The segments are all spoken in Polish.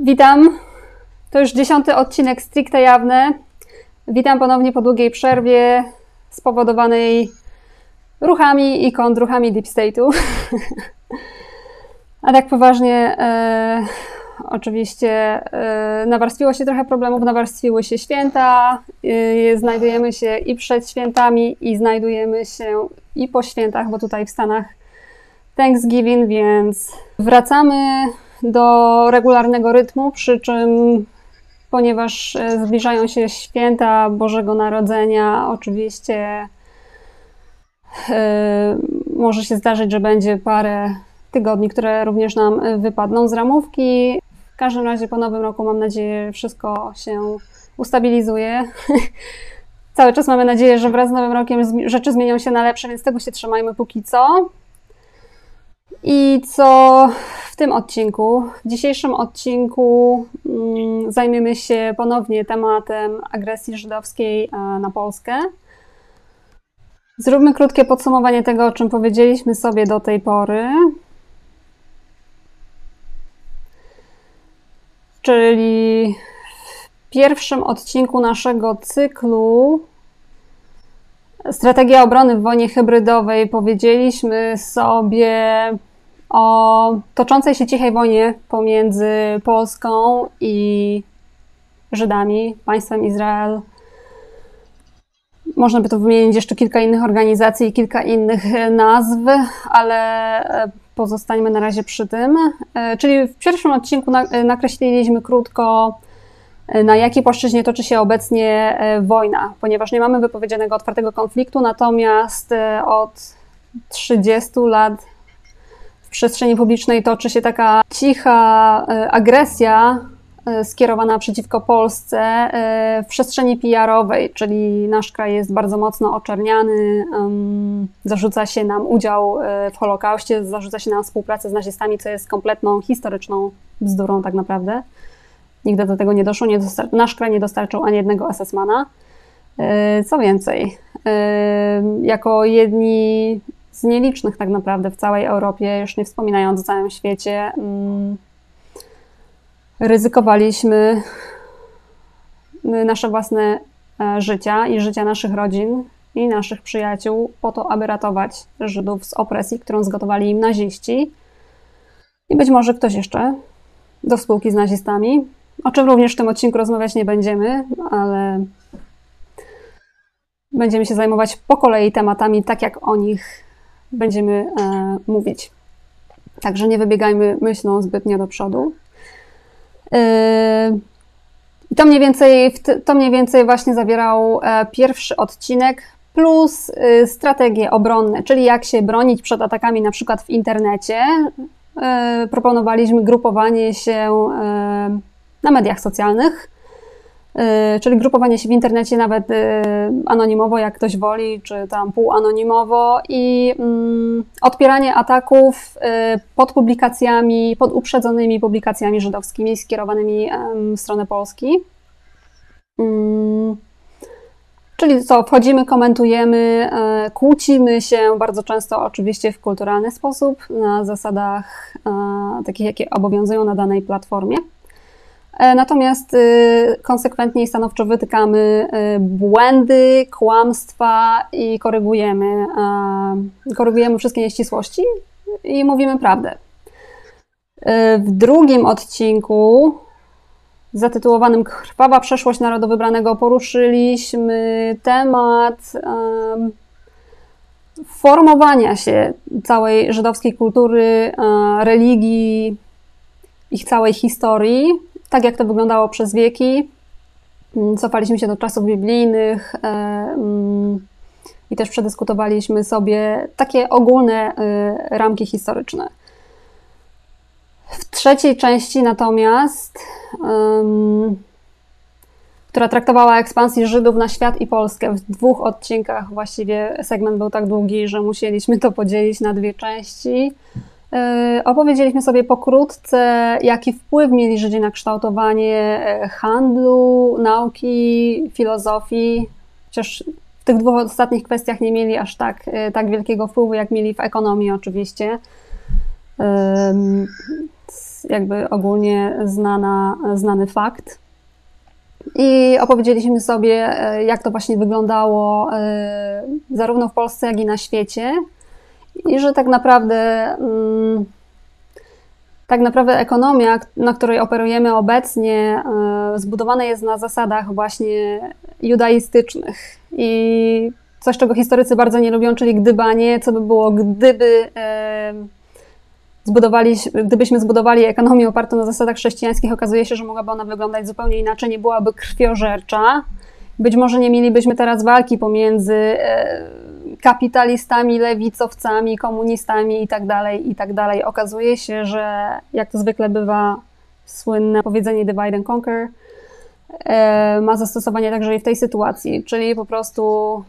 Witam. To już dziesiąty odcinek stricte jawny. Witam ponownie po długiej przerwie spowodowanej ruchami i kontrruchami Deep State'u. A tak poważnie, e, oczywiście e, nawarstwiło się trochę problemów, nawarstwiły się święta. E, znajdujemy się i przed świętami, i znajdujemy się i po świętach, bo tutaj w Stanach Thanksgiving, więc wracamy do regularnego rytmu, przy czym ponieważ e, zbliżają się święta Bożego Narodzenia, oczywiście yy, może się zdarzyć, że będzie parę tygodni, które również nam wypadną z ramówki. W każdym razie po nowym roku mam nadzieję, wszystko się ustabilizuje. Cały czas mamy nadzieję, że wraz z nowym rokiem rzeczy zmienią się na lepsze, więc tego się trzymajmy póki co. I co w tym odcinku? W dzisiejszym odcinku mm, zajmiemy się ponownie tematem agresji żydowskiej e, na Polskę. Zróbmy krótkie podsumowanie tego, o czym powiedzieliśmy sobie do tej pory. Czyli w pierwszym odcinku naszego cyklu Strategia obrony w wojnie hybrydowej powiedzieliśmy sobie o toczącej się cichej wojnie pomiędzy Polską i Żydami, państwem Izrael. Można by tu wymienić jeszcze kilka innych organizacji i kilka innych nazw, ale e, pozostańmy na razie przy tym. E, czyli w pierwszym odcinku nakreśliliśmy krótko, e, na jakiej płaszczyźnie toczy się obecnie wojna, ponieważ nie mamy wypowiedzianego otwartego konfliktu, natomiast od 30 lat w przestrzeni publicznej toczy się taka cicha e, agresja e, skierowana przeciwko Polsce e, w przestrzeni PR-owej, czyli nasz kraj jest bardzo mocno oczerniany, zarzuca się nam udział w Holokauście, zarzuca się nam współpracę z nazistami, co jest kompletną historyczną bzdurą tak naprawdę. Nigdy do tego nie doszło, nie nasz kraj nie dostarczył ani jednego SS-mana. Co więcej, jako jedni z nielicznych tak naprawdę w całej Europie, już nie wspominając o całym świecie, mm, ryzykowaliśmy nasze własne e, życia i życia naszych rodzin i naszych przyjaciół po to, aby ratować Żydów z opresji, którą zgotowali im naziści. I być może ktoś jeszcze do spółki z nazistami, o czym również w tym odcinku rozmawiać nie będziemy, ale będziemy się zajmować po kolei tematami tak, jak o nich będziemy e, mówić. Także nie wybiegajmy myślą zbytnio do przodu. E, to mniej więcej, to mniej więcej właśnie zawierał e, pierwszy odcinek plus e, strategie obronne, czyli jak się bronić przed atakami na przykład w internecie. Proponowaliśmy grupowanie się na mediach socjalnych, Y, czyli grupowanie się w internecie nawet y, anonimowo, jak ktoś woli, czy tam półanonimowo i mm, odpieranie ataków y, pod publikacjami, pod uprzedzonymi publikacjami żydowskimi skierowanymi w stronę Polski. Mm, czyli co, wchodzimy, komentujemy, kłócimy się bardzo często oczywiście w kulturalny sposób, na zasadach takich, jakie obowiązują na danej platformie. E, natomiast y, konsekwentnie i stanowczo wytykamy y, błędy, kłamstwa i korygujemy, korygujemy wszystkie nieścisłości i mówimy prawdę. E, w drugim odcinku zatytułowanym Krwawa przeszłość narodu wybranego poruszyliśmy temat formowania się całej żydowskiej kultury, religii, ich całej historii tak jak to wyglądało przez wieki. Mm, cofaliśmy się do czasów biblijnych e, mm, i też przedyskutowaliśmy sobie takie ogólne e, ramki historyczne. W trzeciej części natomiast, która traktowała ekspansję Żydów na świat i Polskę w dwóch odcinkach, właściwie segment był tak długi, że musieliśmy to podzielić na dwie części. E, opowiedzieliśmy sobie pokrótce, jaki wpływ mieli Żydzi na kształtowanie e, handlu, nauki, filozofii. Chociaż w tych dwóch ostatnich kwestiach nie mieli aż tak, e, tak wielkiego wpływu, jak mieli w ekonomii oczywiście. jakby ogólnie znana, znany fakt. I opowiedzieliśmy sobie, jak to właśnie wyglądało zarówno w Polsce, jak i na świecie. I że tak naprawdę, mm, tak naprawdę ekonomia, na której operujemy obecnie, e, zbudowana jest na zasadach właśnie judaistycznych. I coś, czego historycy bardzo nie lubią, czyli gdybanie, co by było, gdyby zbudowali, gdybyśmy zbudowali ekonomię opartą na zasadach chrześcijańskich, okazuje się, że mogłaby ona wyglądać zupełnie inaczej, nie byłaby krwiożercza. Być może nie mielibyśmy teraz walki pomiędzy e, kapitalistami, lewicowcami, komunistami itd., tak itd. Tak okazuje się, że jak to zwykle bywa, słynne powiedzenie divide and conquer e, ma zastosowanie także i w tej sytuacji, czyli po prostu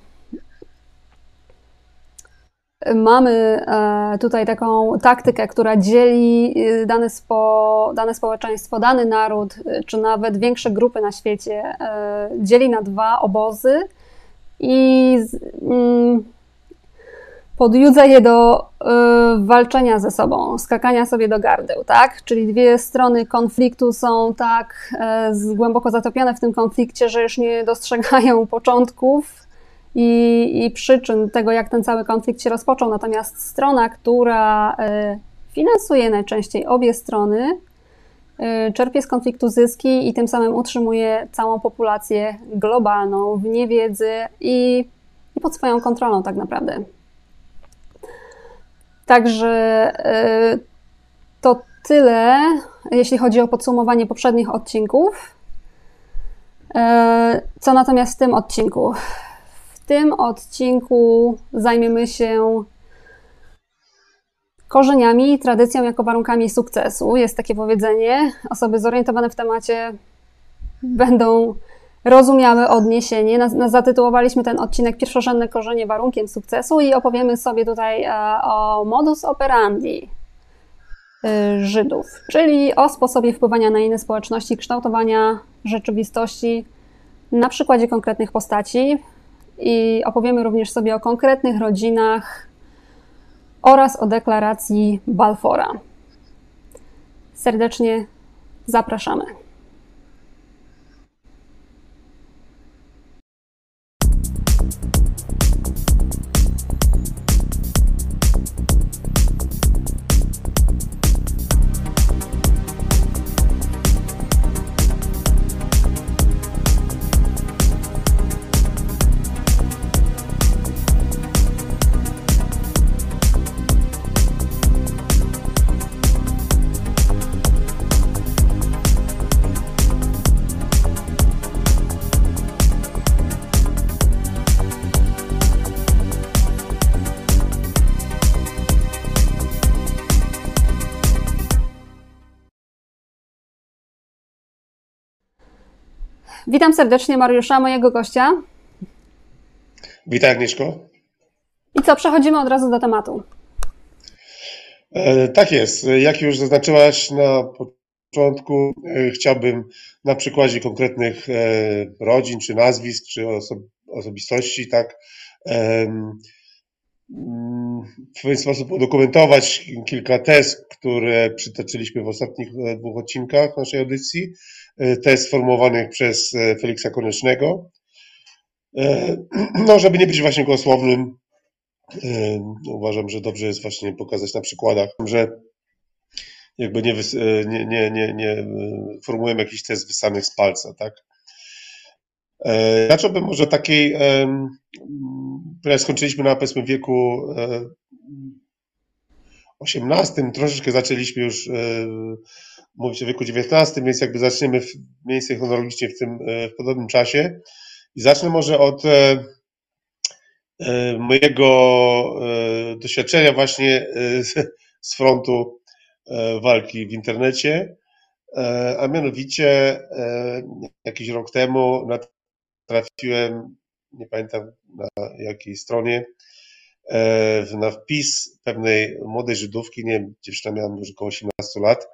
Mamy e, tutaj taką taktykę, która dzieli y, dane, spo, dane społeczeństwo, dany naród, czy nawet większe grupy na świecie, e, dzieli na dwa obozy i mm, podjudza je do e, walczenia ze sobą, skakania sobie do gardeł, tak? Czyli dwie strony konfliktu są tak głęboko zatopione w tym konflikcie, że już nie dostrzegają początków i, i przyczyn tego, jak ten cały konflikt się rozpoczął. Natomiast strona, która e, finansuje najczęściej obie strony, e, czerpie z konfliktu zyski i tym samym utrzymuje całą populację globalną w niewiedzy i pod swoją kontrolą, tak naprawdę. Także e, to tyle, jeśli chodzi o podsumowanie poprzednich odcinków. Co natomiast w tym odcinku? tym odcinku zajmiemy się korzeniami tradycją jako warunkami sukcesu. Jest takie powiedzenie. Osoby zorientowane w temacie będą rozumiały odniesienie. zatytułowaliśmy ten odcinek Pierwszorzędne korzenie warunkiem sukcesu i opowiemy sobie tutaj e, o modus operandi e, Żydów, czyli o sposobie wpływania na inne społeczności, kształtowania rzeczywistości na przykładzie konkretnych postaci i opowiemy również sobie o konkretnych rodzinach oraz o deklaracji Balfora. Serdecznie zapraszamy. Witam serdecznie Mariusza, mojego gościa. Witaj Agnieszko. I co, przechodzimy od razu do tematu. E, tak jest. Jak już zaznaczyłaś na początku, e, chciałbym na przykładzie konkretnych e, rodzin, czy nazwisk, czy oso osobistości, tak, w pewien sposób udokumentować kilka tez, które przytoczyliśmy w ostatnich dwóch odcinkach naszej audycji E, test sformułowanych przez e, Feliksa Konecznego. E, no, żeby nie być właśnie głosłownym, uważam, że dobrze jest właśnie pokazać na przykładach, że jakby nie, nie, nie, nie, nie formułujemy jakichś test wysanych z palca, tak? Zacząłbym może takiej, ponieważ skończyliśmy na powiedzmy wieku XVIII, troszeczkę zaczęliśmy już mówić o wieku XIX, więc jakby zaczniemy w miejsce chronologicznie w tym e, w podobnym czasie. I zacznę może od e, e, mojego doświadczenia właśnie z frontu walki w internecie, a mianowicie jakiś rok temu trafiłem, nie pamiętam na jakiej stronie, na wpis pewnej młodej Żydówki, nie wiem, dziewczyna miała już około 18 lat,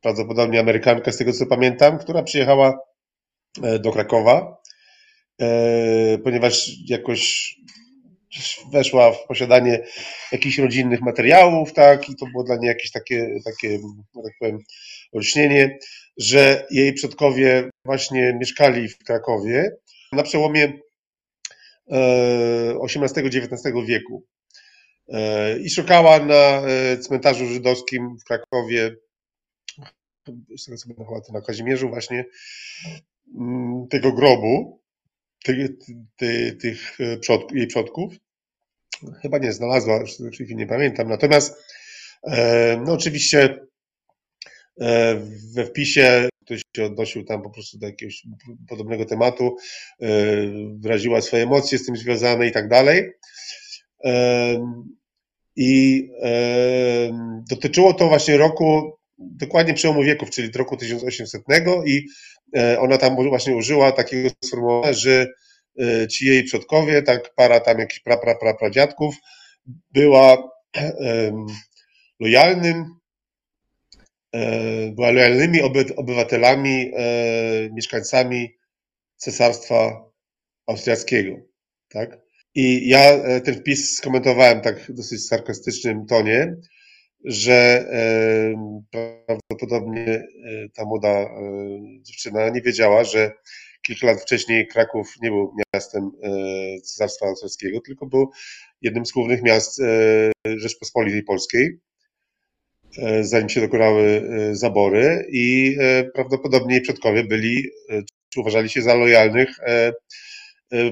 prawdopodobnie Amerykanka, z tego co pamiętam, która przyjechała e, do Krakowa, e, ponieważ jakoś weszła w posiadanie jakichś rodzinnych materiałów, tak, i to było dla niej jakieś takie, takie tak powiem, olśnienie, że jej przodkowie właśnie mieszkali w Krakowie na przełomie XVIII-XIX e, wieku. I szukała na cmentarzu żydowskim w Krakowie, z tego co chyba to na Kazimierzu właśnie, mm, tego grobu, tych, tych, tych przodków, jej przodków. Chyba nie znalazła, chwili nie pamiętam. Natomiast no oczywiście we wpisie ktoś się odnosił tam po prostu do jakiegoś podobnego tematu, e, wyraziła swoje emocje z tym związane i tak dalej. I dotyczyło to właśnie roku, dokładnie przełomu wieków, czyli roku 1800 i e, ona tam właśnie użyła takiego sformułowania, że e, ci jej przodkowie, tak para tam jakichś pra, pra, pra, pradziadków, była lojalnym E, była lojalnymi obywatelami, mieszkańcami Cesarstwa Austriackiego. Tak? I ja ten wpis skomentowałem tak w dosyć sarkastycznym tonie, że prawdopodobnie ta młoda dziewczyna nie wiedziała, że kilka lat wcześniej Kraków nie był miastem Cesarstwa Austriackiego, tylko był jednym z głównych miast Rzeczpospolitej Polskiej. E, zanim się dokonały e, zabory i e, prawdopodobnie jej przodkowie byli, czy uważali się za lojalnych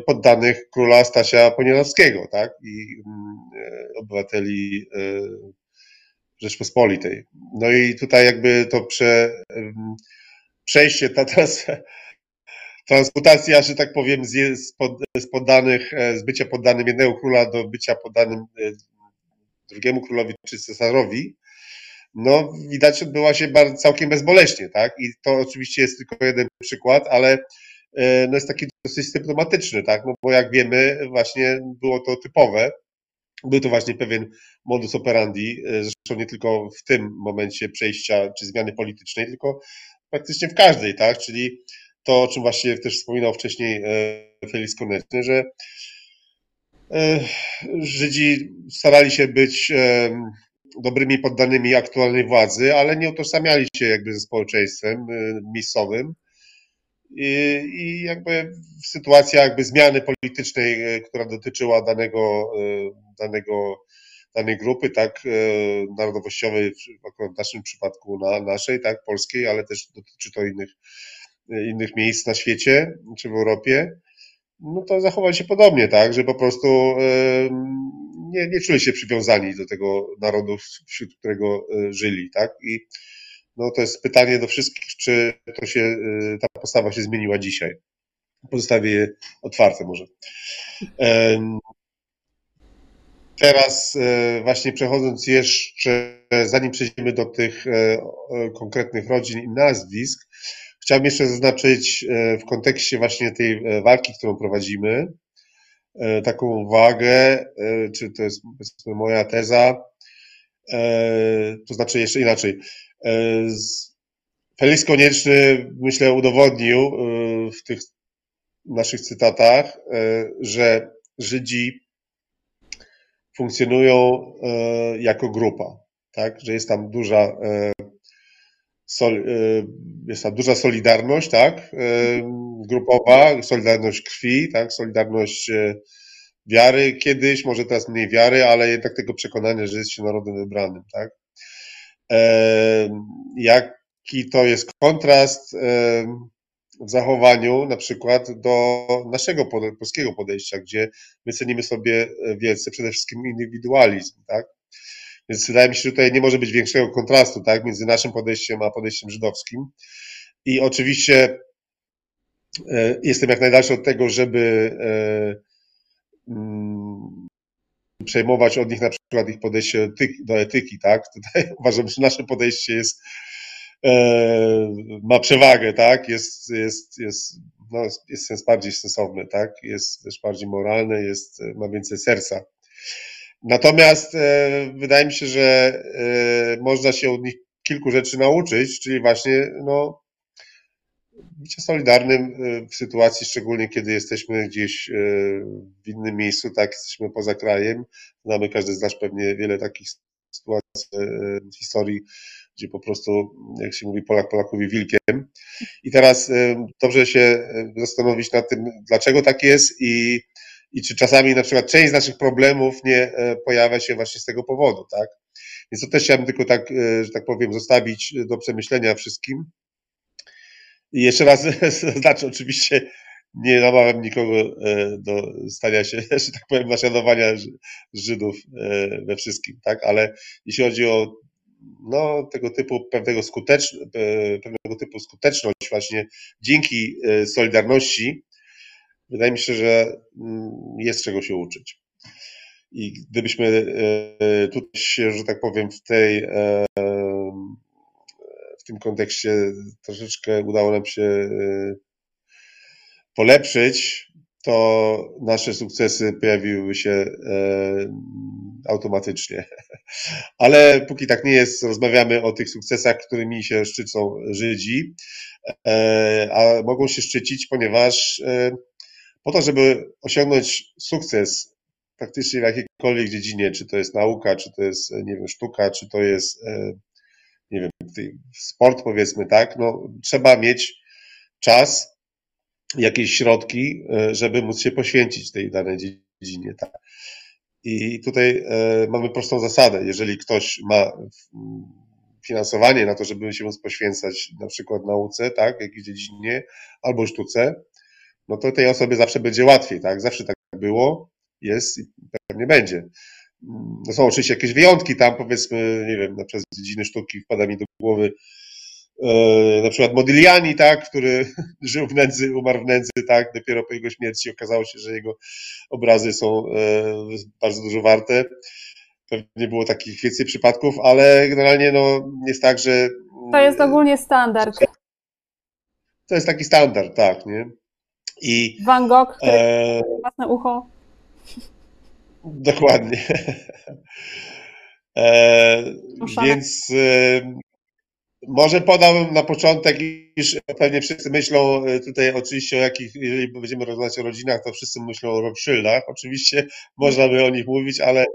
poddanych króla Stasia Poniatowskiego, tak? I mm, obywateli Rzeczpospolitej. No i tutaj jakby to prze, przejście, ta trans, transmutacja, że tak powiem, z, z, poddanych, z bycia poddanym jednego króla do bycia poddanym drugiemu królowi czy cesarowi, no widać odbyła się bardzo, całkiem bezboleśnie, tak? I to oczywiście jest tylko jeden przykład, ale e, no jest taki dosyć symptomatyczny, tak? No bo jak wiemy, właśnie było to typowe. Był to właśnie pewien modus operandi, e, zresztą nie tylko w tym momencie przejścia czy zmiany politycznej, tylko praktycznie w każdej, tak? Czyli to, o czym właśnie też wspominał wcześniej e, Felix Koneczny, że Żydzi starali się być dobrymi poddanymi aktualnej władzy, ale nie utożsamiali się jakby ze społeczeństwem miejscowym. I, jakby sytuacja jakby zmiany politycznej, y, która dotyczyła danego, y, danego, danej grupy, tak, narodowościowej, akurat w naszym przypadku na naszej, tak, polskiej, ale też dotyczy to innych, innych miejsc na świecie czy w Europie, no to zachowali się podobnie, tak, że po prostu nie, nie czuli się przywiązani do tego narodu, wśród którego e, żyli, tak? I no to jest pytanie do wszystkich, czy to się, e, ta postawa się zmieniła dzisiaj. Pozostawię je otwarte może. Teraz e, właśnie przechodząc jeszcze, zanim przejdziemy do tych konkretnych rodzin i nazwisk, chciałbym jeszcze zaznaczyć w kontekście właśnie tej walki, którą prowadzimy, E, taką uwagę, e, czy to jest moja teza, e, to znaczy jeszcze inaczej. Felix Konieczny, myślę, udowodnił w tych naszych cytatach, że Żydzi funkcjonują jako grupa, tak? że jest tam duża, jest tam duża solidarność, tak? grupowa, solidarność krwi, tak, solidarność e, wiary kiedyś, może teraz mniej wiary, ale jednak tego przekonania, że jest się narodem wybranym, tak. E, jaki to jest kontrast e, w zachowaniu na przykład do naszego polskiego podejścia, gdzie my cenimy sobie wielce przede wszystkim indywidualizm, tak? Więc wydaje mi się, że tutaj nie może być większego kontrastu, tak, między naszym podejściem a podejściem żydowskim. I oczywiście E, jestem jak najdalszy od tego, żeby e, mm, przejmować od nich na przykład ich podejście do etyki, tak? Tutaj uważam, że nasze podejście jest, e, ma przewagę, tak? Jest, jest, jest, no, jest sens bardziej sensowny, tak? Jest też bardziej moralny, jest, ma więcej serca. Natomiast wydaje mi się, że można się od nich kilku rzeczy nauczyć, czyli właśnie no, bycie solidarnym w sytuacji, szczególnie kiedy jesteśmy gdzieś w innym miejscu, tak, jesteśmy poza krajem. Znamy, każdy z nas pewnie wiele takich sytuacji w historii, gdzie po prostu, jak się mówi, Polak Polakowi wilkiem. I teraz dobrze się zastanowić nad tym, dlaczego tak jest i, i czy czasami na przykład część z naszych problemów nie pojawia się właśnie z tego powodu, tak? Więc to też chciałbym tylko tak, że tak powiem, zostawić do przemyślenia wszystkim. I jeszcze raz zaznaczę, oczywiście nie namawiam nikogo e, do stania się, że tak powiem, naśladowania Żydów e, we wszystkim, tak? Ale jeśli chodzi o no, tego typu pewnego skutecz, e, pewnego typu skuteczność właśnie dzięki Solidarności, wydaje mi się, że mm, jest czego się uczyć. I gdybyśmy tutaj się, że tak powiem, w tej tym kontekście troszeczkę udało nam się polepszyć, to nasze sukcesy pojawiłyby się e, automatycznie. Ale póki tak nie jest, rozmawiamy o tych sukcesach, którymi się szczycą Żydzi, e, a mogą się szczycić, ponieważ e, po to, żeby osiągnąć sukces praktycznie w jakiejkolwiek dziedzinie, czy to jest nauka, czy to jest, nie wiem, sztuka, czy to jest, nie wiem, sport powiedzmy, tak, no trzeba mieć czas, jakieś środki, e, żeby móc się poświęcić tej danej dziedzinie. Tak. I tutaj e, mamy prostą zasadę. Jeżeli ktoś ma finansowanie na to, żeby się móc poświęcać na przykład nauce, tak, jakiejś dziedzinie, albo sztuce, no to tej osobie zawsze będzie łatwiej, tak? Zawsze tak było, jest i pewnie będzie. No są oczywiście jakieś wyjątki tam, powiedzmy, nie wiem, na przykład z dziedziny sztuki wpada mi do głowy E, na przykład Modigliani, tak, który żył w nędzy, umarł w nędzy, tak, dopiero po jego śmierci okazało się, że jego obrazy są e, bardzo dużo warte. Pewnie było takich więcej przypadków, ale generalnie no, jest tak, że... To jest ogólnie standard. To jest taki standard, tak, nie? I, Van Gogh, który e... własne ucho. Dokładnie. E, więc e, może podałbym na początek, iż pewnie wszyscy myślą e, tutaj oczywiście o jakich, jeżeli będziemy rozmawiać o rodzinach, to wszyscy myślą o Rothschildach. Oczywiście można by o nich mówić, ale,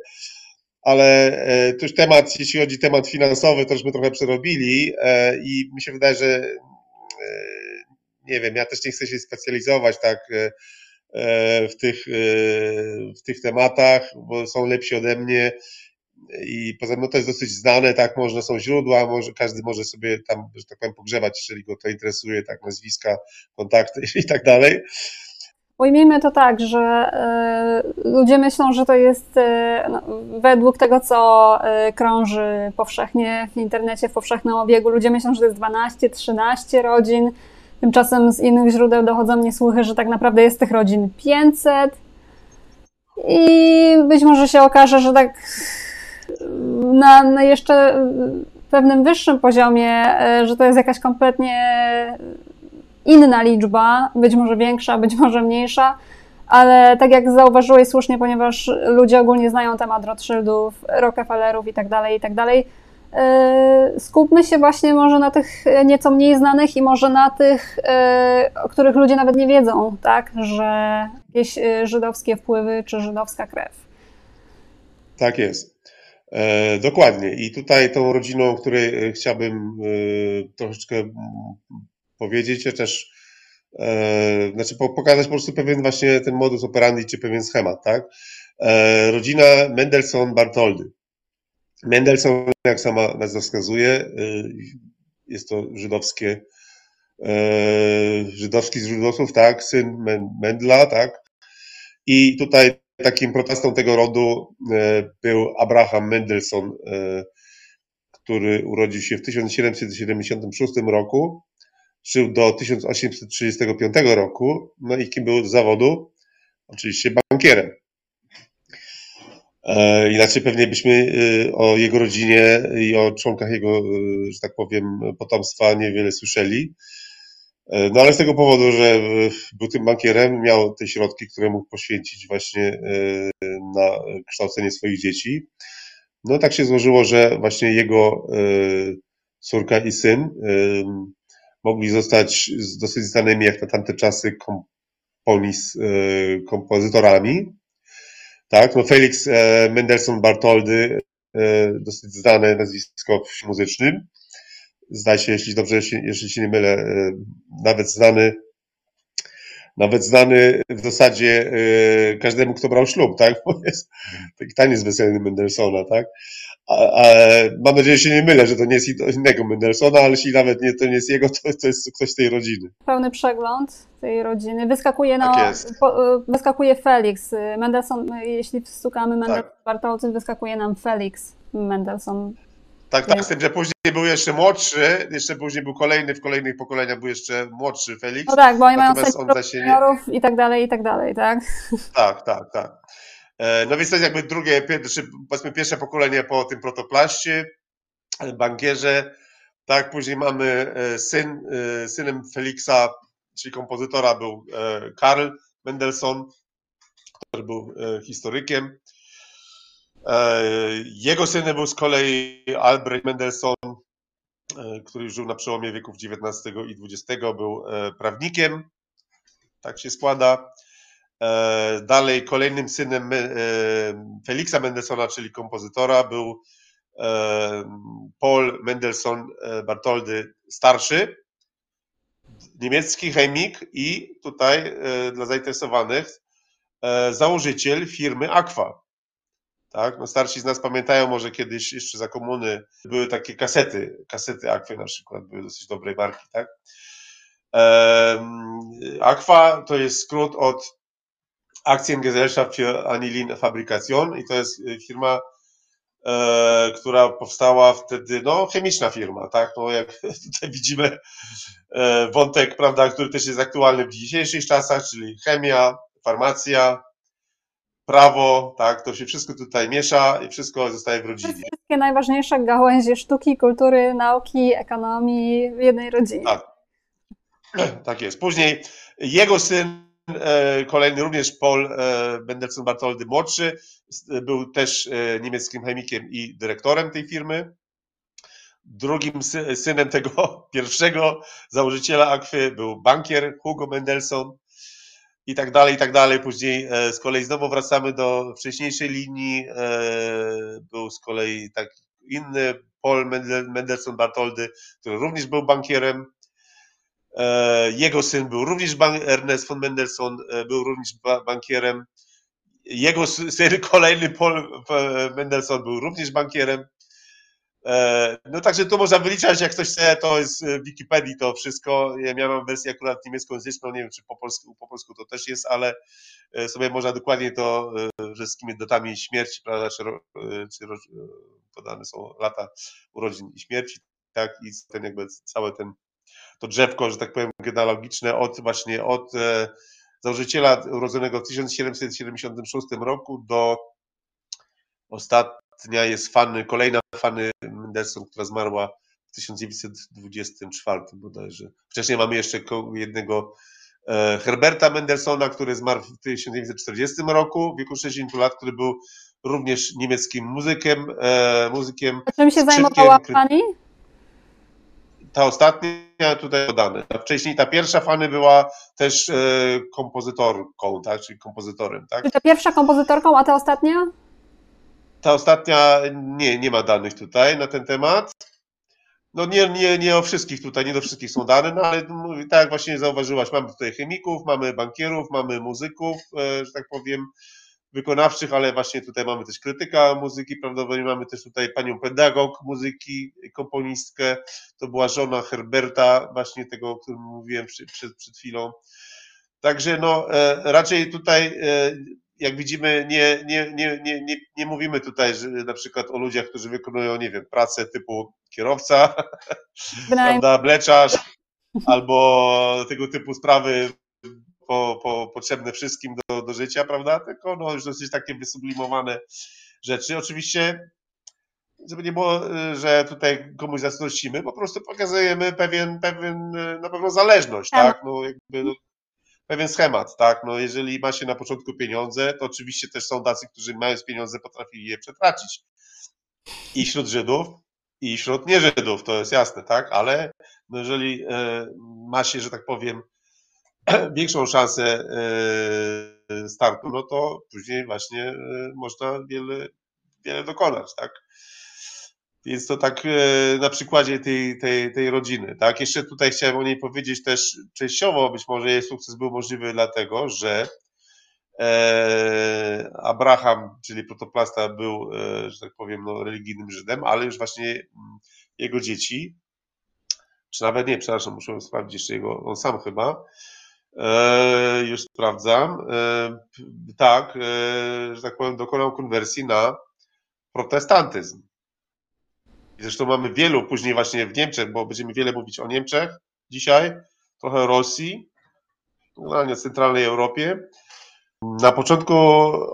ale e, to już temat, jeśli chodzi o temat finansowy, to żeśmy trochę przerobili e, i mi się wydaje, że nie wiem, ja też nie chcę się specjalizować tak w tych, w tych tematach, bo są lepsi ode mnie i poza tym no to jest dosyć znane, tak, można są źródła, może każdy może sobie tam, że tak powiem, pogrzewać, jeżeli go to interesuje, tak, nazwiska, kontakty i tak dalej. Ujmijmy to tak, że y, ludzie myślą, że to jest no, według tego, co krąży powszechnie w internecie, w powszechnym obiegu, ludzie myślą, że to jest 12, 13 rodzin. Tymczasem z innych źródeł dochodzą mnie słuchy, że tak naprawdę jest tych rodzin 500. I być może się okaże, że tak na, na jeszcze pewnym wyższym poziomie, e, że to jest jakaś kompletnie inna liczba, być może większa, być może mniejsza, ale tak jak zauważyłeś słusznie, ponieważ ludzie ogólnie znają temat Rothschildów, Rockefellerów i tak dalej, i tak dalej, skupmy się właśnie może na tych nieco mniej znanych i może na tych, e, o których ludzie nawet nie wiedzą, tak, że jakieś żydowskie wpływy czy żydowska krew. Tak jest. E, dokładnie. I tutaj tą rodziną, o której e, chciałbym e, troszeczkę powiedzieć, ja też znaczy pokazać po prostu pewien właśnie ten modus operandi, czy pewien schemat, tak? Rodzina Mendelssohn-Bartholdy. Mendelssohn, jak sama nazwa wskazuje, jest to żydowskie, żydowski z żydowców, tak? Syn Mendla, tak? I tutaj takim protestą tego rodu e, był Abraham Mendelssohn, który urodził się w 1776 roku, żył do 1835 roku, no i kim był z zawodu? Oczywiście bankierem. E, inaczej pewnie byśmy o jego rodzinie i o członkach jego, że tak powiem, potomstwa niewiele słyszeli. E, no ale z tego powodu, że był tym bankierem, miał te środki, które mógł poświęcić właśnie e, na kształcenie swoich dzieci. No tak się złożyło, że właśnie jego córka i syn mogli zostać dosyć znanymi jak na tamte czasy komponis, kompozytorami. Tak, no Felix Mendelssohn Bartoldy, dosyć znane nazwisko muzycznym. Zdaje się, jeśli dobrze, jeśli się nie mylę, nawet znany nawet znany w zasadzie każdemu, kto brał ślub, tak? Bo jest taki taniec weselny Mendelssohna, tak? A, a, mam nadzieję, że się nie mylę, że to nie jest innego Mendelssohna, ale jeśli nawet nie, to nie jest jego, to, to jest ktoś z tej rodziny. Pełny przegląd tej rodziny. Wyskakuje, no, tak po, y, wyskakuje Felix. Mendelssohn, jeśli wstukamy Mendelssohn tak. Wyskakuje nam Felix Mendelssohn. Tak, tak, z tym, że później był jeszcze młodszy, jeszcze później był kolejny, w kolejnych pokoleniach był jeszcze młodszy Felix. No tak, bo oni mają seniorów i tak dalej, i tak dalej, tak? Tak, tak, tak. E, no więc to jest jakby drugie, powiedzmy pierwsze pokolenie po tym protoplaście, e, bankierze. Tak, później mamy e, syn, synem Felixa, czyli kompozytora był Karl Mendelssohn, który był historykiem. Jego synem był z kolei Albrecht Mendelssohn, który żył na przełomie wieków XIX i XX, był prawnikiem. Tak się składa. Dalej kolejnym synem Felixa Mendelssohna, czyli kompozytora, był Paul Mendelssohn Bartoldy starszy, niemiecki chemik i tutaj dla zainteresowanych założyciel firmy Aqua. Tak? No starsi z nas pamiętają może kiedyś jeszcze za komuny były takie kasety, kasety Aqua na przykład, były dosyć dobrej marki, tak? Aqua to jest skrót od Aktiengesellschaft für Anilin Fabrikation i to jest y, firma, e, która powstała wtedy, no chemiczna firma, tak? No jak tutaj widzimy e, wątek, prawda, który też jest aktualny w dzisiejszych czasach, czyli chemia, farmacja, prawo, tak, to się wszystko tutaj miesza i wszystko zostaje w rodzinie. Wszystkie najważniejsze gałęzie sztuki, kultury, nauki, ekonomii w jednej rodzinie. Tak, tak jest. Później jego syn, kolejny również Paul e, Mendelssohn Bartoldy młodszy, był też e, niemieckim chemikiem i dyrektorem tej firmy. Drugim synem tego pierwszego założyciela Akwy był bankier Hugo Mendelssohn, i tak dalej, i tak dalej. Później e, z kolei znowu wracamy do wcześniejszej linii. E, był z kolei tak inny Paul Mendelssohn Bartoldy, który również był bankierem. E, jego syn był również Ernest von Mendelssohn, był również bankierem. Jego syn, kolejny Paul Mendelssohn, był również bankierem. E, no także tu można wyliczać, jak ktoś chce, to jest w Wikipedii to wszystko. Ja miałem wersję akurat niemieckojęzyczną, nie wiem czy po polsku, po polsku to też jest, ale e, sobie można dokładnie to, e, że z datami śmierci, prawda, czy, czy podane są lata urodzin i śmierci, tak, i ten jakby całe ten, to drzewko, że tak powiem, genealogiczne od właśnie od założyciela urodzonego w 1776 roku do ostatnia jest Fanny, kolejna Fanny Mendelssohn, która zmarła w 1924 bodajże. Wcześniej mamy jeszcze jednego e, Herberta Mendelssohna, który zmarł w 1940 roku, w wieku 60 lat, który był również niemieckim muzykiem. E, muzykiem A czym się zajmowała Pani? Ta ostatnia tutaj podane. Wcześniej ta pierwsza Fanny była też e, kompozytorką, tak, czyli kompozytorem. Tak? Czy ta pierwsza kompozytorką, a ta ostatnia? Ta ostatnia, nie, nie ma danych tutaj na ten temat. No nie, nie, nie o wszystkich tutaj, nie do wszystkich są dane, no ale tak jak właśnie zauważyłaś, mamy tutaj chemików, mamy bankierów, mamy muzyków, e, że tak powiem, wykonawczych, ale właśnie tutaj mamy też krytyka muzyki, prawdopodobnie mamy też tutaj panią pedagog muzyki, komponistkę, to była żona Herberta, właśnie tego, o którym mówiłem przed, przed chwilą. Także no, e, raczej tutaj e, jak widzimy, nie, nie, nie, nie, nie, nie mówimy tutaj że na przykład o ludziach, którzy wykonują, nie wiem, pracę typu kierowca, prawda, bleczarz, albo tego typu sprawy po, po, potrzebne wszystkim do, do życia, prawda, tylko no, już dosyć takie wysublimowane rzeczy. Oczywiście, żeby nie było, że tutaj komuś zazdrościmy, po prostu pokazujemy pewien, pewien na pewno zależność, tak, tak? no jakby no, pewien schemat, tak? No jeżeli ma się na początku pieniądze, to oczywiście też są tacy, którzy mając pieniądze potrafili je przetracić. I wśród Żydów, i wśród nie Żydów, to jest jasne, tak? Ale no jeżeli ma się, że tak powiem, większą szansę startu, no to później właśnie można wiele, wiele dokonać, tak? Więc to tak na przykładzie tej, tej, tej rodziny, tak? Jeszcze tutaj chciałem o niej powiedzieć też częściowo, być może jej sukces był możliwy dlatego, że E, Abraham, czyli protoplasta, był, e, że tak powiem, no, religijnym Żydem, ale już właśnie mm, jego dzieci, czy nawet nie, przepraszam, muszę sprawdzić jeszcze jego, on sam chyba, e, już sprawdzam, tak, że tak powiem, dokonał konwersji na protestantyzm. Zresztą mamy wielu później właśnie w Niemczech, bo będziemy wiele mówić o Niemczech dzisiaj, trochę Rosji, generalnie centralnej Europie. Na początku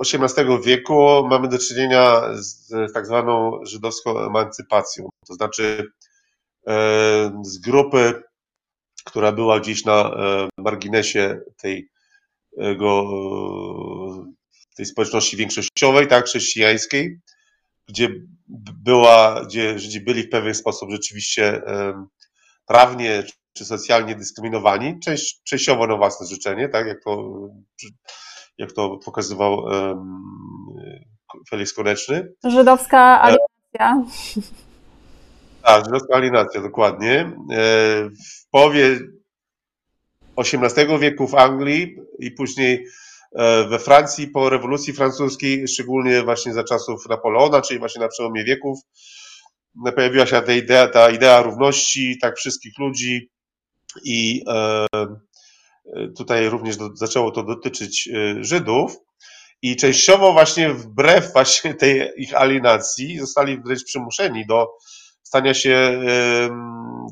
XVIII wieku mamy do czynienia z tak zwaną żydowską emancypacją, to znaczy e, z grupy, która była gdzieś na e, marginesie tej, tej społeczności większościowej, tak, chrześcijańskiej, gdzie była, gdzie Żydzi byli w pewien sposób rzeczywiście e, prawnie czy socjalnie dyskryminowani, część, częściowo na własne życzenie, tak, jak to jak to pokazywał Felix Koneczny. Żydowska e, alienacja. Tak, żydowska alienacja, dokładnie. E, w połowie XVIII wieku w Anglii i później e, we Francji po rewolucji francuskiej, szczególnie właśnie za czasów Napoleona, czyli właśnie na przełomie wieków, pojawiła się ta idea, ta idea równości tak wszystkich ludzi i tutaj również do, zaczęło to dotyczyć e, Żydów i częściowo właśnie wbrew właśnie tej ich alienacji zostali wręcz przymuszeni do stania się,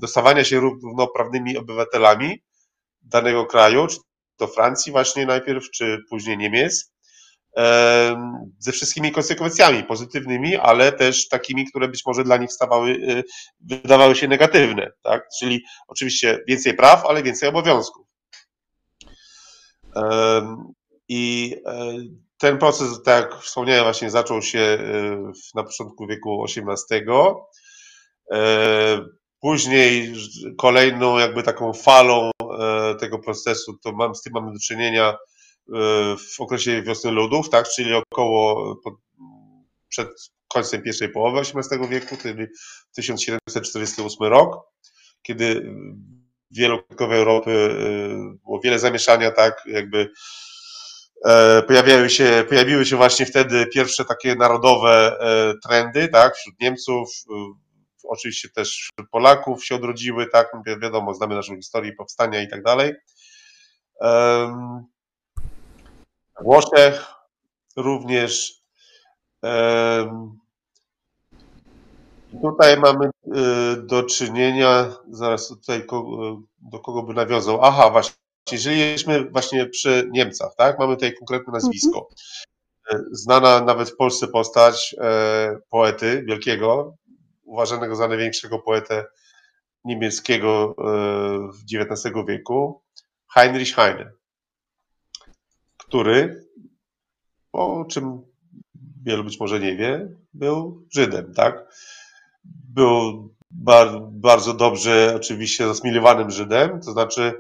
do stawania się równoprawnymi obywatelami danego kraju, czy to Francji właśnie najpierw, czy później Niemiec, ze wszystkimi konsekwencjami pozytywnymi, ale też takimi, które być może dla nich stawały, e, wydawały się negatywne, tak? Czyli oczywiście więcej praw, ale więcej obowiązków. I e, ten proces, tak jak wspomniałem, właśnie zaczął się e, na początku wieku XVIII. E, później kolejną jakby taką falą tego procesu, to mam, z tym mamy do czynienia w okresie wiosny ludów, tak, czyli około przed końcem pierwszej połowy XVIII wieku, czyli 1748 rok, kiedy wielokrokowej Europy było wiele zamieszania, tak, jakby e, pojawiały się, pojawiły się właśnie wtedy pierwsze takie narodowe e, trendy, tak, wśród Niemców, oczywiście też wśród Polaków się odrodziły, tak, wiadomo, znamy naszą historię powstania i tak dalej. Włoszech również Tutaj mamy y, do czynienia, zaraz tutaj do kogo by nawiązał. Aha, właśnie, jeżeli jesteśmy właśnie przy Niemcach, tak? Mamy tutaj konkretne nazwisko. Mhm. Znana nawet w Polsce postać e, poety wielkiego, uważanego za największego poetę niemieckiego e, XIX wieku, Heinrich Heine, który, o czym wielu być może nie wie, był Żydem, tak? był bardzo dobrze oczywiście zasmilowanym Żydem, to znaczy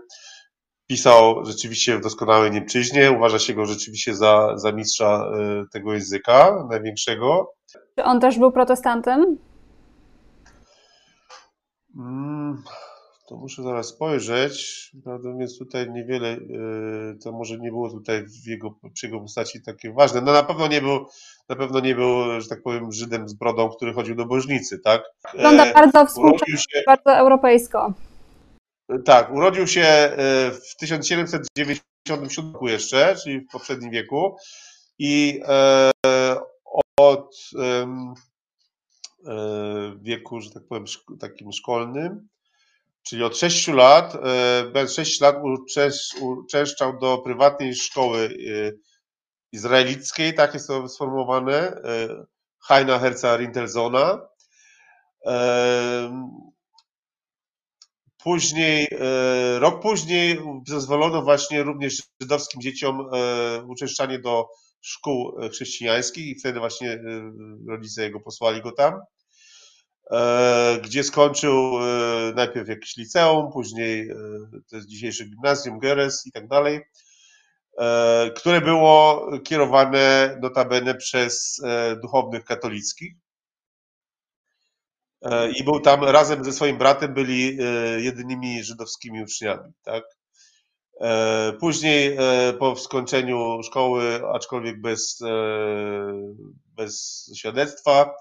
pisał rzeczywiście w doskonałej Niemczyźnie, uważa się go rzeczywiście za, za mistrza e, tego języka, największego. Czy on też był protestantem? Mm, to muszę zaraz spojrzeć. Natomiast tutaj niewiele, e, to może nie było tutaj w jego, przy jego postaci takie ważne. No na pewno nie był, na pewno nie był, że tak powiem, Żydem z brodą, który chodził do bożnicy, tak? Wygląda e, bardzo współcześnie, bardzo europejsko. Tak, urodził się e, w 1797 roku jeszcze, czyli w poprzednim wieku i od wieku, że tak powiem, takim szkolnym Czyli od 6 lat, e, bez 6 lat uczęszczał do prywatnej szkoły e, izraelickiej, tak jest to sformułowane, e, Heina Herza Rintelsona. Później, rok później zezwolono właśnie również żydowskim dzieciom uczęszczanie do szkół chrześcijańskich i wtedy właśnie rodzice jego posłali go tam. Gdzie skończył najpierw jakieś liceum, później to jest dzisiejsze gimnazjum, Geres i tak dalej, które było kierowane notabene przez duchownych katolickich. I był tam razem ze swoim bratem, byli jedynymi żydowskimi uczniami. Tak? E, później e, po skończeniu szkoły, aczkolwiek bez, e, bez świadectwa,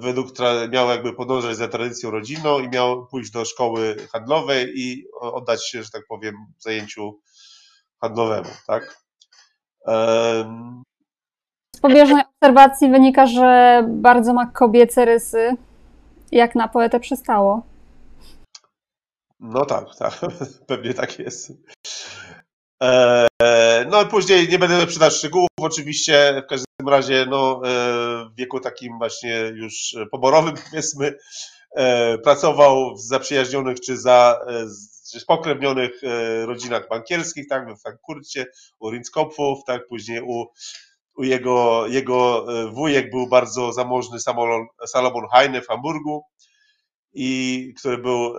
według miał jakby podążać za tradycją rodzinną i miał pójść do szkoły handlowej i oddać się, że tak powiem, zajęciu handlowemu, tak? Z pobieżnej obserwacji wynika, że bardzo ma kobiece rysy, jak na poetę przystało. No tak, tak, pewnie tak jest. E, no później nie będę przytaczać szczegółów, oczywiście w każdym razie no, e, w wieku takim właśnie już poborowym powiedzmy e, pracował w zaprzyjaźnionych czy za czy spokrewnionych rodzinach bankierskich, tak, we Frankfurcie, u Rinskopfów, tak, później u, u jego, jego wujek był bardzo zamożny Salomon, Salomon Heine w Hamburgu, i który był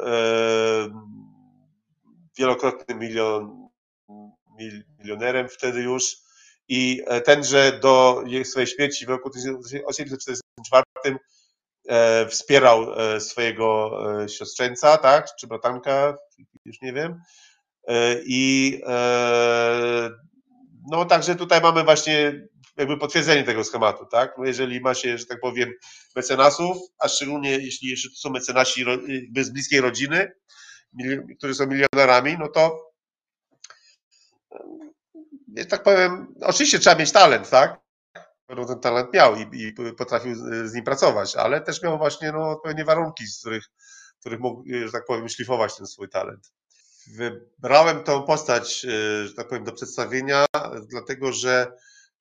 wielokrotnym milion, milionerem wtedy już i e, tenże do swojej śmierci w roku 1844 e, wspierał swojego siostrzeńca, tak, czy bratanka, już nie wiem. I no także tutaj mamy właśnie jakby potwierdzenie tego schematu, tak? No jeżeli ma się, że tak powiem, mecenasów, a szczególnie jeśli jeszcze to są mecenasi z bliskiej rodziny, którzy są milionerami, no to że tak powiem, oczywiście trzeba mieć talent, tak? Pewno ten talent miał i, i, potrafił z nim pracować, ale też miał właśnie no, odpowiednie warunki, z których, których mógł, że tak powiem, szlifować ten swój talent. Wybrałem tą postać, że tak powiem, do przedstawienia, dlatego że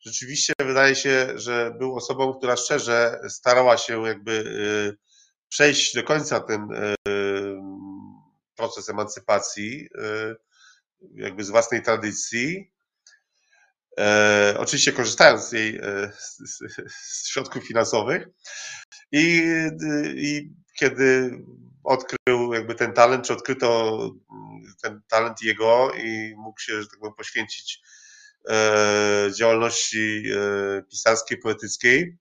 rzeczywiście wydaje się, że był osobą, która szczerze starała się jakby y, przejść do końca ten y, proces emancypacji, jakby z własnej tradycji. E, oczywiście korzystając z jej z, z środków finansowych. I, I kiedy odkrył jakby ten talent, czy odkryto ten talent jego i mógł się, że tak powiem, poświęcić E, działalności e, pisarskiej, poetyckiej.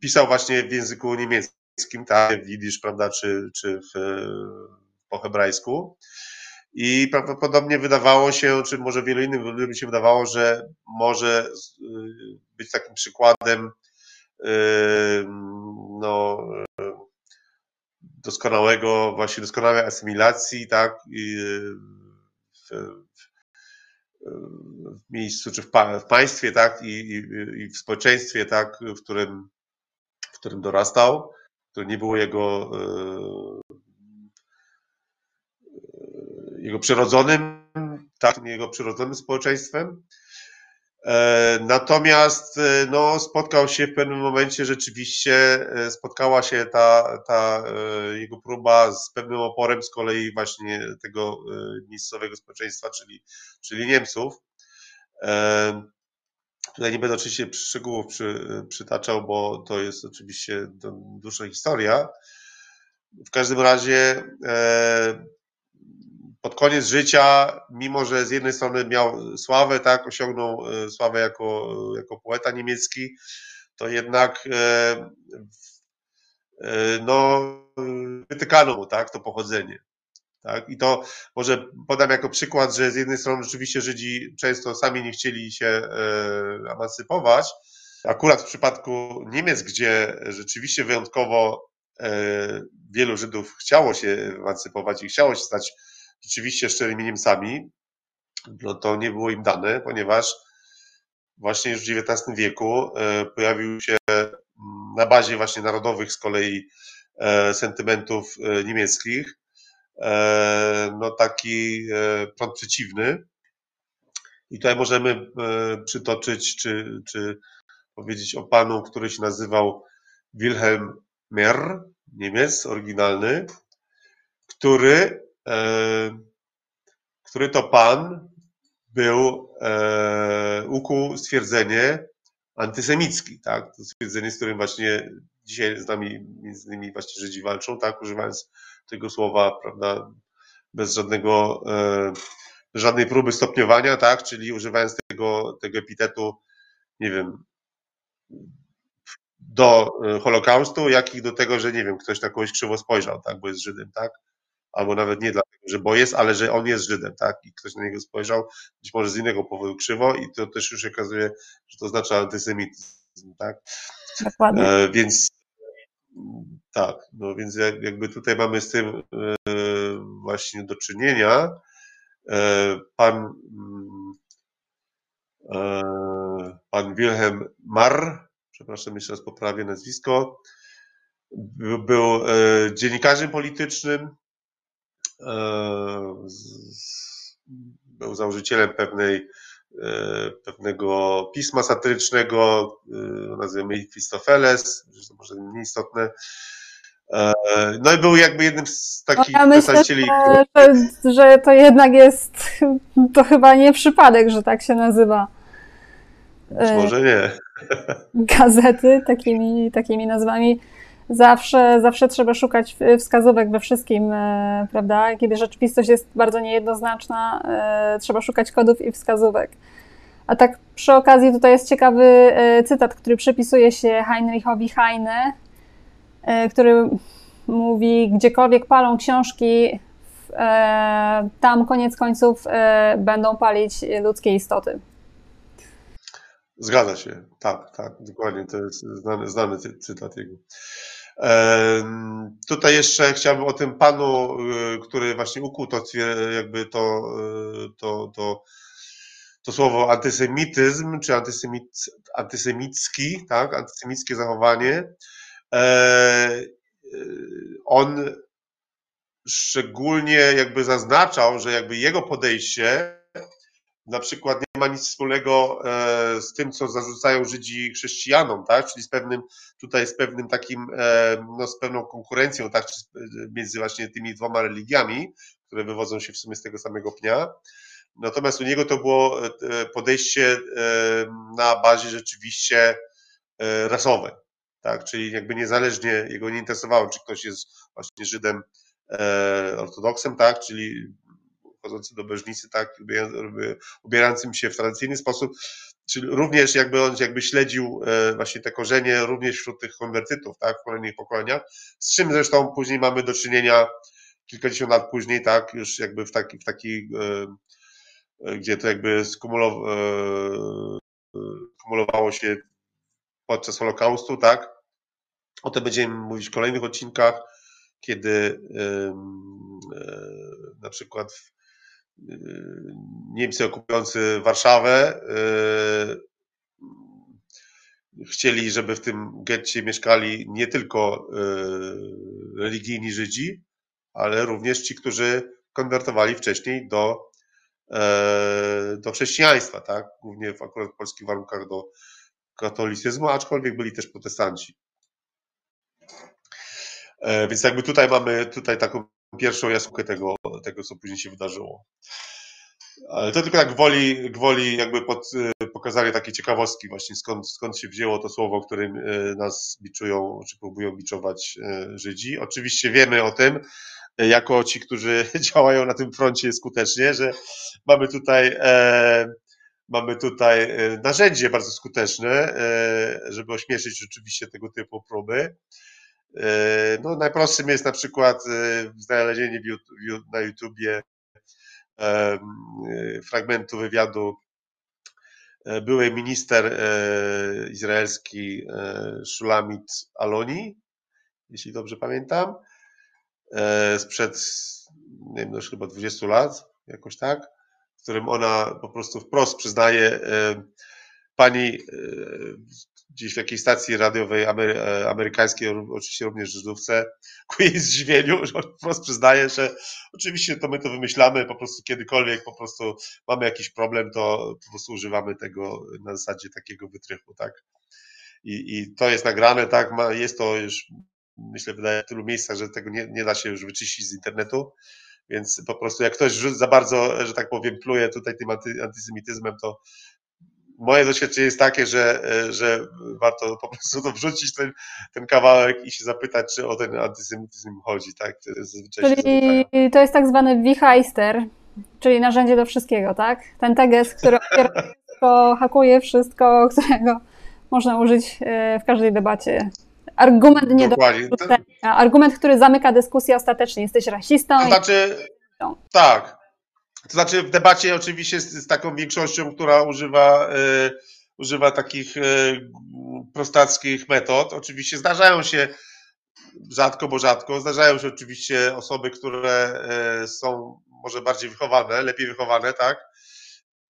Pisał właśnie w języku niemieckim, tak, w prawda, czy, czy w, po hebrajsku. I prawdopodobnie wydawało się, czy może wielu innym ludziom się wydawało, że może być takim przykładem no, doskonałego, właśnie doskonałej asymilacji, tak, w, w miejscu, czy w, pa, w państwie, tak, I, i, i, w społeczeństwie, tak, w którym, w którym dorastał, które nie było jego, jego przyrodzonym, tak, jego przyrodzonym społeczeństwem. E, natomiast e, no, spotkał się w pewnym momencie rzeczywiście, spotkała się ta, ta jego próba z pewnym oporem z kolei właśnie tego miejscowego społeczeństwa, czyli, czyli Niemców. Tutaj nie będę oczywiście szczegółów przy, przytaczał, bo to jest oczywiście dłuższa historia. W każdym razie pod koniec życia, mimo że z jednej strony miał sławę, tak, osiągnął e, sławę jako, jako poeta niemiecki, to jednak e, e, no, wytykano mu tak, to pochodzenie. Tak? I to może podam jako przykład, że z jednej strony rzeczywiście Żydzi często sami nie chcieli się emancypować. Akurat w przypadku Niemiec, gdzie rzeczywiście wyjątkowo wielu Żydów chciało się emancypować i chciało się stać rzeczywiście szczerymi Niemcami, no to nie było im dane, ponieważ właśnie już w XIX wieku e, pojawił się na bazie właśnie narodowych z kolei sentymentów niemieckich E, no taki e, prąd przeciwny. I tutaj możemy e, przytoczyć, czy, czy powiedzieć o panu, który się nazywał Wilhelm Merr, Niemiec oryginalny, który, który to pan był, ukuł stwierdzenie, antysemicki, tak? To stwierdzenie, z którym właśnie dzisiaj z nami, między innymi właśnie Żydzi walczą, tak? Używając tego słowa, prawda, bez żadnego, e, żadnej próby stopniowania, tak? Czyli używając tego, tego epitetu, nie wiem, do e, Holokaustu, jak i do tego, że nie wiem, ktoś na kogoś krzywo spojrzał, tak? Bo jest Żydem, tak? Albo nawet nie dlatego, że bo jest, ale że on jest Żydem, tak? I ktoś na niego spojrzał, być może z innego powodu krzywo i to też już okazuje, że to oznacza antysemityzm, tak? Dokładnie. E, więc tak, no więc jakby tutaj mamy z tym e, właśnie do czynienia. E, pan, mm, e, pan Wilhelm Marr, przepraszam, jeszcze raz poprawię nazwisko, był dziennikarzem politycznym, był założycielem pewnej, pewnego pisma satyrycznego, nazywamy Mefistofeles, to może mniej istotne, E, no i był jakby jednym z takich no ja myślę, że, że to jednak jest, to chyba nie przypadek, że tak się nazywa. Być e, może nie. Gazety takimi, takimi nazwami. Zawsze, zawsze trzeba szukać wskazówek we wszystkim, e, prawda? Kiedy rzeczywistość jest bardzo niejednoznaczna, trzeba szukać kodów i wskazówek. A tak przy okazji tutaj jest ciekawy cytat, który przypisuje się Heinrichowi Heine, E, który mówi, gdziekolwiek palą książki, e, tam koniec końców e, będą palić ludzkie istoty. Zgadza się, tak, tak, dokładnie, to jest znany, znany cytat jego. Tutaj jeszcze chciałbym o tym panu, który właśnie ukuł to, jakby to, to, to, to słowo antysemityzm, czy antysemit, antysemicki, tak, antysemickie zachowanie. E, e, on szczególnie jakby zaznaczał, że jakby jego podejście na przykład ma nic wspólnego e, z tym, co zarzucają Żydzi chrześcijanom, tak? Czyli z pewnym, tutaj z pewnym takim, no z pewną konkurencją, tak? Między właśnie tymi dwoma religiami, które wywodzą się w sumie z tego samego pnia. Natomiast u niego to było podejście na bazie rzeczywiście rasowej tak, czyli jakby niezależnie, jego nie interesowało, czy ktoś jest właśnie Żydem e, ortodoksem, tak, czyli chodzący do beżnicy, tak, ubierającym się w tradycyjny sposób, czyli również jakby on jakby śledził e, właśnie te korzenie również wśród tych konwertytów, tak, w kolejnych pokoleniach, z czym zresztą później mamy do czynienia kilkadziesiąt lat później, tak, już jakby w taki, w taki e, e gdzie to jakby skumulowało, się podczas Holokaustu, tak, o tym będziemy mówić w kolejnych odcinkach, kiedy na przykład Niemcy okupujący Warszawę e, chcieli, żeby w tym getcie mieszkali nie tylko religijni Żydzi, ale również ci, którzy konwertowali wcześniej do, do chrześcijaństwa, tak? Głównie w akurat polskich warunkach do katolicyzmu, aczkolwiek byli też protestanci. E, więc jakby tutaj mamy tutaj taką pierwszą jaskółkę tego, tego, co później się wydarzyło. Ale to tylko tak gwoli, gwoli jakby pod, e, pokazanie takiej ciekawostki właśnie skąd, skąd się wzięło to słowo, którym e, nas biczują, czy próbują biczować Żydzi. Oczywiście wiemy o tym, jako ci, którzy działają na tym froncie skutecznie, że mamy tutaj e, mamy tutaj narzędzie bardzo skuteczne, e, żeby ośmieszyć rzeczywiście tego typu próby. E, no, najprostszym jest na przykład e, znalezienie na YouTubie e, fragmentu wywiadu byłej minister izraelski Shulamit Aloni, jeśli dobrze pamiętam, sprzed, nie wiem, już chyba 20 lat, jakoś tak, w którym ona po prostu wprost przyznaje, pani gdzieś w jakiejś stacji radiowej amery e, amerykańskiej, oczywiście również Żydówce, ku jej zdziwieniu, że on po prostu przyznaje, że oczywiście to my to wymyślamy, po prostu kiedykolwiek po prostu mamy jakiś problem, to po prostu używamy tego na zasadzie takiego wytrychu, tak. I, i to jest nagrane, tak, ma, jest to już, myślę, wydaje w tylu miejscach, że tego nie, nie da się już wyczyścić z internetu, więc po prostu jak ktoś za bardzo, że tak powiem, pluje tutaj tym antysemityzmem, to moje doświadczenie jest takie, że, że warto po prostu to wrzucić ten, ten kawałek i się zapytać, czy o ten antysemityzm chodzi, tak? Zazwyczaj Czyli to jest tak zwany wichajster, czyli narzędzie do wszystkiego, tak? Ten teges, który wszystko, hakuje wszystko, którego można użyć w każdej debacie. Argument nie Dokładnie. do argument, który zamyka dyskusję ostatecznie. Jesteś rasistą. To znaczy, i... tak, to znaczy w debacie oczywiście z, z taką większością, która używa, y, używa takich y, prostackich metod. Oczywiście zdarzają się rzadko, bo rzadko, zdarzają się oczywiście osoby, które y, są może bardziej wychowane, lepiej wychowane, tak?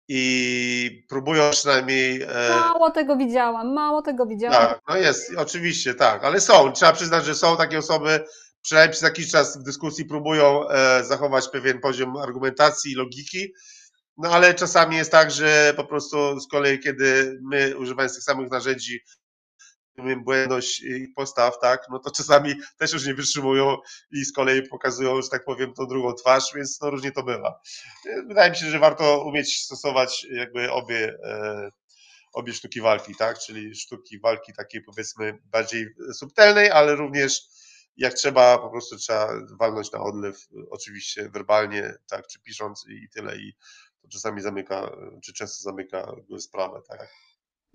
I próbują przynajmniej. Mało tego widziałam, mało tego widziałam. Tak, no jest, oczywiście, tak, ale są. Trzeba przyznać, że są takie osoby, przynajmniej przez jakiś czas w dyskusji próbują e, zachować pewien poziom argumentacji i logiki, no ale czasami jest tak, że po prostu z kolei, kiedy my używając tych samych narzędzi błędność ich postaw, tak, no to czasami też już nie wytrzymują i z kolei pokazują, że tak powiem, tą drugą twarz, więc no różnie to bywa. Wydaje mi się, że warto umieć stosować jakby obie, e, obie sztuki walki, tak, czyli sztuki walki takiej powiedzmy bardziej subtelnej, ale również jak trzeba, po prostu trzeba walnąć na odlew, oczywiście werbalnie, tak, czy pisząc i tyle i to czasami zamyka, czy często zamyka sprawę, tak.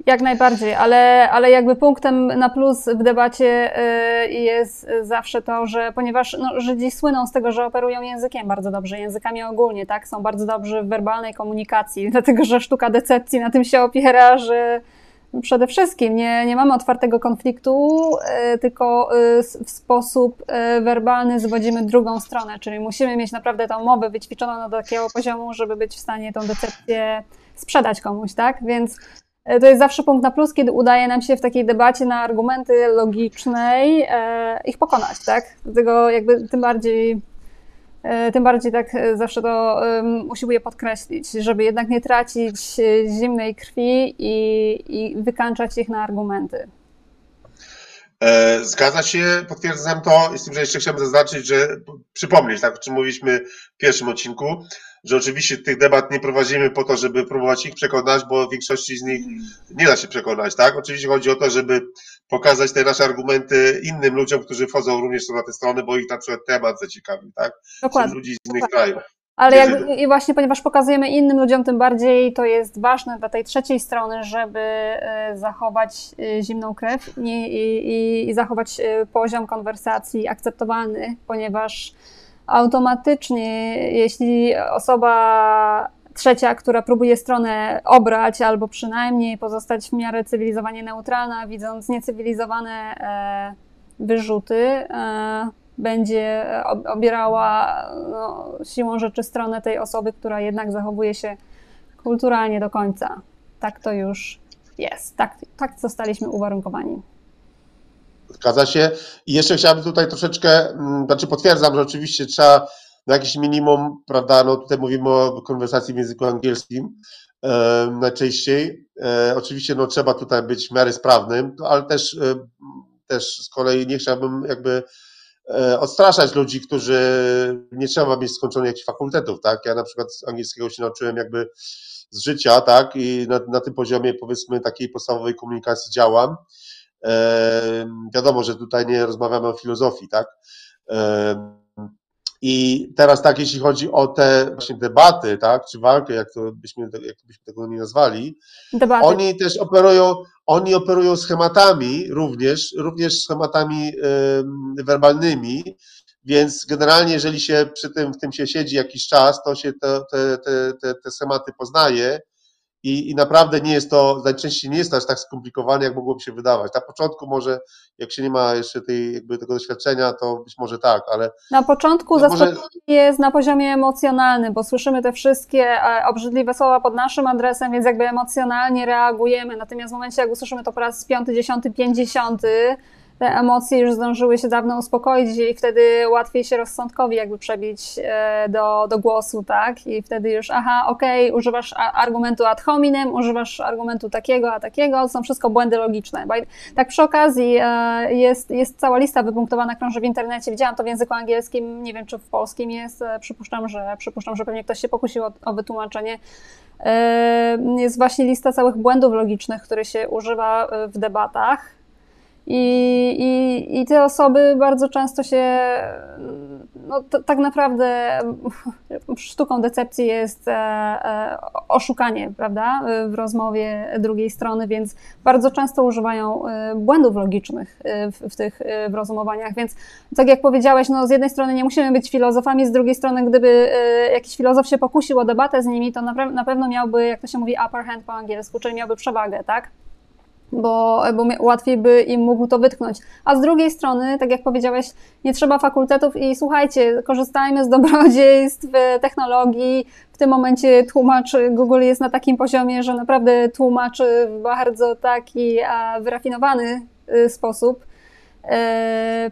Jak najbardziej, ale, ale jakby punktem na plus w debacie y, jest zawsze to, że ponieważ no, Żydzi słyną z tego, że operują językiem bardzo dobrze, językami ogólnie, tak, są bardzo dobrzy w werbalnej komunikacji, dlatego że sztuka decepcji na tym się opiera, że przede wszystkim nie, nie mamy otwartego konfliktu, y, tylko y, w sposób werbalny zwodzimy drugą stronę, czyli musimy mieć naprawdę tą mowę wyćwiczoną do takiego poziomu, żeby być w stanie tą decepcję sprzedać komuś, tak? Więc E, to jest zawsze punkt na plus, kiedy udaje nam się w takiej debacie na argumenty logicznej e, ich pokonać, tak? Dlatego jakby tym bardziej, e, tym bardziej tak zawsze to usiłuję podkreślić, żeby jednak nie tracić zimnej krwi i, i wykańczać ich na argumenty. Zgadza się, potwierdzam to. Z tym, że jeszcze chciałbym zaznaczyć, że przypomnieć, tak, o czym mówiliśmy w pierwszym odcinku, że oczywiście tych debat nie prowadzimy po to, żeby próbować ich przekonać, bo większości z nich nie da się przekonać, tak? Oczywiście chodzi o to, żeby pokazać te nasze argumenty innym ludziom, którzy wchodzą również na te strony, bo ich na przykład temat zaciekawi, tak? Dokładnie. ludzi z innych Dokładnie. krajów. Ale jakby, i właśnie ponieważ pokazujemy innym ludziom, tym bardziej to jest ważne dla tej trzeciej strony, żeby e, zachować e, zimną krew i, i, i zachować e, poziom konwersacji akceptowalny, ponieważ automatycznie, jeśli osoba trzecia, która próbuje stronę obrać albo przynajmniej pozostać w miarę cywilizowanie neutralna, widząc niecywilizowane e, wyrzuty, e, będzie obierała no, siłą rzeczy stronę tej osoby, która jednak zachowuje się kulturalnie do końca. Tak to już jest. Tak, tak zostaliśmy uwarunkowani. Zgadza się. I jeszcze chciałbym tutaj troszeczkę, mm, znaczy potwierdzam, że oczywiście trzeba na jakieś minimum, prawda, no tutaj mówimy o konwersacji w języku angielskim e, najczęściej. E, oczywiście no trzeba tutaj być w miarę sprawnym, ale też, e, też z kolei nie chciałbym jakby e, odstraszać ludzi, którzy nie trzeba mieć skończonych jakichś fakultetów, tak? Ja na przykład z angielskiego się nauczyłem jakby z życia, tak? I na, na tym poziomie powiedzmy takiej podstawowej komunikacji działam. Wiadomo, że tutaj nie rozmawiamy o filozofii, tak? I teraz tak, jeśli chodzi o te właśnie debaty, tak, czy walkę, jak to byśmy, jak byśmy tego nie nazwali, debaty. oni też operują, oni operują schematami również, również schematami werbalnymi, więc generalnie, jeżeli się przy tym, w tym się siedzi jakiś czas, to się te, te, te, te schematy poznaje i, I naprawdę nie jest to, najczęściej nie jest to aż tak skomplikowane, jak mogłoby się wydawać. Na początku może, jak się nie ma jeszcze tej, jakby tego doświadczenia, to być może tak, ale... Na początku no może... jest na poziomie emocjonalnym, bo słyszymy te wszystkie e, obrzydliwe słowa pod naszym adresem, więc jakby emocjonalnie reagujemy. Natomiast w momencie, jak usłyszymy to po raz piąty, dziesiąty, pięćdziesiąty, te emocje już zdążyły się dawno uspokoić i wtedy łatwiej się rozsądkowi jakby przebić e, do, do głosu, tak? I wtedy już, aha, okej, okay, używasz argumentu ad hominem, używasz argumentu takiego, a takiego, to są wszystko błędy logiczne. Tak przy okazji e, jest, jest cała lista wypunktowana, krąży w internecie, widziałam to w języku angielskim, nie wiem czy w polskim jest, e, przypuszczam, że, przypuszczam, że pewnie ktoś się pokusił o, o wytłumaczenie. Jest właśnie lista całych błędów logicznych, które się używa w debatach i, i, I te osoby bardzo często się, no to, tak naprawdę sztuką decepcji jest e, e, oszukanie, prawda, w rozmowie drugiej strony, więc bardzo często używają e, błędów logicznych w, w tych w rozumowaniach, więc tak jak powiedziałeś, no z jednej strony nie musimy być filozofami, z drugiej strony gdyby jakiś filozof się pokusił o debatę z nimi, to na, na pewno miałby, jak to się mówi, upper hand po angielsku, czyli miałby przewagę, tak? Bo, bo łatwiej by im mógł to wytknąć. A z drugiej strony, tak jak powiedziałeś, nie trzeba fakultetów i słuchajcie, korzystajmy z dobrodziejstw technologii. W tym momencie tłumacz Google jest na takim poziomie, że naprawdę tłumaczy w bardzo taki wyrafinowany y, sposób E,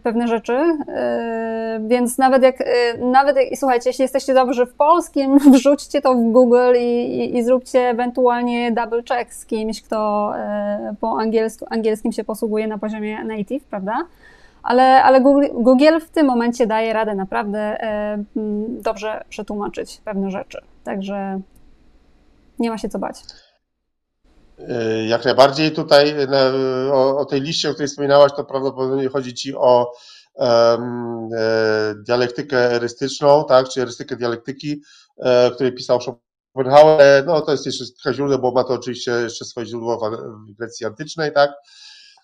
pewne rzeczy, e, więc nawet jak, e, nawet jak, słuchajcie, jeśli jesteście dobrzy w polskim, wrzućcie to w Google i, i, i zróbcie ewentualnie double check z kimś, kto po angielsku, angielskim się posługuje na poziomie native, prawda? Ale, ale Google w tym momencie daje radę naprawdę dobrze przetłumaczyć pewne rzeczy, także nie ma się co bać. Y, jak najbardziej tutaj y, o, o, tej liście, o której wspominałaś, to prawdopodobnie chodzi Ci o um, e, dialektykę erystyczną, tak, czy erystykę dialektyki, e, której pisał Schopenhauer. E, no to jest jeszcze trochę źródło, bo ma to oczywiście jeszcze swoje źródło w Grecji antycznej, tak,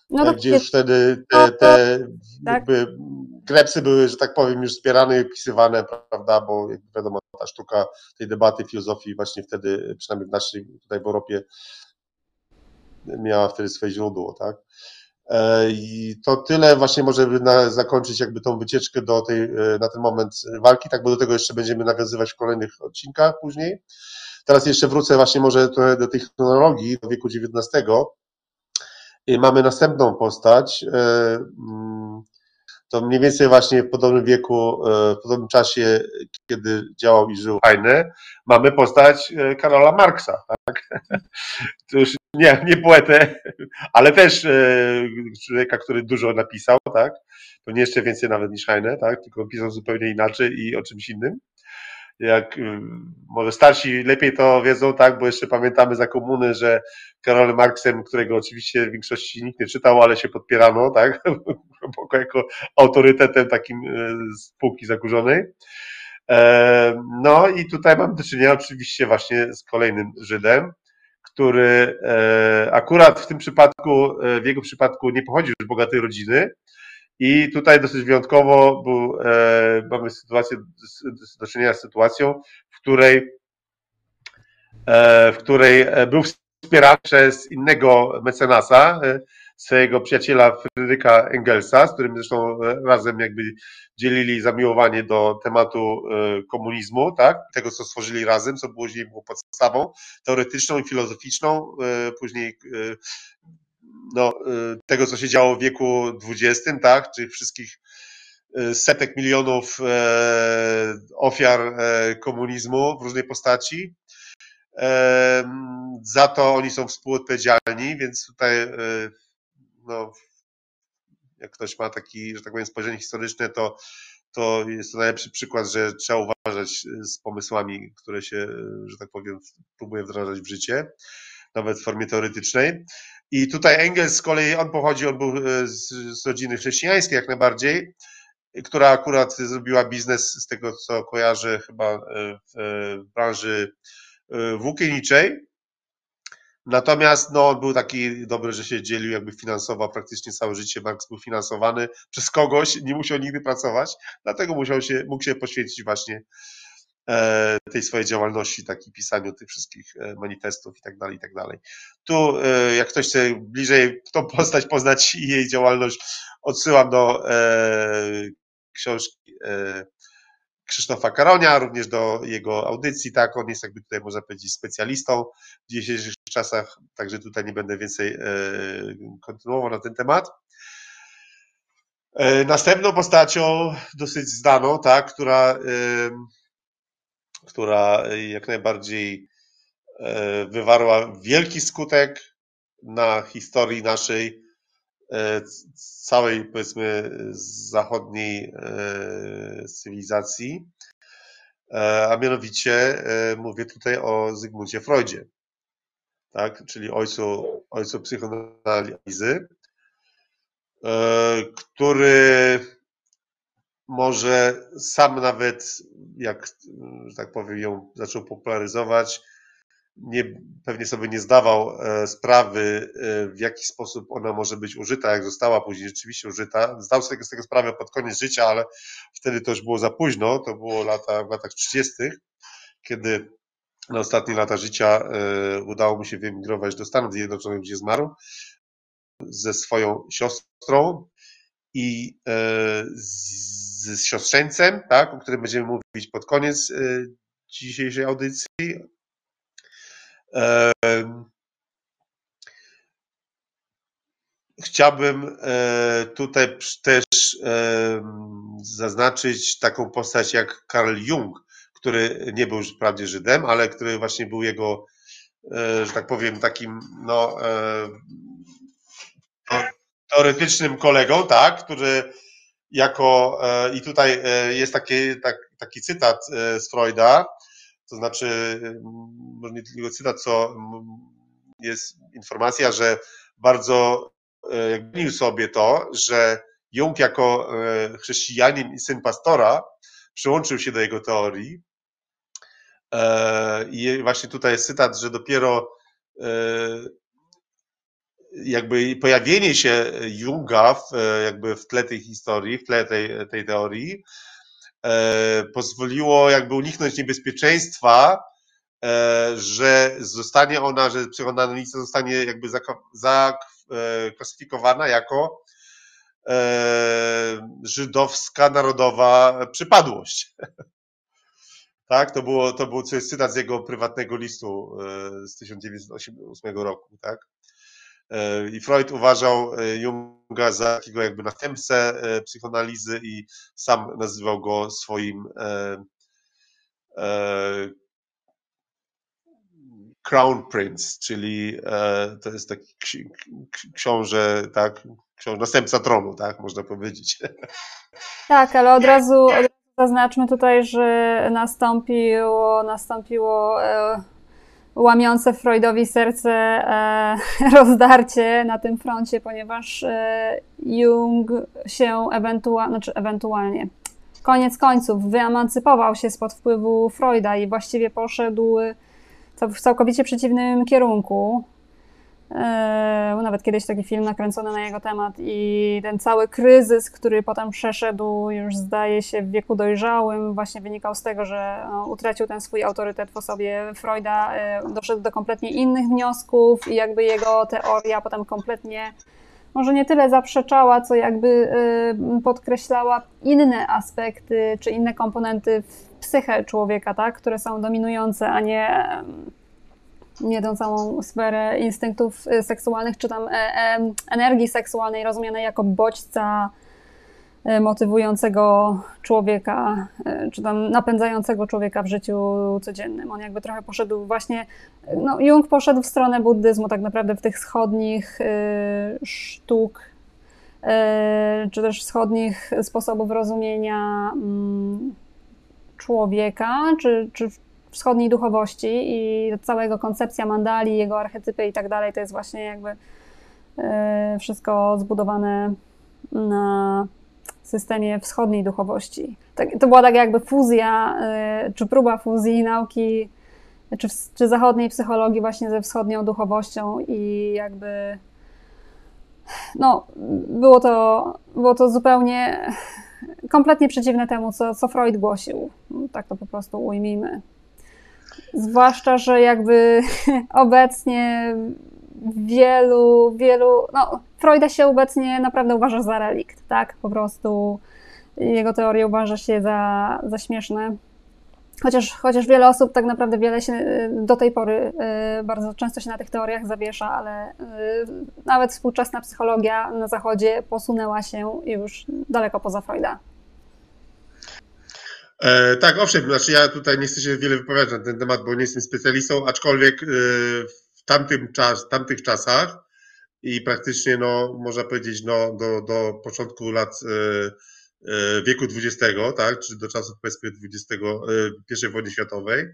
no to gdzie już wtedy te, te tak. jakby grepsy były, że tak powiem, już wspierane i opisywane, prawda, bo jak wiadomo, ta sztuka tej debaty filozofii właśnie wtedy, przynajmniej w naszej tutaj w Europie, miała wtedy swoje źródło, tak? E, I to tyle właśnie może na, zakończyć jakby tą wycieczkę do tej, e, na ten moment walki, tak, bo do tego jeszcze będziemy nawiązywać w kolejnych odcinkach później. Teraz jeszcze wrócę właśnie może trochę do tej chronologii, do wieku XIX. I mamy następną postać, e, to mniej więcej właśnie w podobnym wieku, w podobnym czasie, kiedy działał i żył Heine, mamy postać Karola Marksa, tak? To już nie, nie poetę, ale też e, człowieka, który dużo napisał, tak? To nie jeszcze więcej nawet niż Heine, tak? Tylko pisał zupełnie inaczej i o czymś innym. Jak y, może starsi lepiej to wiedzą, tak? Bo jeszcze pamiętamy za komuny, że Karolem Marksem, którego oczywiście w większości nikt nie czytał, ale się podpierano, tak? jako autorytetem takim e, spółki zakurzonej. E, no i tutaj mam do czynienia oczywiście właśnie z kolejnym Żydem, który e, akurat w tym przypadku, e, w jego przypadku nie pochodzi z bogatej rodziny. I tutaj dosyć wyjątkowo był, e, mamy sytuację, do czynienia z sytuacją, w której, w której był wspierany przez innego mecenasa, swojego przyjaciela Fryderyka Engelsa, z którym zresztą razem jakby dzielili zamiłowanie do tematu e, komunizmu, tak? Tego, co stworzyli razem, co było, było podstawą teoretyczną i filozoficzną, e, później e, no, tego, co się działo w wieku XX, tak? Czy wszystkich setek milionów ofiar komunizmu w różnej postaci. Za to oni są współodpowiedzialni, więc tutaj no, jak ktoś ma taki, że tak powiem, spojrzenie historyczne, to, to jest to najlepszy przykład, że trzeba uważać z pomysłami, które się, że tak powiem, próbuje wdrażać w życie, nawet w formie teoretycznej. I tutaj Engels z kolei, on pochodzi, on był e, z, z rodziny chrześcijańskiej jak najbardziej, która akurat zrobiła biznes z tego, co kojarzę chyba e, w, e, w branży włókienniczej Natomiast no, on był taki dobry, że się dzielił, jakby finansował praktycznie całe życie. Marks był finansowany przez kogoś, nie musiał nigdy pracować, dlatego musiał się, mógł się poświęcić właśnie tej swojej działalności, takiej pisaniu tych wszystkich e, manifestów i tak dalej, i tak dalej. Tu, e, jak ktoś chce bliżej tą postać poznać i jej działalność, odsyłam do e, książki e, Krzysztofa Karonia, również do jego audycji, tak, on jest jakby tutaj można powiedzieć specjalistą w dzisiejszych czasach, także tutaj nie będę więcej e, kontynuował na ten temat. Następną postacią dosyć znaną, tak, która, która jak najbardziej wywarła wielki skutek na historii naszej całej, powiedzmy, zachodniej cywilizacji, a mianowicie mówię tutaj o Zygmuncie Freudzie, tak, czyli ojcu, ojcu psychoanalizy, który może sam nawet, jak że tak powiem, ją zaczął popularyzować, nie, pewnie sobie nie zdawał e, sprawy, e, w jaki sposób ona może być użyta, jak została później rzeczywiście użyta. Zdał sobie z tego sprawę pod koniec życia, ale wtedy to już było za późno, to było lata, w latach 30., kiedy na ostatnie lata życia e, udało mu się wyemigrować do Stanów Zjednoczonych, gdzie zmarł ze swoją siostrą i z siostrzeńcem, tak, o którym będziemy mówić pod koniec dzisiejszej audycji, Chciałbym e, tutaj też zaznaczyć taką postać jak Karl Jung, który nie był wprawdzie Żydem, ale który właśnie był jego, e, że tak powiem, takim no, e, teoretycznym kolegą, tak, który jako, i tutaj jest taki, tak, taki cytat z Freuda, to znaczy, może nie tylko cytat, co jest informacja, że bardzo e, jakby sobie to, że Jung jako e, chrześcijanin i syn pastora przyłączył się do jego teorii. E, I właśnie tutaj jest cytat, że dopiero jakby pojawienie się Junga w, jakby w tle tej historii, w tle tej, tej teorii, E, pozwoliło jakby uniknąć niebezpieczeństwa, e, że zostanie ona, że psychoanaliza zostanie jakby zaklasyfikowana e, jako żydowska narodowa przypadłość. Tak, to było, to był cytat z jego prywatnego listu z 1908 roku, tak. E, I Freud uważał e, Junga za takiego jakby następcę e, psychoanalizy i sam nazywał go swoim Crown Prince, czyli to jest taki książę, tak, książę, następca tronu, tak, można powiedzieć. Tak, ale od razu, zaznaczmy tutaj, że nastąpiło, nastąpiło łamiące Freudowi serce e, rozdarcie na tym froncie, ponieważ e, Jung się ewentualnie, znaczy ewentualnie, koniec końców wyemancypował się spod wpływu Freuda i właściwie poszedł w całkowicie przeciwnym kierunku. Był nawet kiedyś taki film nakręcony na jego temat i ten cały kryzys, który potem przeszedł już zdaje się w wieku dojrzałym, właśnie wynikał z tego, że no, utracił ten swój autorytet w osobie Freuda, e, doszedł do kompletnie innych wniosków i jakby jego teoria potem kompletnie może nie tyle zaprzeczała, co jakby e, podkreślała inne aspekty czy inne komponenty w psyche człowieka, tak, które są dominujące, a nie nie tą całą sferę instynktów y, seksualnych, czy tam e, e, energii seksualnej rozumianej jako bodźca e, motywującego człowieka, czy tam napędzającego człowieka w życiu codziennym. On jakby trochę poszedł właśnie, no Jung poszedł w stronę buddyzmu tak naprawdę w tych wschodnich sztuk, czy też wschodnich sposobów rozumienia mm, człowieka, czy, czy wschodniej duchowości i całego koncepcja mandali, jego archetypy i tak dalej, to jest właśnie jakby e, wszystko zbudowane na systemie wschodniej duchowości. Tak, to była tak jakby fuzja, e, czy próba fuzji nauki, czy, czy zachodniej psychologii właśnie ze wschodnią duchowością i jakby no, było to, było to zupełnie kompletnie przeciwne temu, co, co Freud głosił. Tak to po prostu ujmijmy. Zwłaszcza, że jakby obecnie wielu, wielu, no Freuda się obecnie naprawdę uważa za relikt, tak? Po prostu jego teorie uważa się za, za śmieszne. Chociaż, chociaż wiele osób tak naprawdę wiele się do tej pory bardzo często się na tych teoriach zawiesza, ale nawet współczesna psychologia na zachodzie posunęła się już daleko poza Freuda. E, tak, owszem, znaczy ja tutaj nie chcę się wiele wypowiadać na ten temat, bo nie jestem specjalistą, aczkolwiek e, w tamtym czas, tamtych czasach i praktycznie, no, można powiedzieć, no, do, do początku lat e, e wieku XX, tak, czy do czasów powiedzmy XX, I wojny światowej,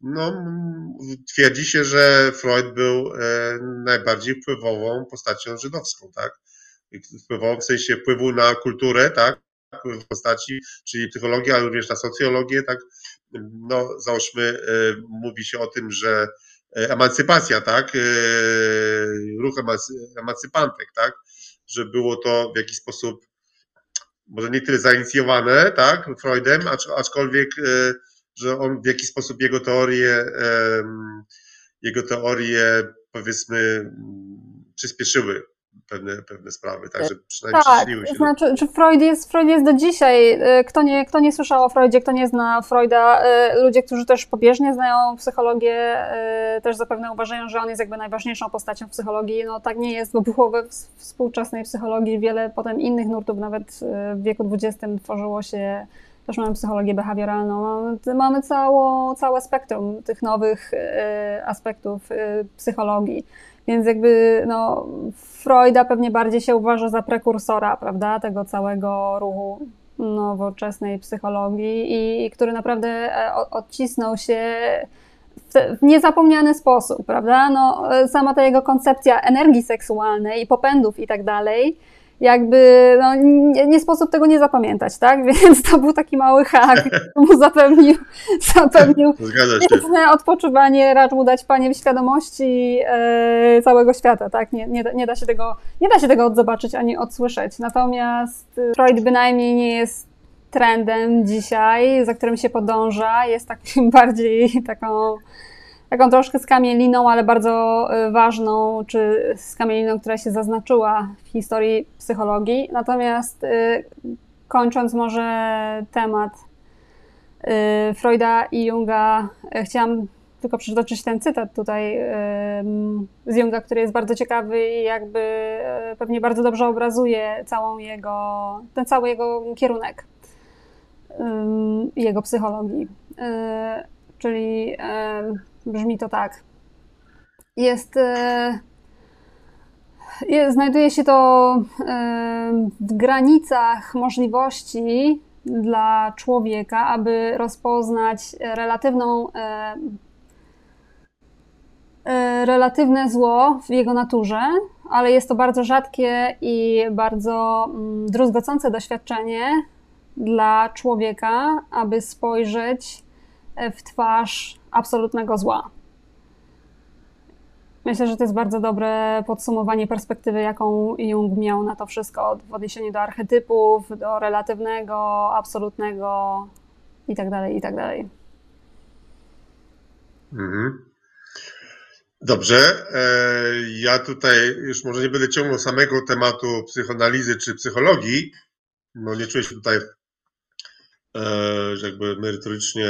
no, twierdzi się, że Freud był najbardziej wpływową postacią żydowską, tak, wpływową w sensie wpływu na kulturę, tak, postaci, czyli psychologię, ale również na socjologię, tak, no załóżmy, e, mówi się o tym, że e, emancypacja, tak, e, ruch emancypantek, tak, że było to w jakiś sposób może nie tyle zainicjowane, tak, Freudem, aczkolwiek, że on w jakiś sposób jego teorie, jego teorie powiedzmy przyspieszyły pewne, pewne sprawy, także przynajmniej tak, się. Znaczy, czy Freud jest, Freud jest do dzisiaj, y, kto nie, kto nie słyszał o Freudzie, kto nie zna Freuda, y, ludzie, którzy też pobieżnie znają psychologię, też zapewne uważają, że on jest jakby najważniejszą postacią w psychologii. No tak nie jest, bo było we współczesnej psychologii wiele potem innych nurtów, nawet w wieku XX tworzyło się też mamy psychologię behawioralną, mamy, mamy cało, całe spektrum tych nowych aspektów psychologii. Więc jakby no, Freuda pewnie bardziej się uważa za prekursora, prawda, tego całego ruchu nowoczesnej psychologii i, i który naprawdę e, odcisnął się w, niezapomniany sposób, prawda? No, e, sama ta jego koncepcja energii seksualnej i popędów i tak dalej, jakby no, nie, nie, sposób tego nie zapamiętać, tak? Więc to był taki mały hak, który mu zapewnił, zapewnił odpoczywanie, racz mu dać panie w świadomości e, całego świata, tak? Nie, nie, nie, da się tego, nie da się tego odzobaczyć ani odsłyszeć. Natomiast Freud bynajmniej nie jest trendem dzisiaj, za którym się podąża, jest takim bardziej taką taką troszkę skamieliną, ale bardzo y, ważną, czy skamieliną, która się zaznaczyła w historii psychologii. Natomiast y, kończąc może temat y, Freuda i Junga, chciałam tylko przytoczyć ten cytat tutaj z Junga, który jest bardzo ciekawy i jakby pewnie bardzo dobrze obrazuje całą jego, ten cały jego kierunek jego psychologii. Czyli Brzmi to tak. Jest, e, jest, znajduje się to e, w granicach możliwości dla człowieka, aby rozpoznać relatywną, e, relatywne zło w jego naturze, ale jest to bardzo rzadkie i bardzo mm, druzgocące doświadczenie dla człowieka, aby spojrzeć w twarz absolutnego zła. Myślę, że to jest bardzo dobre podsumowanie perspektywy, jaką Jung miał na to wszystko, w odniesieniu do archetypów, do relatywnego, absolutnego itd., tak itd. Tak mhm. Dobrze. E, ja tutaj już może nie będę ciągnął samego tematu psychoanalizy czy psychologii. No nie czuję się tutaj, e, jakby merytorycznie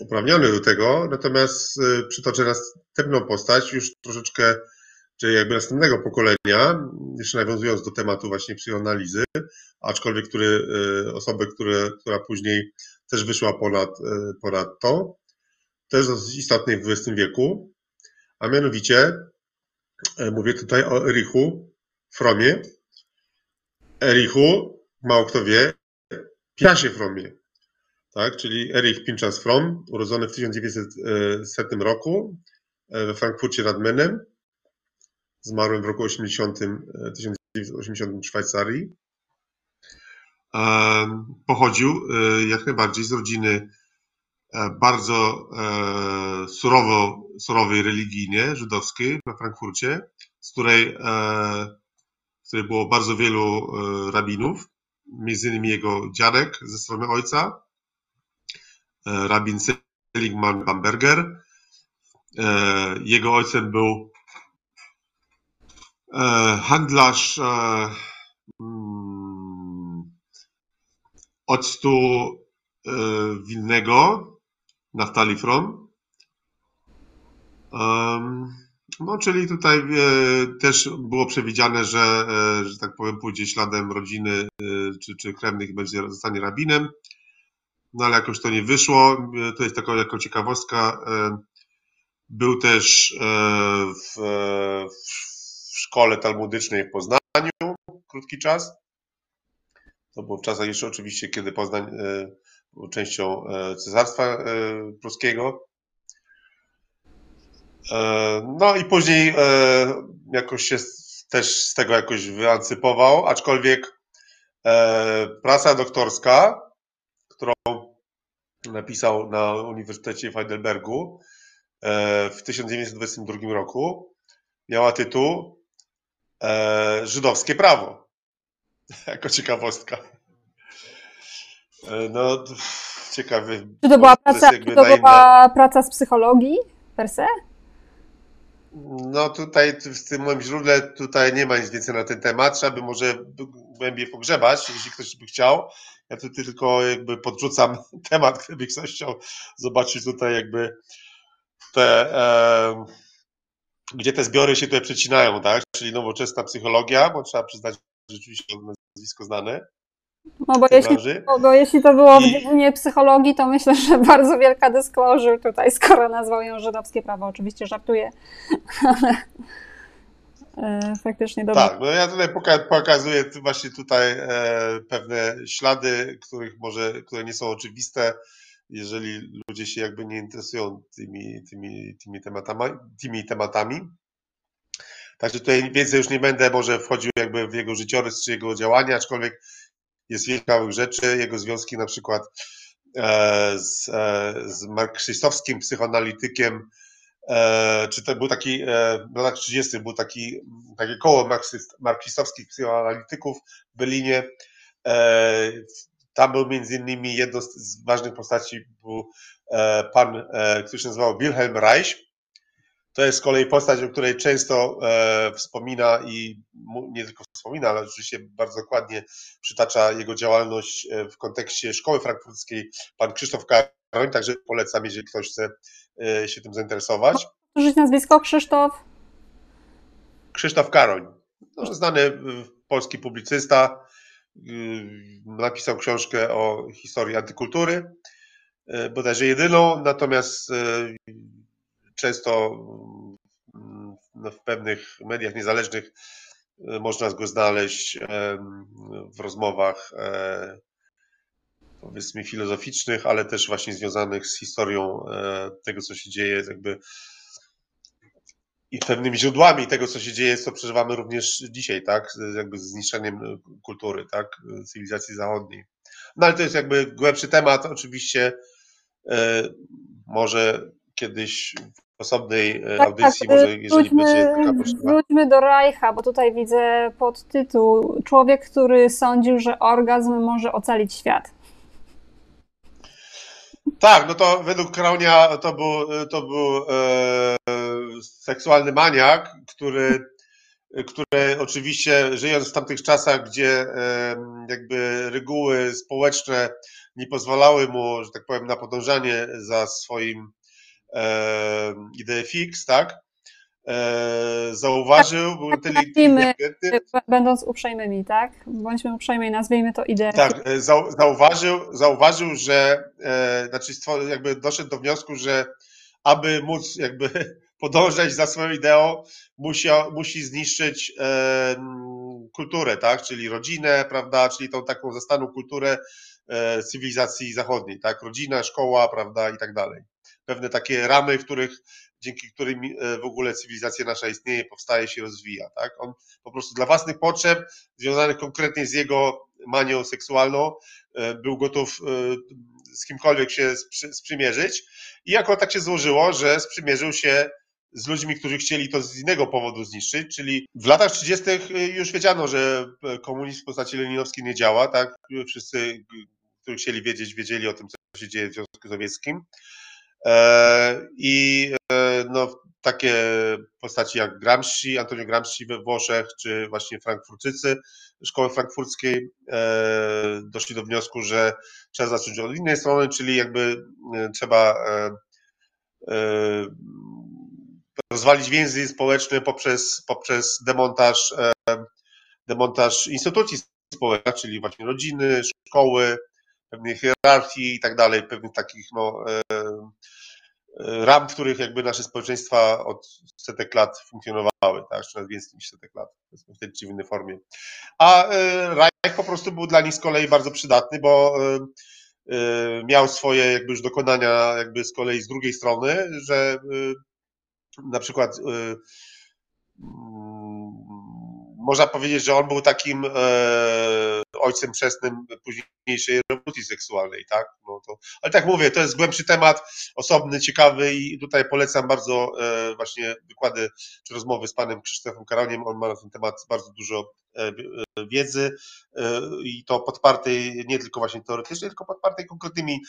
uprawniony do tego, natomiast y, przytoczę następną postać, już troszeczkę, czyli jakby następnego pokolenia, jeszcze nawiązując do tematu właśnie psychoanalizy, aczkolwiek który, y, osoby, które, która później też wyszła ponad, y, ponad to, też dosyć istotnej w XX wieku, a mianowicie mówię tutaj o Erichu Fromie. Erichu, mało kto wie, Piasie Fromie tak, czyli Erich Pinchas Fromm, urodzony w 1900 roku e, we Frankfurcie nad Menem, zmarły w roku 80, 1980 w Szwajcarii. Pochodził e, jak najbardziej z rodziny e, bardzo surowo, surowej religijnie, żydowskiej we Frankfurcie, z której, w której było bardzo wielu rabinów, między innymi jego dziadek ze strony ojca, E, rabin Seligman Bamberger. E, jego ojcem był e, handlarz mm, octu Wilnego, Naftali From. No, czyli tutaj e, też było przewidziane, że, e, że tak powiem, pójdzie śladem rodziny e, czy, czy krewnych będzie, zostanie rabinem. No ale jakoś to nie wyszło. To jest taka jako ciekawostka. Był też w, w szkole talmudycznej w Poznaniu krótki czas. To było w czasach jeszcze oczywiście, kiedy Poznań był częścią Cesarstwa Pruskiego. E, no i później e, jakoś się też z tego jakoś wyancypował, aczkolwiek e, praca doktorska, którą napisał na Uniwersytecie w Heidelbergu w 1922 roku, miała tytuł Żydowskie prawo. jako ciekawostka. No, ciekawy. Czy to była praca, to, to była praca z psychologii per se? No tutaj w tym moim źródle tutaj nie ma nic więcej na ten temat. Trzeba by może głębiej pogrzebać, jeśli ktoś by chciał. Ja tu tylko jakby podrzucam temat, gdyby ktoś chciał zobaczyć tutaj jakby te, e, gdzie te zbiory się tutaj przecinają, tak? Czyli nowoczesna psychologia, bo trzeba przyznać rzeczywiście nazwisko znane. No bo jeśli, bo jeśli to było w dziedzinie psychologii, to myślę, że bardzo wielka disclosure tutaj, skoro nazwał ją żydowskie prawo. Oczywiście żartuję, ale faktycznie dobrze. Tak, no ja tutaj pokazuję właśnie tutaj e, pewne ślady, których może, które nie są oczywiste, jeżeli ludzie się jakby nie interesują tymi, tymi, tymi, tematami, tymi tematami. Także tutaj więcej już nie będę może wchodził jakby w jego życiorys czy jego działania, aczkolwiek jest wiele ciekawych rzeczy. Jego związki na przykład e, z, e, z psychoanalitykiem, e, czy to był taki, w latach 30. był taki, takie koło marksistowskich psychoanalityków w Berlinie. Tam był między innymi jedną z ważnych postaci był pan, który się nazywał Wilhelm Reich, to jest z kolei postać, o której często e, wspomina i nie tylko wspomina, ale oczywiście bardzo dokładnie przytacza jego działalność e, w kontekście szkoły frankfurckiej pan Krzysztof Karoń, także polecam, jeżeli ktoś chce e, się tym zainteresować. Użyć nazwisko Krzysztof? Krzysztof Karoń, no, znany polski publicysta, napisał książkę o historii antykultury, bodajże jedyną, natomiast często mm, w pewnych mediach niezależnych można go znaleźć w rozmowach e, powiedzmy filozoficznych, ale też właśnie związanych z historią e, tego, co się dzieje, jakby i pewnymi źródłami tego, co się dzieje, co przeżywamy również dzisiaj, tak, jakby z zniszczeniem kultury, tak, cywilizacji zachodniej. No ale to jest jakby głębszy temat, oczywiście może kiedyś w osobnej e, tak, audycji, tak, może jeżeli wróćmy, będzie taka potrzeba. Wróćmy do Reicha, bo tutaj widzę podtytuł Człowiek, który sądził, że orgazm może ocalić świat. Tak, no to według Kraunia to był, to był e, seksualny maniak, który, który oczywiście żyjąc w tamtych czasach, gdzie e, jakby reguły społeczne nie pozwalały mu, że tak powiem, na podążanie za swoim ideę fix, tak? Zauważył, był tak, inteligentny. Będąc uprzejmymi, tak? Bądźmy uprzejmi, nazwijmy to ideę. Tak, e, zauważył, zauważył, że e, znaczy jakby doszedł do wniosku, że aby móc jakby podążać za swoją ideą, musi, musi zniszczyć e, kulturę, tak? Czyli rodzinę, prawda? Czyli tą taką zastaną kulturę e, cywilizacji zachodniej, tak? Rodzina, szkoła, prawda? I tak dalej pewne takie ramy, w których, dzięki którym e, w ogóle cywilizacja nasza istnieje, powstaje, się rozwija. Tak? On po prostu dla własnych potrzeb, związanych konkretnie z jego manią seksualną, e, był gotów e, z kimkolwiek się sprzymierzyć. I jako tak się złożyło, że sprzymierzył się z ludźmi, którzy chcieli to z innego powodu zniszczyć, czyli w latach 30. już wiedziano, że komunizm w postaci leninowskiej nie działa, tak? Wszyscy, którzy chcieli wiedzieć, wiedzieli o tym, co się dzieje w Związku Sowieckim. I no, takie postaci jak Gramsci, Antonio Gramsci we Włoszech, czy właśnie Frankfurtycy szkoły frankfurckiej doszli do wniosku, że trzeba zacząć od innej strony, czyli jakby trzeba rozwalić więzy społeczne poprzez, poprzez demontaż, demontaż instytucji społecznych, czyli właśnie rodziny, szkoły, pewnej hierarchii i tak dalej, pewnych takich no, e, e, ram, w których jakby nasze społeczeństwa od setek lat funkcjonowały, tak, czy nawet więcej niż setek lat, w tej czy innej formie. A e, Reich po prostu był dla nich z kolei bardzo przydatny, bo miał swoje jakby już dokonania jakby z kolei z drugiej strony, że na przykład można powiedzieć, że on był takim e, ojcem chrzestnym późniejszej rewolucji seksualnej, tak? No to, ale tak mówię, to jest głębszy temat, osobny, ciekawy i tutaj polecam bardzo e, właśnie wykłady czy rozmowy z panem Krzysztofem Karoniem, on ma na ten temat bardzo dużo e, wiedzy i to podpartej nie tylko właśnie teoretycznie, tylko podpartej konkretnymi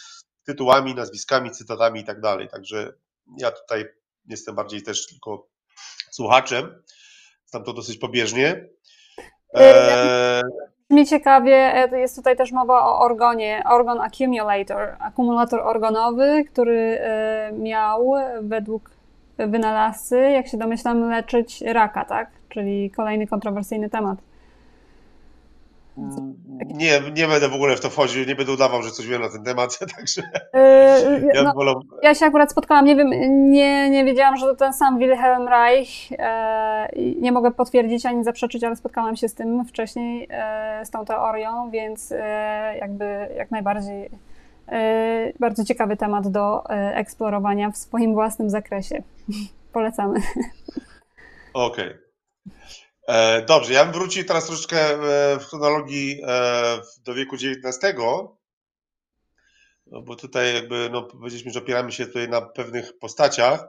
tytułami, nazwiskami, cytatami i tak dalej, także ja tutaj jestem bardziej też tylko słuchaczem, tam to dosyć pobieżnie. E... Mi ciekawie, jest tutaj też mowa o orgonie, organ accumulator, akumulator organowy, który e, miał według wynalazcy, jak się domyślam, leczyć raka, tak? Czyli kolejny kontrowersyjny temat. Nie, nie będę w ogóle w to wchodził, nie będę udawał, że coś wiem na ten temat, także yy, ja, no, wolał... ja się akurat spotkałam, nie wiem, nie, nie wiedziałam, że to ten sam Wilhelm Reich, e, nie mogę potwierdzić ani zaprzeczyć, ale spotkałam się z tym wcześniej, e, z tą teorią, więc e, jakby jak najbardziej bardzo ciekawy temat do eksplorowania w swoim własnym zakresie. Polecamy. Okej. Okay. E, dobrze, ja bym wrócił teraz troszeczkę e, w chronologii e, do wieku XIX, no bo tutaj jakby, no powiedzieliśmy, że opieramy się tutaj na pewnych postaciach.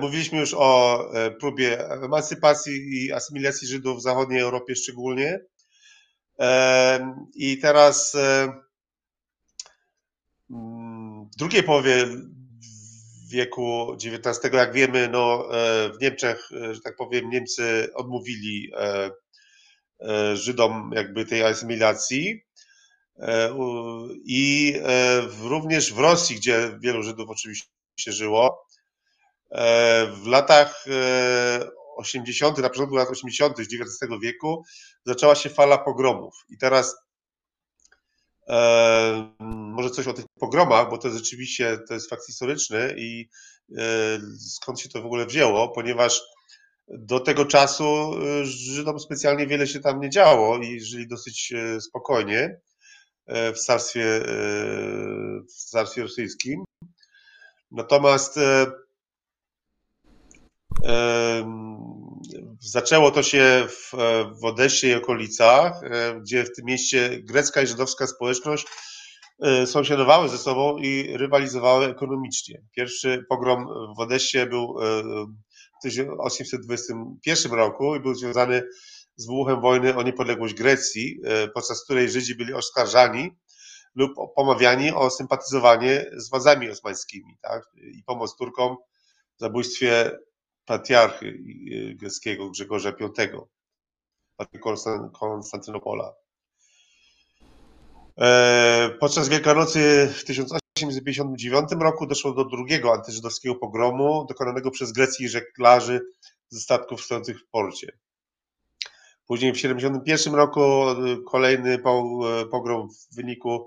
Mówiliśmy już o próbie emancypacji i asymilacji Żydów w zachodniej Europie szczególnie. I teraz w drugiej połowie wieku XIX, jak wiemy, no, e, w Niemczech, e, że tak powiem, Niemcy odmówili e, Żydom jakby tej asymilacji. I również w Rosji, gdzie wielu Żydów oczywiście żyło, w latach 80., na początku lat 80. XIX wieku zaczęła się fala pogromów. I teraz może coś o tych pogromach, bo to rzeczywiście to jest fakt historyczny i e, skąd się to w ogóle wzięło, ponieważ do tego czasu e, Żydom specjalnie wiele się tam nie działo i żyli dosyć e, spokojnie w carstwie, w carstwie rosyjskim. Natomiast Zaczęło to się w, w i okolicach, e, gdzie w tym mieście grecka i żydowska społeczność e, sąsiadowały ze sobą i rywalizowały ekonomicznie. Pierwszy pogrom w Odessie był e, w 1821 roku i był związany z wybuchem wojny o niepodległość Grecji, podczas której Żydzi byli oskarżani lub pomawiani o sympatyzowanie z władzami osmańskimi tak? i pomoc Turkom w zabójstwie patriarchy y, greckiego Grzegorza V, Konstantynopola. E, podczas Wielkanocy w 1859 roku doszło do drugiego antyżydowskiego pogromu dokonanego przez greckich żeglarzy ze statków stojących w porcie. Później w 1971 roku y, kolejny pogrom w wyniku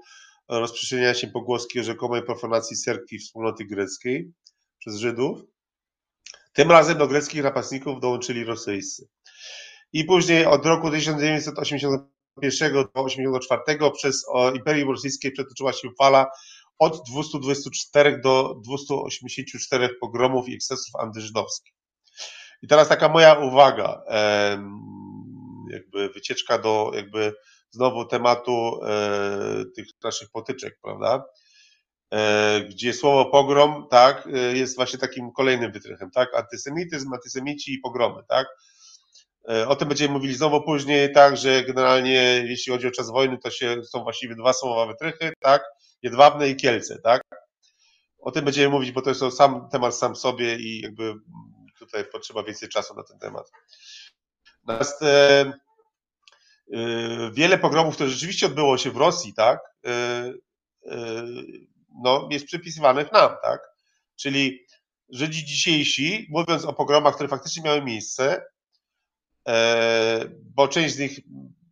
rozprzestrzeniania się pogłoski o rzekomej profanacji cerkwi wspólnoty greckiej przez Żydów. Tym razem do greckich napastników dołączyli rosyjscy. I później od roku 1981 do 1984 przez Imperium Rosyjskie przetoczyła się fala od 224 do 284 pogromów i ekscesów antyżydowskich. I teraz taka moja uwaga, jakby wycieczka do jakby znowu tematu e, tych naszych potyczek, prawda? E, gdzie słowo pogrom, tak, e, jest właśnie takim kolejnym wytrychem, tak, antysemityzm, antysemici i pogromy, tak. E, o tym będziemy mówili znowu później, tak, że generalnie jeśli chodzi o czas wojny, to się, są właściwie dwa słowa wytrychy, tak, Jedwabne i Kielce, tak. o tym będziemy mówić, bo to jest sam temat sam sobie i jakby tutaj potrzeba więcej czasu na ten temat. Natomiast e, e, wiele pogromów, które rzeczywiście odbyło się w Rosji, tak, e, no, jest przypisywanych nam, tak, czyli Żydzi dzisiejsi, mówiąc o pogromach, które faktycznie miały miejsce, e, bo część z nich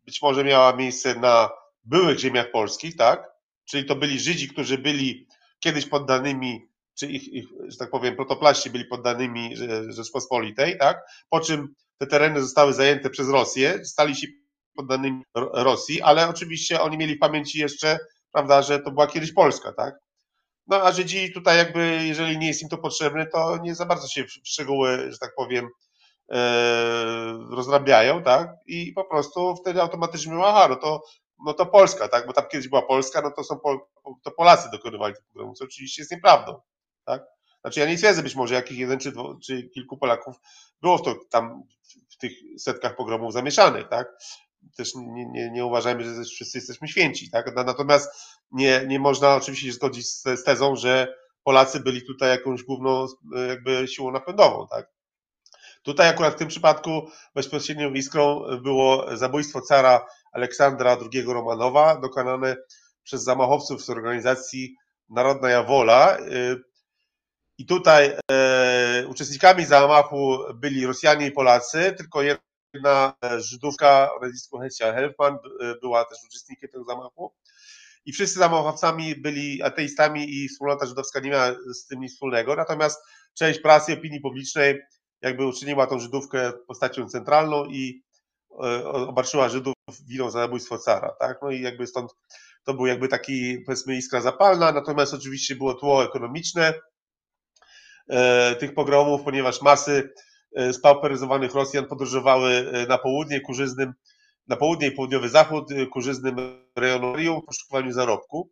być może miała miejsce na byłych ziemiach polskich, tak, czyli to byli Żydzi, którzy byli kiedyś poddanymi, czy ich, ich że tak powiem, protoplaści byli poddanymi Rzeczpospolitej, tak? Po czym te tereny zostały zajęte przez Rosję, stali się poddanymi Rosji, ale oczywiście oni mieli w pamięci jeszcze, prawda, że to była kiedyś Polska, tak? No a Żydzi tutaj jakby, jeżeli nie jest im to potrzebne, to nie za bardzo się w szczegóły, że tak powiem, e, rozrabiają, tak? I po prostu wtedy automatycznie mówią, aha, no to no to Polska, tak? Bo tam kiedyś była Polska, no to są to Polacy dokonywali tych pogromów, co oczywiście jest nieprawdą, tak? Znaczy ja nie twierdzę, być może jakiś jeden czy, dwo, czy kilku Polaków było w to tam w tych setkach pogromów zamieszanych, tak? Też nie, nie, nie uważajmy, że wszyscy jesteśmy święci, tak? Natomiast nie, nie można oczywiście się zgodzić z, z tezą, że Polacy byli tutaj jakąś główną jakby siłą napędową, tak? Tutaj akurat w tym przypadku bezpośrednią iskrą było zabójstwo cara Aleksandra II Romanowa, dokonane przez zamachowców z organizacji Narodna Jawola. I tutaj e, uczestnikami zamachu byli Rosjanie i Polacy, tylko jedna Żydówka o nazwisku Hesia Helfman była też uczestnikiem tego zamachu. I wszyscy zamachowcami byli ateistami i wspólnota żydowska nie miała z tym nic wspólnego. Natomiast część prasy, opinii publicznej jakby uczyniła tą Żydówkę postacią centralną i e, obarczyła Żydów winą za zabójstwo cara, tak? No i jakby stąd to był jakby taki, powiedzmy, iskra zapalna, natomiast oczywiście było tło ekonomiczne e, tych pogromów, ponieważ masy e, spauperyzowanych Rosjan podróżowały na południe ku żyznym, na południe i południowy zachód ku żyznym rejonom w poszukiwaniu zarobku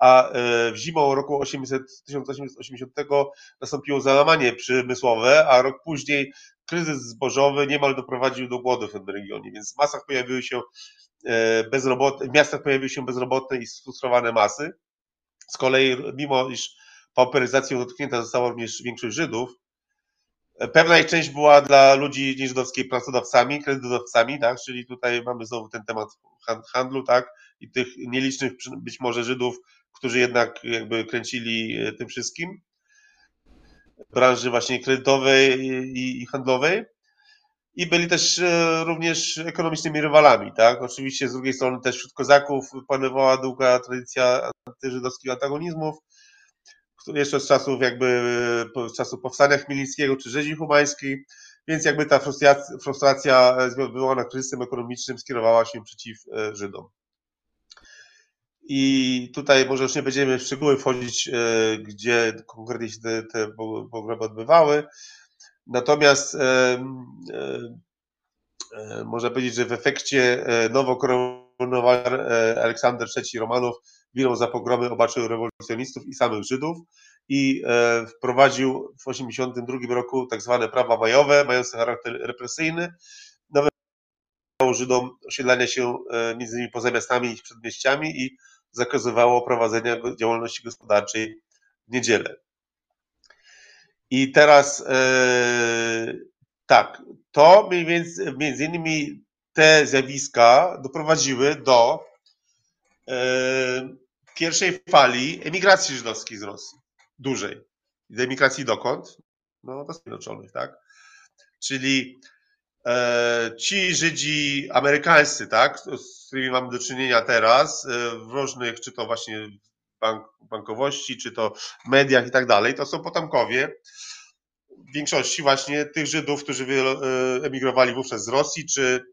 a e, zimą roku 800, 1880 nastąpiło załamanie przemysłowe, a rok później kryzys zbożowy niemal doprowadził do głodu w tym regionie, więc w masach pojawiły się e, bezrobotne, w miastach pojawiły się bezrobotne i sfrustrowane masy. Z kolei, mimo iż pauperyzacją dotknięta została również większość Żydów, e, pewna ich część była dla ludzi nieżydowskiej pracodawcami, kredytodawcami, tak? czyli tutaj mamy znowu ten temat handlu, tak? i tych nielicznych być może Żydów, którzy jednak jakby kręcili e, tym wszystkim branży właśnie kredytowej i, handlowej. I byli też e, również ekonomicznymi rywalami, tak? Oczywiście z drugiej strony też wśród kozaków panowała długa tradycja antyżydowskich antagonizmów, jeszcze z czasów jakby z czasów powstania Chmielnickiego czy rzezi humańskiej, więc jakby ta frustracja, frustracja wywołana kryzysem ekonomicznym skierowała się przeciw e, Żydom. I tutaj może już nie będziemy w szczegóły wchodzić, e, gdzie konkretnie się te, te pogromy odbywały. Natomiast e, można powiedzieć, że w efekcie nowo koronowany Aleksander III Romanów winą za pogromy obarczył rewolucjonistów i samych Żydów i wprowadził w 1982 roku tak zwane prawa majowe, mające charakter represyjny. Nawet Żydom osiedlania się między innymi poza miastami i przedmieściami i zakazywało prowadzenia działalności gospodarczej w niedzielę. I teraz e, tak, to między, między innymi te zjawiska doprowadziły do e, pierwszej fali emigracji żydowskiej z Rosji, dużej. Emigracji dokąd? No, do Stanów Zjednoczonych, tak? Czyli E, ci Żydzi amerykańscy, tak, z którymi mamy do czynienia teraz, e, w różnych, czy to właśnie bank, bankowości, czy to mediach i tak dalej, to są potomkowie w większości właśnie tych Żydów, którzy e, emigrowali wówczas z Rosji, czy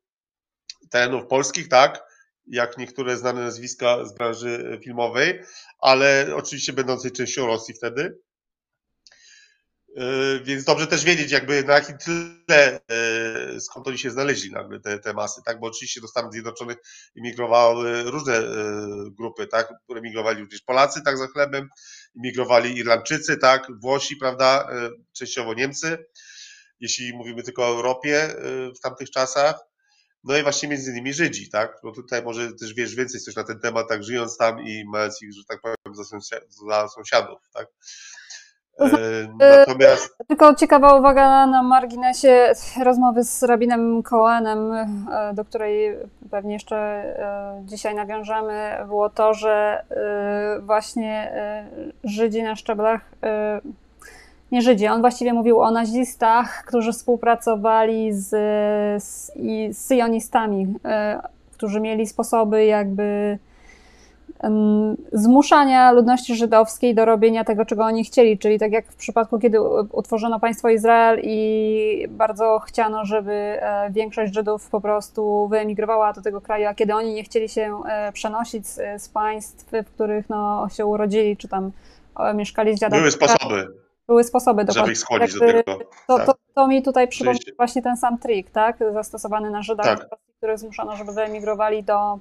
terenów polskich, tak, jak niektóre znane nazwiska z branży filmowej, ale oczywiście będącej częścią Rosji wtedy. Yy, więc dobrze też wiedzieć, jakby na jakim tle, yy, skąd oni się znaleźli nagle, te, te masy, tak? Bo oczywiście do Stanów Zjednoczonych emigrowały różne grupy, tak? Emigrowali również Polacy, tak, za chlebem, emigrowali Irlandczycy, tak? Włosi, prawda? Częściowo Niemcy, jeśli mówimy tylko o Europie w tamtych czasach. No i właśnie między innymi Żydzi, tak? No tutaj może też wiesz więcej coś na ten temat, tak żyjąc tam i mając ich, że tak powiem, za, sąsiadów, tak? E, natomiast... Tylko ciekawa uwaga na marginesie rozmowy z rabinem Cohenem, e, do której pewnie jeszcze e, dzisiaj nawiążemy, było to, że właśnie Żydzi na szczeblach, nie Żydzi, on właściwie mówił o nazistach, którzy współpracowali z, z, z syjonistami, którzy mieli sposoby jakby zmuszania ludności żydowskiej do robienia tego, czego oni chcieli, czyli tak jak w przypadku, kiedy utworzono państwo Izrael i bardzo chciano, żeby e, większość Żydów po prostu wyemigrowała do tego kraju, a kiedy oni nie chcieli się e, przenosić z, z państw, w których no, się urodzili, czy tam mieszkali z dziadami. Były sposoby. Były sposoby, żeby ich skłonić do tego. To, to, to mi tutaj przypomina właśnie ten sam trik, tak? Zastosowany na Żydach, tak. których zmuszono, żeby wyemigrowali do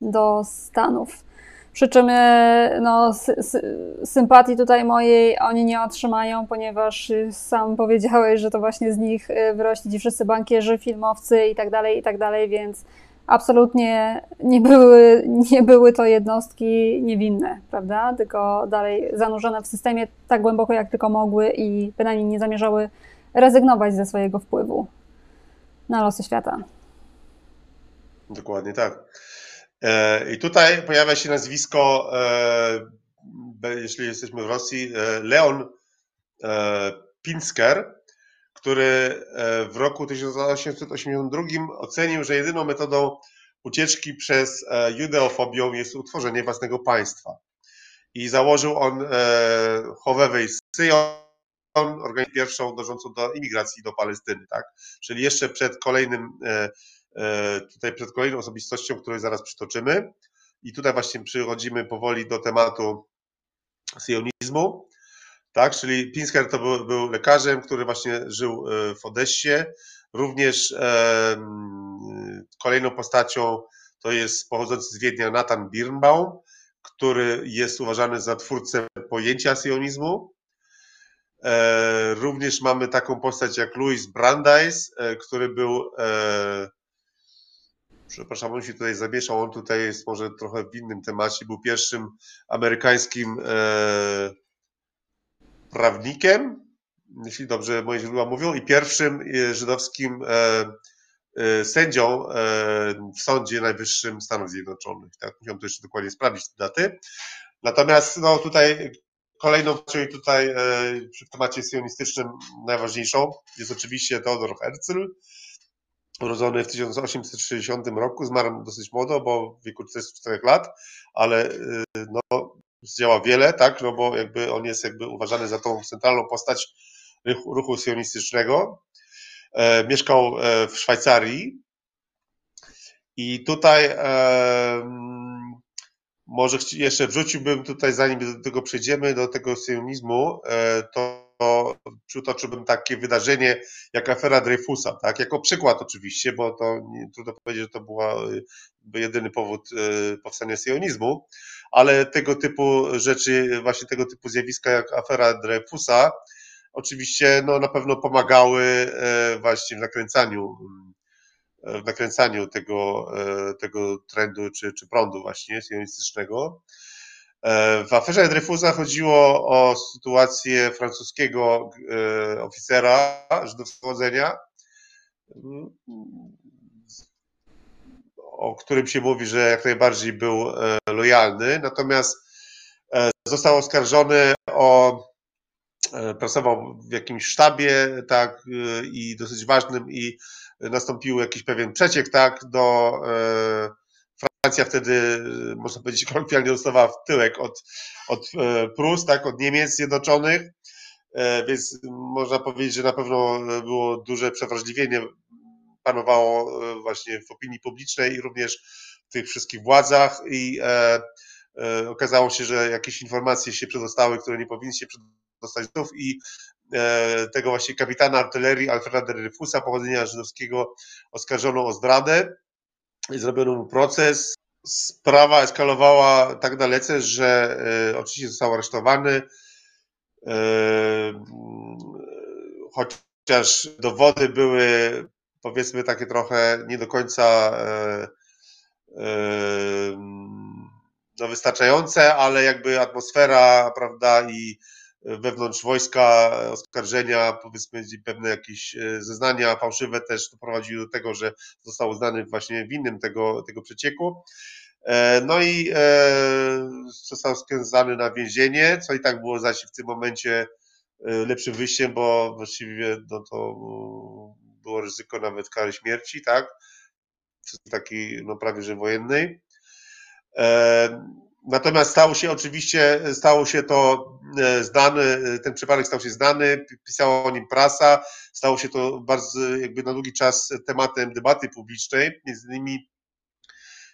do Stanów. Przy czym e, no, sympatii tutaj mojej oni nie otrzymają, ponieważ sam powiedziałeś, że to właśnie z nich e, wyrośli ci wszyscy bankierzy, filmowcy i tak dalej, i tak dalej, więc absolutnie nie były, nie były to jednostki niewinne, prawda? Tylko dalej zanurzone w systemie tak głęboko, jak tylko mogły i bynajmniej nie zamierzały rezygnować ze swojego wpływu na losy świata. Dokładnie tak. E, I tutaj pojawia się nazwisko, e, jeśli jesteśmy w Rosji, e, Leon Pinsker, który w roku 1882 ocenił, że jedyną metodą ucieczki przez judeofobią jest utworzenie własnego państwa. I założył on Chowewej Syjon, organizację pierwszą dążącą do imigracji do Palestyny, tak? Czyli jeszcze przed kolejnym E, tutaj przed kolejną osobistością, której zaraz przytoczymy. I tutaj właśnie przychodzimy powoli do tematu sionizmu. Tak, czyli Pinsker to był, był lekarzem, który właśnie żył e, w Odessie. Również e, kolejną postacią to jest pochodzący z Wiednia Nathan Birnbaum, który jest uważany za twórcę pojęcia sionizmu. E, również mamy taką postać jak Louis Brandeis, e, który był e, przepraszam, on się tutaj zamieszał, on tutaj jest może trochę w innym temacie, był pierwszym amerykańskim e, prawnikiem, jeśli dobrze moje źródła mówią, i pierwszym e, żydowskim e, e, sędzią w Sądzie Najwyższym Stanów Zjednoczonych. Tak, musiałem to jeszcze dokładnie sprawdzić te daty. Natomiast no, tutaj kolejną, czyli tutaj w temacie sionistycznym najważniejszą jest oczywiście Teodor Herzl, urodzony w 1860 roku, zmarł dosyć młodo, bo w wieku 44 lat, ale no, zdziała wiele, tak, no bo jakby on jest jakby uważany za tą centralną postać ruchu, ruchu sionistycznego. E, mieszkał e, w Szwajcarii i tutaj e, może jeszcze wrzuciłbym tutaj, zanim do tego przejdziemy, do tego sionizmu, e, to to przytoczyłbym takie wydarzenie jak afera Dreyfusa, tak? Jako przykład oczywiście, bo to nie, trudno powiedzieć, że to była y, jedyny powód y, powstania sionizmu, ale tego typu rzeczy, właśnie tego typu zjawiska jak afera Dreyfusa, oczywiście no, na pewno pomagały e, właśnie w nakręcaniu w nakręcaniu tego, e, tego trendu czy, czy prądu właśnie sionistycznego. E, w aferze Dreyfusa chodziło o sytuację francuskiego oficera żydowskiego o którym się mówi, że jak najbardziej był e, lojalny, natomiast został oskarżony o pracował w jakimś sztabie, tak, i dosyć ważnym i nastąpił jakiś pewien przeciek, tak, do Francja wtedy, można powiedzieć, kolokwialnie dostawała w tyłek od, od e, Prus, tak, od Niemiec Zjednoczonych, e, więc można powiedzieć, że na pewno było duże przewrażliwienie panowało e, właśnie w opinii publicznej i również w tych wszystkich władzach i e, e, okazało się, że jakieś informacje się przedostały, które nie powinny się przedostać i e, tego właśnie kapitana artylerii Alfreda Dreyfusa, pochodzenia żydowskiego, oskarżono o zdradę zrobiono mu proces. Sprawa eskalowała tak dalece, że oczywiście został aresztowany, chociaż dowody były powiedzmy takie trochę nie do końca no, wystarczające, ale jakby atmosfera, prawda, i wewnątrz wojska oskarżenia, powiedzmy pewne jakieś zeznania fałszywe też doprowadziły do tego, że został uznany właśnie winnym tego, tego przecieku. E, no i e, został skazany na więzienie, co i tak było zaś w tym momencie e, lepszym wyjściem, bo właściwie no to było ryzyko nawet kary śmierci, tak? Takiej no prawie że wojennej. Natomiast stało się oczywiście, stało się to znany, ten przypadek stał się znany, pisała o nim prasa, stało się to bardzo jakby na długi czas tematem debaty publicznej, między innymi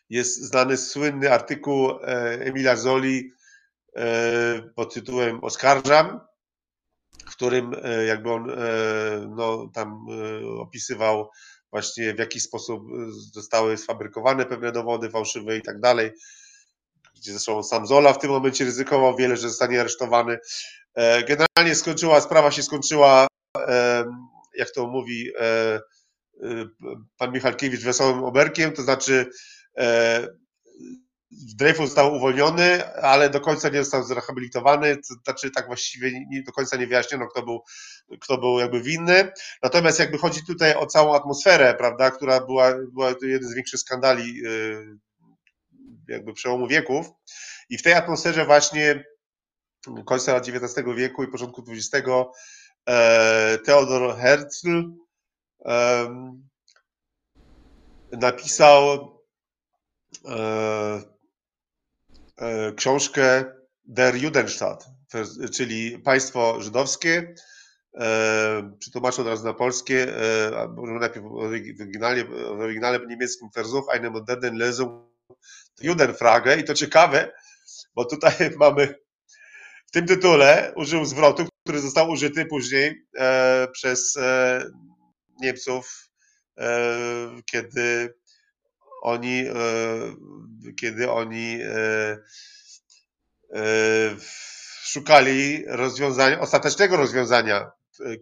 jest znany słynny artykuł e, Emila Zoli e, pod tytułem Oskarżam, w którym e, jakby on no, tam opisywał właśnie w jaki sposób zostały sfabrykowane pewne dowody fałszywe i tak dalej, gdzie zresztą sam Zola w tym momencie ryzykował wiele, że zostanie aresztowany. Generalnie skończyła, sprawa się skończyła, jak to mówi pan Michalkiewicz, wesołym oberkiem, to znaczy E, Dreyfus został uwolniony, ale do końca nie został zrehabilitowany, to znaczy tak właściwie nie, do końca nie wyjaśniono, kto był, kto był jakby winny. Natomiast jakby chodzi tutaj o całą atmosferę, prawda, która była, była jeden z większych skandali e, jakby przełomu wieków i w tej atmosferze właśnie końca lat XIX wieku i początku XX e, Theodor Herzl napisał E, e, książkę Der Judenstaat, czyli państwo żydowskie, e, przetłumaczę od razu na polskie, a może najpierw w oryginale, w oryginale niemieckim Versuch eine modernen Lesung Judenfrage. I to ciekawe, bo tutaj mamy w tym tytule użył zwrotu, który został użyty później przez Niemców, kiedy oni, e, kiedy oni e, e, szukali rozwiązania, ostatecznego rozwiązania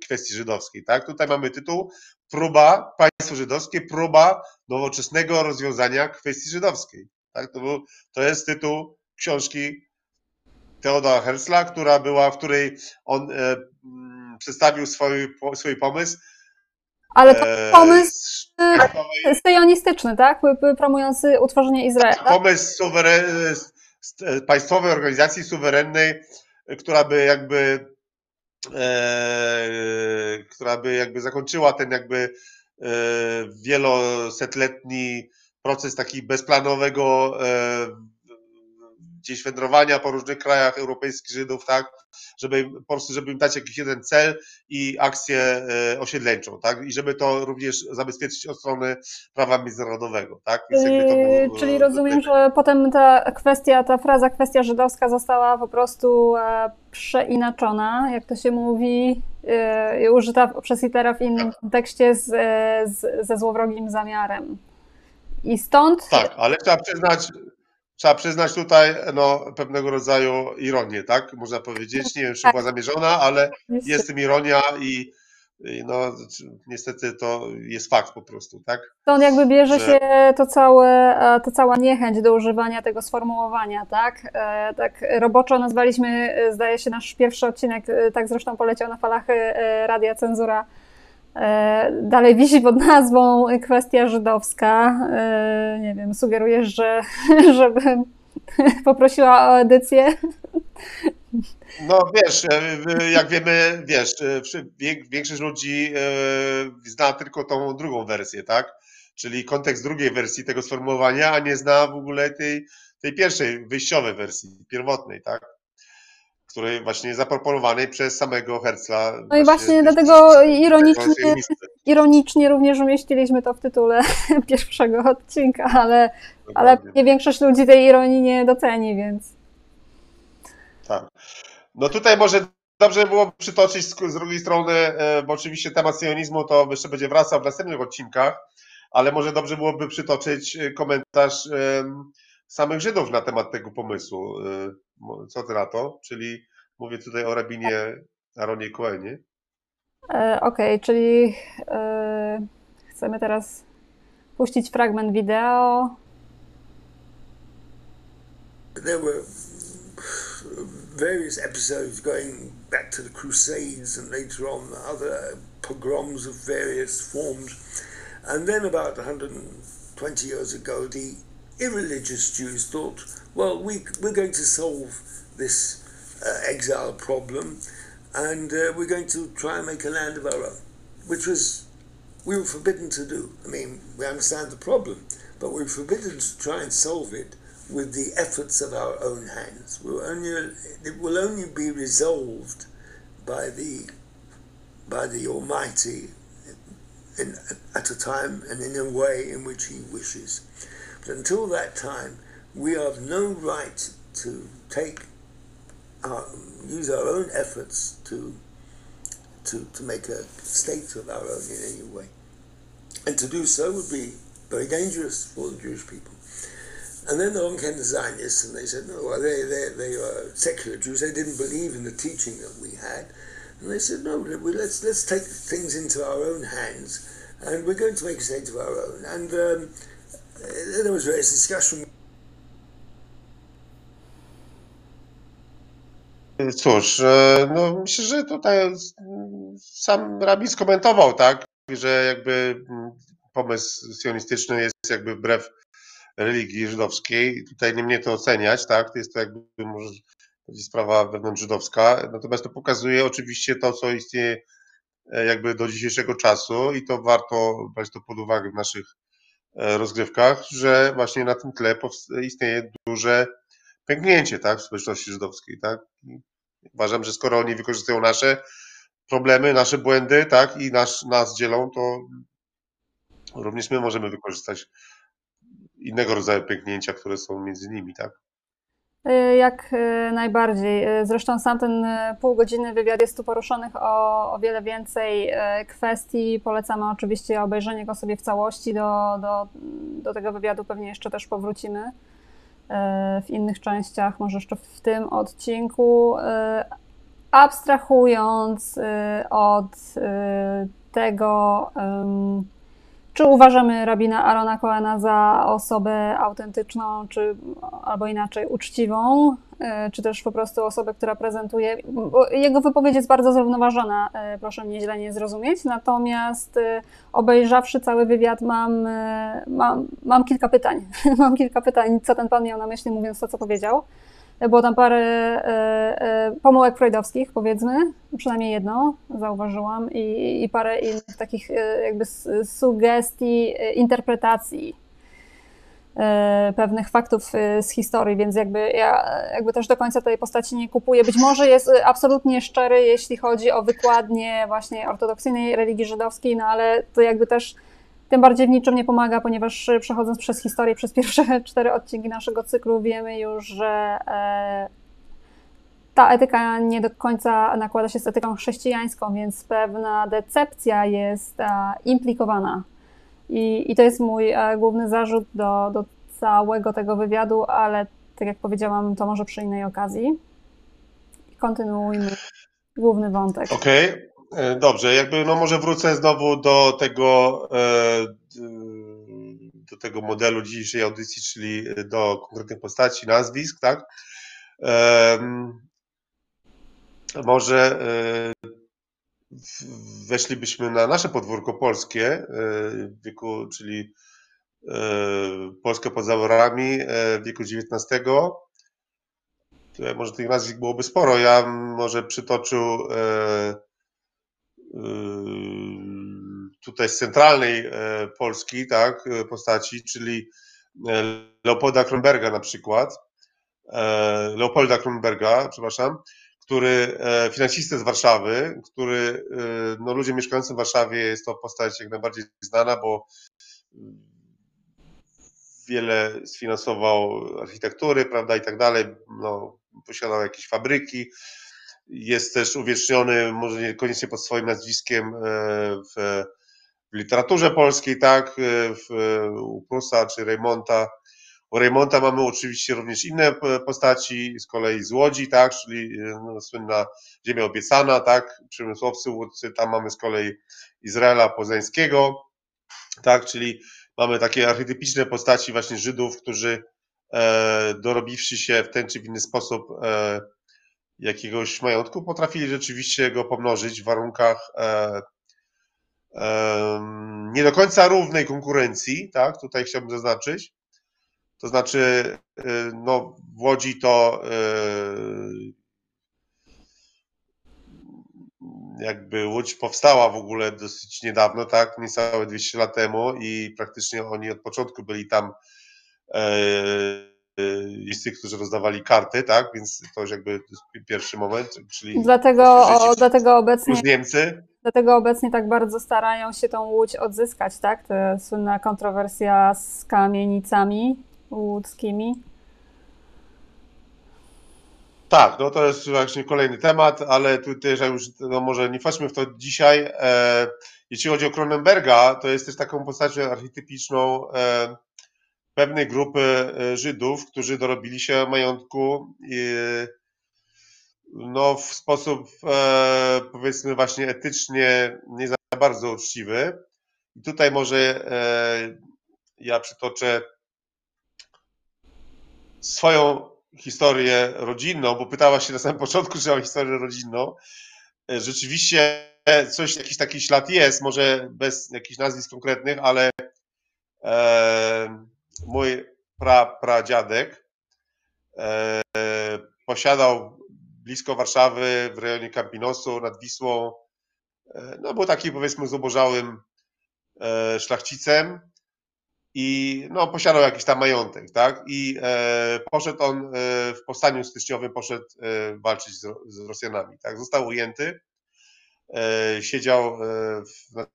kwestii żydowskiej. Tak? Tutaj mamy tytuł Próba, państwo żydowskie, próba nowoczesnego rozwiązania kwestii żydowskiej. Tak? To, był, to jest tytuł książki Teodora Herzla, która była, w której on e, przedstawił swój, swój pomysł ale to eee, pomysł e, styjonistyczny, tak? Promujący utworzenie Izraela. Pomysł suweren... państwowej organizacji suwerennej, która by jakby e, która by jakby zakończyła ten jakby e, wielosetletni proces taki bezplanowego gdzieś wędrowania po różnych krajach europejskich Żydów, tak, żeby po prostu, żeby im dać jakiś jeden cel i akcję e, osiedleńczą, tak, i żeby to również zabezpieczyć od strony prawa międzynarodowego, tak. Czyli, był, czyli rozumiem, że potem ta kwestia, ta fraza kwestia żydowska została po prostu e, przeinaczona, jak to się mówi, e, użyta przez Hitlera w innym kontekście z, z, ze złowrogim zamiarem. I stąd. Tak, ale trzeba przyznać, trzeba przyznać tutaj no, pewnego rodzaju ironię, tak? Można powiedzieć. Nie wiem, czy była tak. zamierzona, ale jest tym ironia i, i no, niestety to jest fakt po prostu, tak? Stąd jakby bierze że... się to, całe, e, to cała niechęć do używania tego sformułowania, tak? E, tak roboczo nazwaliśmy, e, zdaje się, nasz pierwszy odcinek, tak zresztą poleciał na falach Radia Cenzura, Dalej wisi pod nazwą kwestia żydowska. Nie wiem, sugerujesz, że żebym poprosiła o edycję? No wiesz, jak wiemy, wiesz, większość ludzi zna tylko tą drugą wersję, tak? Czyli kontekst drugiej wersji tego sformułowania, a nie zna w ogóle tej, tej pierwszej, wyjściowej wersji, pierwotnej, tak? Której właśnie zaproponowanej przez samego Herzla. No i właśnie dlatego ironicznie, ironicznie również umieściliśmy to w tytule pierwszego odcinka, ale, ale nie większość ludzi tej ironii nie doceni, więc. Tak. No tutaj może dobrze było przytoczyć z, z drugiej strony, e, bo oczywiście temat sionizmu to jeszcze będzie wracał w następnych odcinkach, ale może dobrze byłoby przytoczyć e, komentarz samych Żydów na temat tego pomysłu. Y, co ty na to? Czyli mówię tutaj o rabinie Aaronie Cohenie. E, okej, okay, czyli e, Chcemy teraz puścić fragment wideo. There were various episodes going back to the Crusades and later on other pogroms of various forms. And then about 120 years ago, the irreligious Jews thought, well, we, we're going to solve this uh, exile problem and uh, we're going to try and make a land of our own, which was, we were forbidden to do. I mean, we understand the problem, but we were forbidden to try and solve it with the efforts of our own hands. We'll only, it will only be resolved by the, by the Almighty in, at a time and in a way in which He wishes. Until that time, we have no right to take our, use our own efforts to, to, to make a state of our own in any way. And to do so would be very dangerous for the Jewish people. And then along came the Zionists, and they said, no, well, they, they, they are secular Jews. They didn't believe in the teaching that we had. And they said, no, let's, let's take things into our own hands, and we're going to make a state of our own. And um, there was various discussion. Cóż, e, no myślę, że tutaj sam rabin skomentował, tak, że jakby mm, pomysł sionistyczny jest jakby wbrew religii żydowskiej. Tutaj nie mnie to oceniać, tak, to jest to jakby może sprawa wewnątrz żydowska, natomiast to pokazuje oczywiście to, co istnieje e, jakby do dzisiejszego czasu i to warto brać to pod uwagę w naszych rozgrywkach, że właśnie na tym tle istnieje duże pęknięcie, tak, w społeczności żydowskiej, tak. Uważam, że skoro oni wykorzystują nasze problemy, nasze błędy, tak, i nas, nas dzielą, to również my możemy wykorzystać innego rodzaju pęknięcia, które są między nimi, tak? Y, jak y, najbardziej. Y, zresztą sam ten pół godziny wywiad jest tu poruszonych o, o wiele więcej kwestii. Polecamy oczywiście obejrzenie go sobie w całości. Do, do, do tego wywiadu pewnie jeszcze też powrócimy w innych częściach, może jeszcze w tym odcinku. Abstrahując od tego, czy uważamy rabina Arona Coena za osobę autentyczną, czy albo inaczej uczciwą, e, czy też po prostu osobę, która prezentuje. Jego wypowiedź jest bardzo zrównoważona, e, proszę mnie źle nie zrozumieć. Natomiast e, obejrzawszy cały wywiad, mam, mam, mam kilka pytań. mam kilka pytań, co ten pan miał na myśli, mówiąc to, co powiedział. Było tam parę e, e, pomyłek freudowskich, powiedzmy, przynajmniej jedno zauważyłam, i, i parę innych takich e, jakby sugestii, interpretacji pewnych faktów z historii, więc jakby ja jakby też do końca tej postaci nie kupuję. Być może jest absolutnie szczery, jeśli chodzi o wykładnię właśnie ortodoksyjnej religii żydowskiej, no ale to jakby też tym bardziej w niczym nie pomaga, ponieważ e, przechodząc przez historię, przez pierwsze cztery odcinki naszego cyklu, wiemy już, że e, ta etyka nie do końca nakłada się z etyką chrześcijańską, więc pewna decepcja jest e, implikowana. I, I to jest mój główny zarzut do, do całego tego wywiadu, ale tak jak powiedziałam, to może przy innej okazji. Kontynuujmy główny wątek. Okej. Okay. E, dobrze, jakby no może wrócę znowu do tego, e, do tego modelu dzisiejszej audycji, czyli do konkretnych postaci, nazwisk, tak? Może e, weszlibyśmy na nasze podwórko polskie wieku, czyli Polskę pod zaworami wieku XIX. Tutaj może tych nazwisk byłoby sporo. Ja może przytoczył tutaj z centralnej e, Polski, tak, e, postaci, czyli e, Leopolda Kronberga na przykład, Leopolda Kronberga, przepraszam, który finansistę z Warszawy, który no, ludziom mieszkającym w Warszawie jest to postać jak najbardziej znana, bo wiele sfinansował architektury, prawda, i tak dalej, no, posiadał jakieś fabryki, jest też uwieczniony, może niekoniecznie pod swoim nazwiskiem, e, w, w literaturze polskiej, tak, e, w, u Prusa czy Reymonta. U Reymonta mamy oczywiście również inne postaci, z kolei z Łodzi, tak, czyli e, no, słynna Ziemia Obiecana, tak, przemysłowcy łódcy, tam mamy z kolei Izraela Poznańskiego, tak, czyli mamy takie archetypiczne postaci właśnie Żydów, którzy e, dorobiwszy się w ten czy w inny sposób e, jakiegoś majątku, potrafili rzeczywiście go pomnożyć w warunkach e, nie do końca równej konkurencji, tak, tutaj chciałbym zaznaczyć. To znaczy, no, w Łodzi to jakby Łódź powstała w ogóle dosyć niedawno, tak, niecałe 200 lat temu i praktycznie oni od początku byli tam e, jest tych, którzy rozdawali karty, tak, więc to już jakby pierwszy moment, czyli dlatego, o, dlatego obecnie Niemcy. Dlatego obecnie tak bardzo starają się tą łódź odzyskać, tak? Ta słynna kontrowersja z kamienicami łódzkimi. Tak, no to jest właśnie kolejny temat, ale tutaj już no może nie wchodźmy w to dzisiaj. E, jeśli chodzi o Cronenberga, to jest też taką postacią archetypiczną e, pewnej grupy e, Żydów, którzy dorobili się majątku no, w sposób e, powiedzmy właśnie etycznie nie za bardzo uczciwy. I tutaj może e, ja przytoczę swoją historię rodzinną, bo pytała się na samym początku, czy mam historię rodzinną. Rzeczywiście coś, jakiś taki ślad jest, może bez jakichś nazwisk konkretnych, ale mój pra, pradziadek e, posiadał blisko Warszawy, w rejonie Campinosu, nad Wisłą, e, no był taki powiedzmy zubożałym e, szlachcicem, i no, posiadał jakiś tam majątek, tak? I poszedł on w powstaniu styczniowym, poszedł walczyć z, Rosjanami, tak? Został ujęty, siedział e, w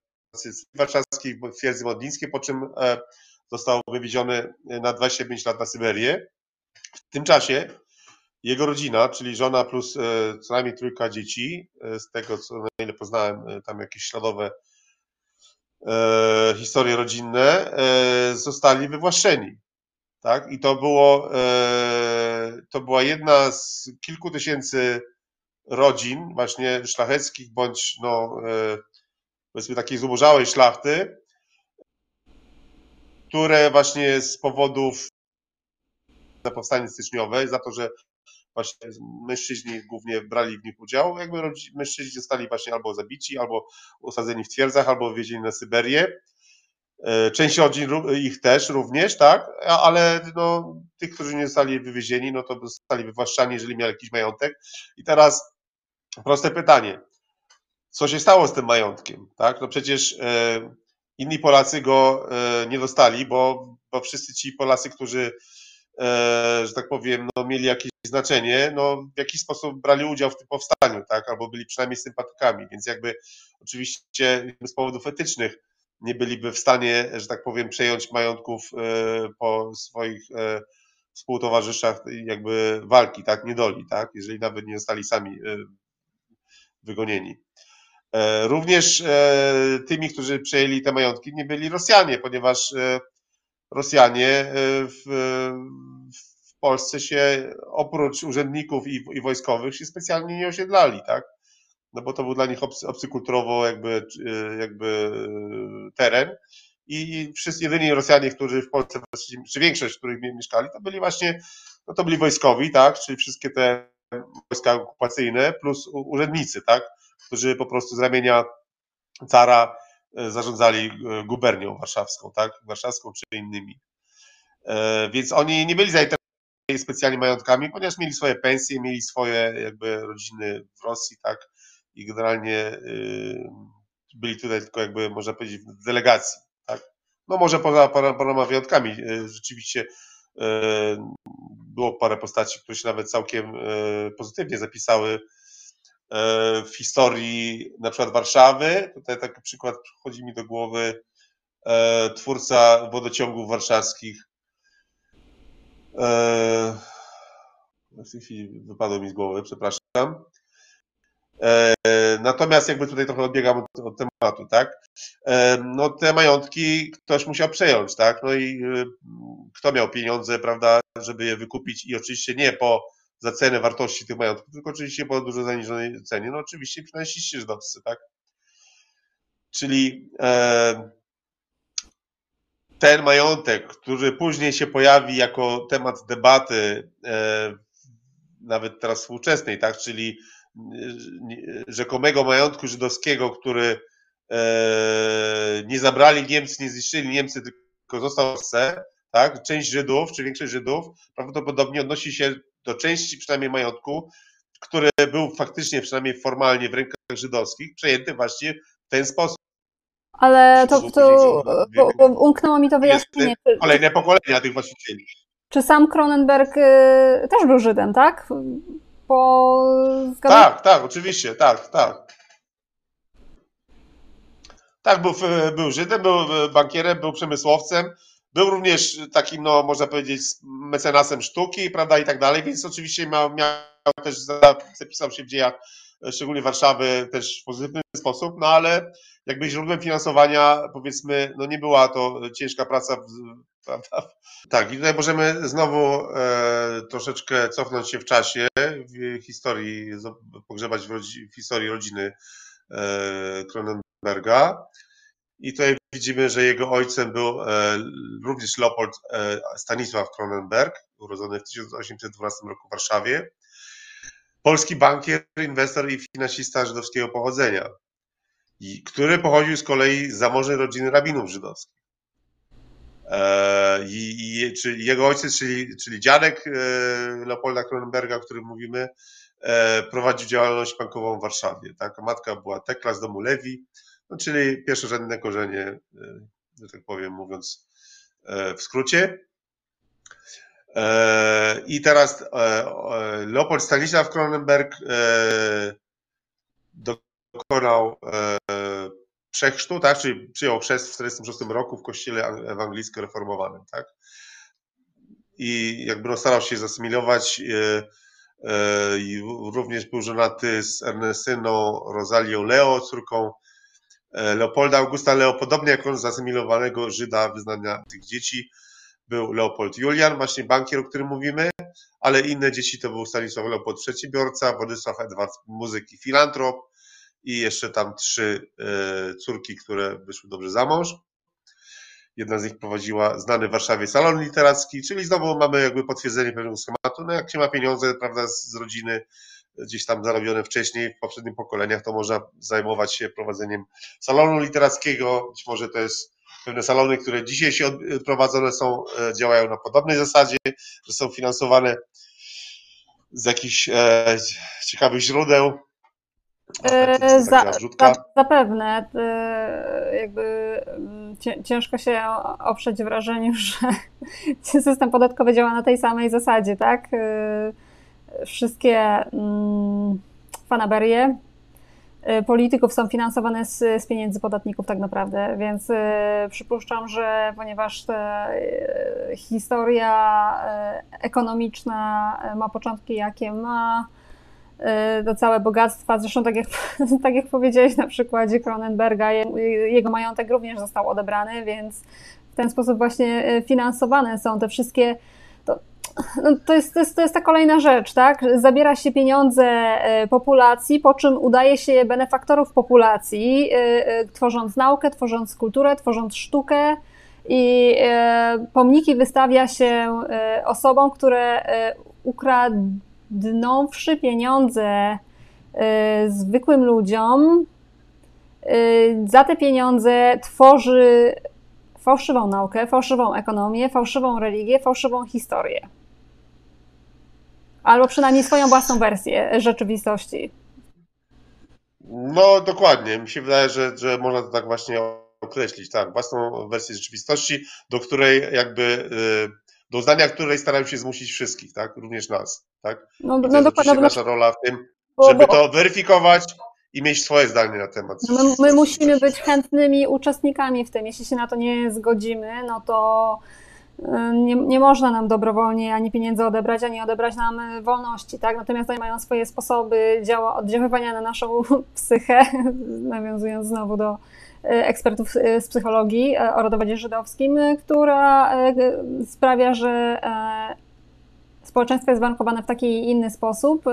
warszawskiej w twierdzy modlińskiej, po czym został wywieziony na 25 lat na Syberię. W tym czasie jego rodzina, czyli żona plus co najmniej trójka dzieci, z tego co na ile poznałem, tam jakieś śladowe e, historie rodzinne, e, zostali wywłaszczeni. Tak? I to było, e, to była jedna z kilku tysięcy rodzin, właśnie szlacheckich, bądź no, e, powiedzmy takiej zubożałej szlachty, które właśnie z powodów na powstanie styczniowe, za to, że właśnie mężczyźni głównie brali w nich udział, jakby mężczyźni zostali właśnie albo zabici, albo osadzeni w twierdzach, albo wywiezieni na Syberię. E, część rodzin ich też również, tak, ale no, tych, którzy nie zostali wywiezieni, no to zostali wywłaszczani, jeżeli mieli jakiś majątek. I teraz proste pytanie, co się stało z tym majątkiem, tak? No przecież e, inni Polacy go e, nie dostali, bo, bo wszyscy ci Polacy, którzy E, że tak powiem, no, mieli jakieś znaczenie, no, w jakiś sposób brali udział w tym powstaniu, tak, albo byli przynajmniej sympatykami, więc jakby oczywiście z powodów etycznych nie byliby w stanie, że tak powiem, przejąć majątków e, po swoich współtowarzyszach jakby walki, tak, niedoli, tak, jeżeli nawet nie zostali sami wygonieni. Również tymi, którzy przejęli te majątki, nie byli Rosjanie, ponieważ Rosjanie w, w Polsce się oprócz urzędników i, i wojskowych się specjalnie nie osiedlali, tak? No bo to był dla nich obcy, obcykulturowo jakby, jakby teren. I wszyscy jedyni Rosjanie, którzy w Polsce, czy większość, których mieszkali, to byli właśnie, no to byli wojskowi, tak, czyli wszystkie te wojska okupacyjne plus urzędnicy, tak, którzy po prostu z ramienia cara E, zarządzali e, gubernią warszawską, tak? Warszawską czy innymi. E, więc oni nie byli zainteresowani specjalnie majątkami, ponieważ mieli swoje pensje, mieli swoje jakby rodziny w Rosji, tak? I generalnie byli tutaj tylko jakby, można powiedzieć, w delegacji, tak? No może poza paroma wyjątkami rzeczywiście było parę postaci, które się nawet całkiem pozytywnie zapisały w historii na przykład Warszawy. Tutaj taki przykład przychodzi mi do głowy e, twórca wodociągów warszawskich. E, w tej chwili wypadło mi z głowy, przepraszam. Natomiast jakby tutaj trochę odbiegam od, od, tematu, tak? No te majątki ktoś musiał przejąć, tak? No i kto miał pieniądze, prawda, żeby je wykupić i oczywiście nie po za cenę wartości tych majątków, tylko oczywiście po dużo zaniżonej cenie, no oczywiście przynajmniej żydowscy, tak? Czyli e, ten majątek, który później się pojawi jako temat debaty, e, nawet teraz współczesnej, tak, czyli rzekomego majątku żydowskiego, który nie zabrali Niemcy, nie zniszczyli Niemcy, tylko został w Polsce, tak, część Żydów, czy większość Żydów prawdopodobnie odnosi się do części przynajmniej majątku, który był faktycznie, przynajmniej formalnie w rękach żydowskich, przejęty właśnie w ten sposób. Ale to, to bo, umknęło mi to wyjaśnienie. Kolejne pokolenia tych właścicieli. Czy sam Cronenberg y, też był Żydem, tak? Po... Tak, tak, oczywiście, tak, tak. Tak, był, był Żydem, był bankierem, był przemysłowcem, był również takim, no można powiedzieć, mecenasem sztuki, prawda, i tak dalej, więc oczywiście miał, miał też, zapisał się w dziejach, szczególnie Warszawy, też w pozytywny sposób, no ale jakby źródłem finansowania, powiedzmy, no nie była to ciężka praca, prawda? Tak, i tutaj możemy znowu e, troszeczkę cofnąć się w czasie, w historii, pogrzebać w, rodzi, w historii rodziny e, Cronenberga. I tutaj widzimy, że jego ojcem był e, również Leopold e, Stanisław Cronenberg, urodzony w 1812 roku w Warszawie. Polski bankier, inwestor i finansista żydowskiego pochodzenia, który pochodził z kolei z zamożnej rodziny rabinów żydowskich. E, I, i, czyli jego ojciec, czyli, czyli dziadek Leopolda Cronenberga, o którym mówimy, prowadził działalność bankową w Warszawie. Tak? Matka była Tekla z domu Lewi, no, czyli pierwszorzędne korzenie, e, że tak powiem, mówiąc e, w skrócie. E, I teraz Leopold Stanisław Cronenberg dokonał przechrztu, tak, czyli przyjął chrzest w 1946 roku w kościele ewangelicko reformowanym, tak. I jakby starał się zasymilować i również był żonaty z Ernestyną Rosalią Leo, córką Leopolda Augusta Leo, podobnie jak on zasymilowanego Żyda wyznania tych dzieci, był Leopold Julian, właśnie bankier, o którym mówimy, ale inne dzieci to był Stanisław Leopold przedsiębiorca, Władysław Edward muzyk i filantrop i jeszcze tam trzy e, córki, które wyszły dobrze za mąż. Jedna z nich prowadziła znany w Warszawie salon literacki, czyli znowu mamy jakby potwierdzenie pewnego schematu. No jak się ma pieniądze, prawda, z rodziny, gdzieś tam zarobione wcześniej, w poprzednich pokoleniach, to można zajmować się prowadzeniem salonu literackiego. Być może to jest pewne salony, które dzisiaj się prowadzone są, e, działają na podobnej zasadzie, że są finansowane z jakichś e, ciekawych źródeł. E, za, za, zapewne. E, jakby mm, ciężko się oprzeć wrażeniu, że system podatkowy działa na tej samej zasadzie, tak? Wszystkie mm, fanaberie y, polityków są finansowane z, z, pieniędzy podatników tak naprawdę, więc y, przypuszczam, że ponieważ y, historia ekonomiczna ma początki jakie ma, to całe bogactwa, zresztą tak jak, tak jak powiedziałeś na przykładzie Cronenberga, jego majątek również został odebrany, więc w ten sposób właśnie finansowane są te wszystkie no to, jest, to, jest, to jest ta kolejna rzecz, tak? Zabiera się pieniądze e, populacji, po czym udaje się benefaktorów populacji, e, e, tworząc naukę, tworząc kulturę, tworząc sztukę i pomniki wystawia się osobom, które ukradnąwszy pieniądze zwykłym ludziom, za te pieniądze tworzy fałszywą naukę, fałszywą ekonomię, fałszywą religię, fałszywą historię. Albo przynajmniej swoją własną wersję rzeczywistości. No dokładnie. Mi się wydaje, że, że można to tak właśnie określić, tak, własną wersję rzeczywistości, do której jakby, y, do uznania której starają się zmusić wszystkich, tak, również nas, tak. No, no, jest dokładnie. nasza rola w tym, żeby to weryfikować i mieć swoje zdanie na temat. No my, my musimy być chętnymi uczestnikami w tym. Jeśli się na to nie zgodzimy, no to nie, nie można nam dobrowolnie ani pieniędzy odebrać, ani odebrać nam wolności, tak? Natomiast oni mają swoje sposoby działa, oddziaływania na naszą psychę, nawiązując znowu do e, ekspertów z psychologii o rodowodzie żydowskim, która sprawia, że społeczeństwo jest warunkowane w taki inny sposób,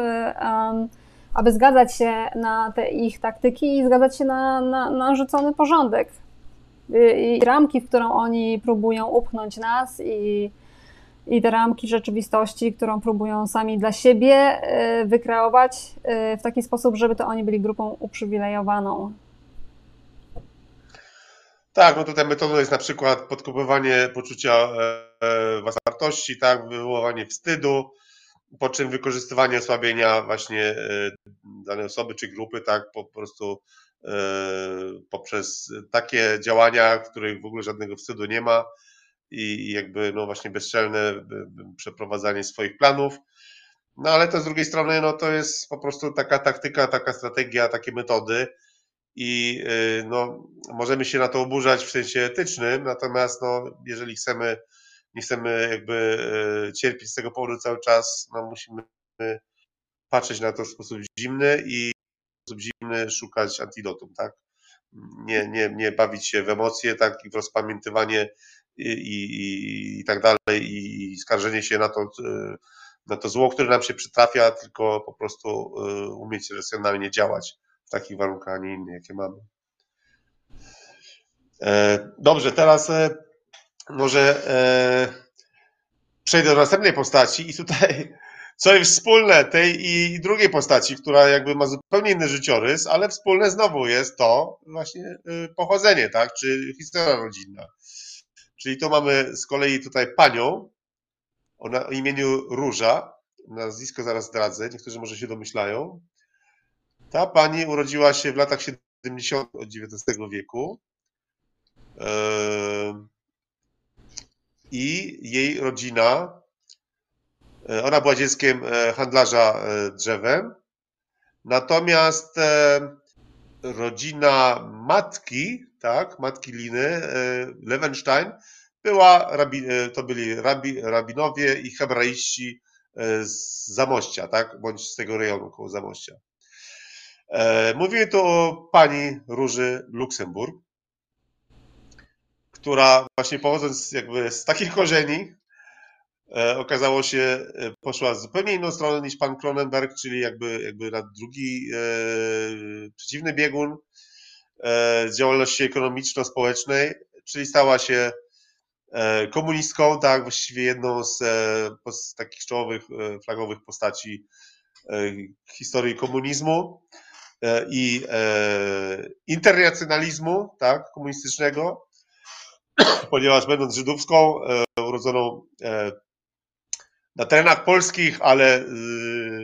aby zgadzać się na te ich taktyki i zgadzać się na, na, na rzucony porządek. I ramki, w którą oni próbują upchnąć nas i, i te ramki rzeczywistości, którą próbują sami dla siebie wykreować w taki sposób, żeby to oni byli grupą uprzywilejowaną. Tak, no tutaj metodą jest na przykład podkopywanie poczucia e, własnej wartości, tak, wywoływanie wstydu, po czym wykorzystywanie osłabienia właśnie e, danej osoby czy grupy, tak, po prostu e, poprzez takie działania, których w ogóle żadnego wstydu nie ma i jakby no właśnie bezczelne przeprowadzanie swoich planów. No ale to z drugiej strony no to jest po prostu taka taktyka, taka strategia, takie metody, i y, no, możemy się na to oburzać w sensie etycznym, natomiast no, jeżeli chcemy, nie chcemy jakby y, cierpieć z tego powodu cały czas, no, musimy patrzeć na to w sposób zimny i w sposób zimny szukać antidotum, tak? Nie, nie, nie bawić się w emocje, tak, i w rozpamiętywanie i, i, i tak dalej, i skarżenie się na to, y, na to zło, które nam się przytrafia, tylko po prostu umieć racjonalnie działać w takich warunkach, a nie innych, jakie mamy. E, dobrze, teraz e, może e, przejdę do następnej postaci i tutaj co jest wspólne tej i drugiej postaci, która jakby ma zupełnie inny życiorys, ale wspólne znowu jest to właśnie pochodzenie, tak, czy historia rodzinna. Czyli to mamy z kolei tutaj panią o imieniu Róża, nazwisko zaraz zdradzę, niektórzy może się domyślają. Ta pani urodziła się w latach 70. XIX wieku i jej rodzina, e, ona była dzieckiem e, handlarza e, drzewem, natomiast rodzina matki, tak, matki Liny, Lewenstein, była, to byli rabi, rabinowie i hebraiści z Zamościa, tak, bądź z tego rejonu koło Zamościa. Mówię tu o pani Róży Luksemburg, która właśnie pochodząc jakby z takich korzeni, e, okazało się, e, poszła w zupełnie inną stronę niż pan Cronenberg, czyli jakby, jakby na drugi przeciwny biegun działalności ekonomiczno-społecznej, czyli stała się komunistką, tak, właściwie jedną z, z takich czołowych, flagowych postaci historii komunizmu. E, i e, internacjonalizmu tak, komunistycznego, ponieważ będąc żydówską, e, urodzoną na terenach polskich, ale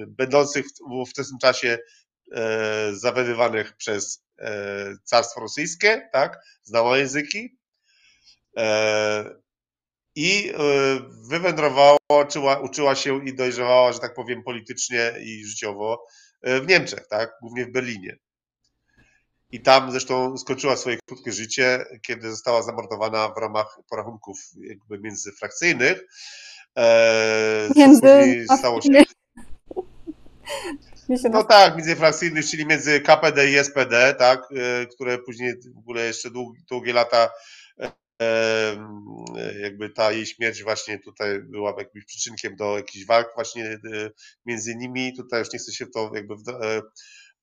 będących w ówczesnym czasie zawiadywanych przez carstwo rosyjskie, tak, znała języki i wywędrowała, uczyła, uczyła się i dojrzewała, że tak powiem, politycznie i życiowo E, w Niemczech, tak? głównie w Berlinie. I tam zresztą skończyła swoje krótkie życie, kiedy została zamordowana w ramach porachunków jakby międzyfrakcyjnych. E, Między... stało się... No tak, międzyfrakcyjnych, czyli między KPD i SPD, tak, e, które później w ogóle jeszcze długie lata jakby ta jej śmierć właśnie tutaj była jakimś przyczynkiem do jakichś walk właśnie e, między nimi. Tutaj już nie chcę się w to jakby w e,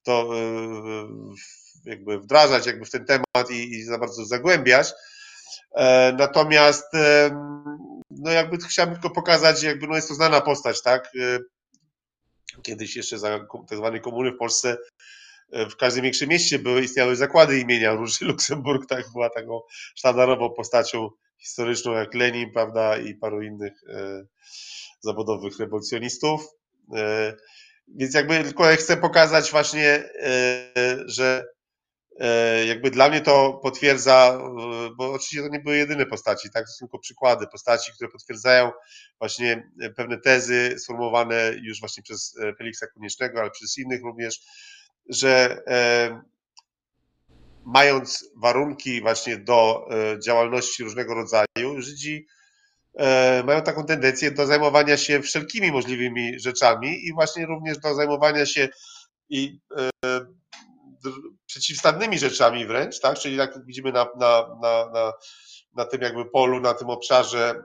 to e, jakby wdrażać jakby w ten temat i, i za bardzo zagłębiać. Natomiast no jakby chciałbym tylko pokazać, jakby no jest to znana postać, tak? Kiedyś jeszcze za tak zwanej komuny w Polsce w każdym większym mieście były, istniały zakłady imienia Róży Luksemburg, tak była taką sztandarową postacią historyczną jak Lenin, prawda, i paru innych e, zawodowych rewolucjonistów. E, więc jakby tylko chcę pokazać właśnie, e, że e, jakby dla mnie to potwierdza, e, bo oczywiście to nie były jedyne postaci, tak, to są tylko przykłady postaci, które potwierdzają właśnie pewne tezy sformułowane już właśnie przez e, Feliksa Koniecznego, ale przez innych również, że e, mając warunki właśnie do e, działalności różnego rodzaju, Żydzi e, mają taką tendencję do zajmowania się wszelkimi możliwymi rzeczami i właśnie również do zajmowania się i przeciwstawnymi rzeczami wręcz, tak? Czyli jak widzimy na, na, na, na, na tym jakby polu, na tym obszarze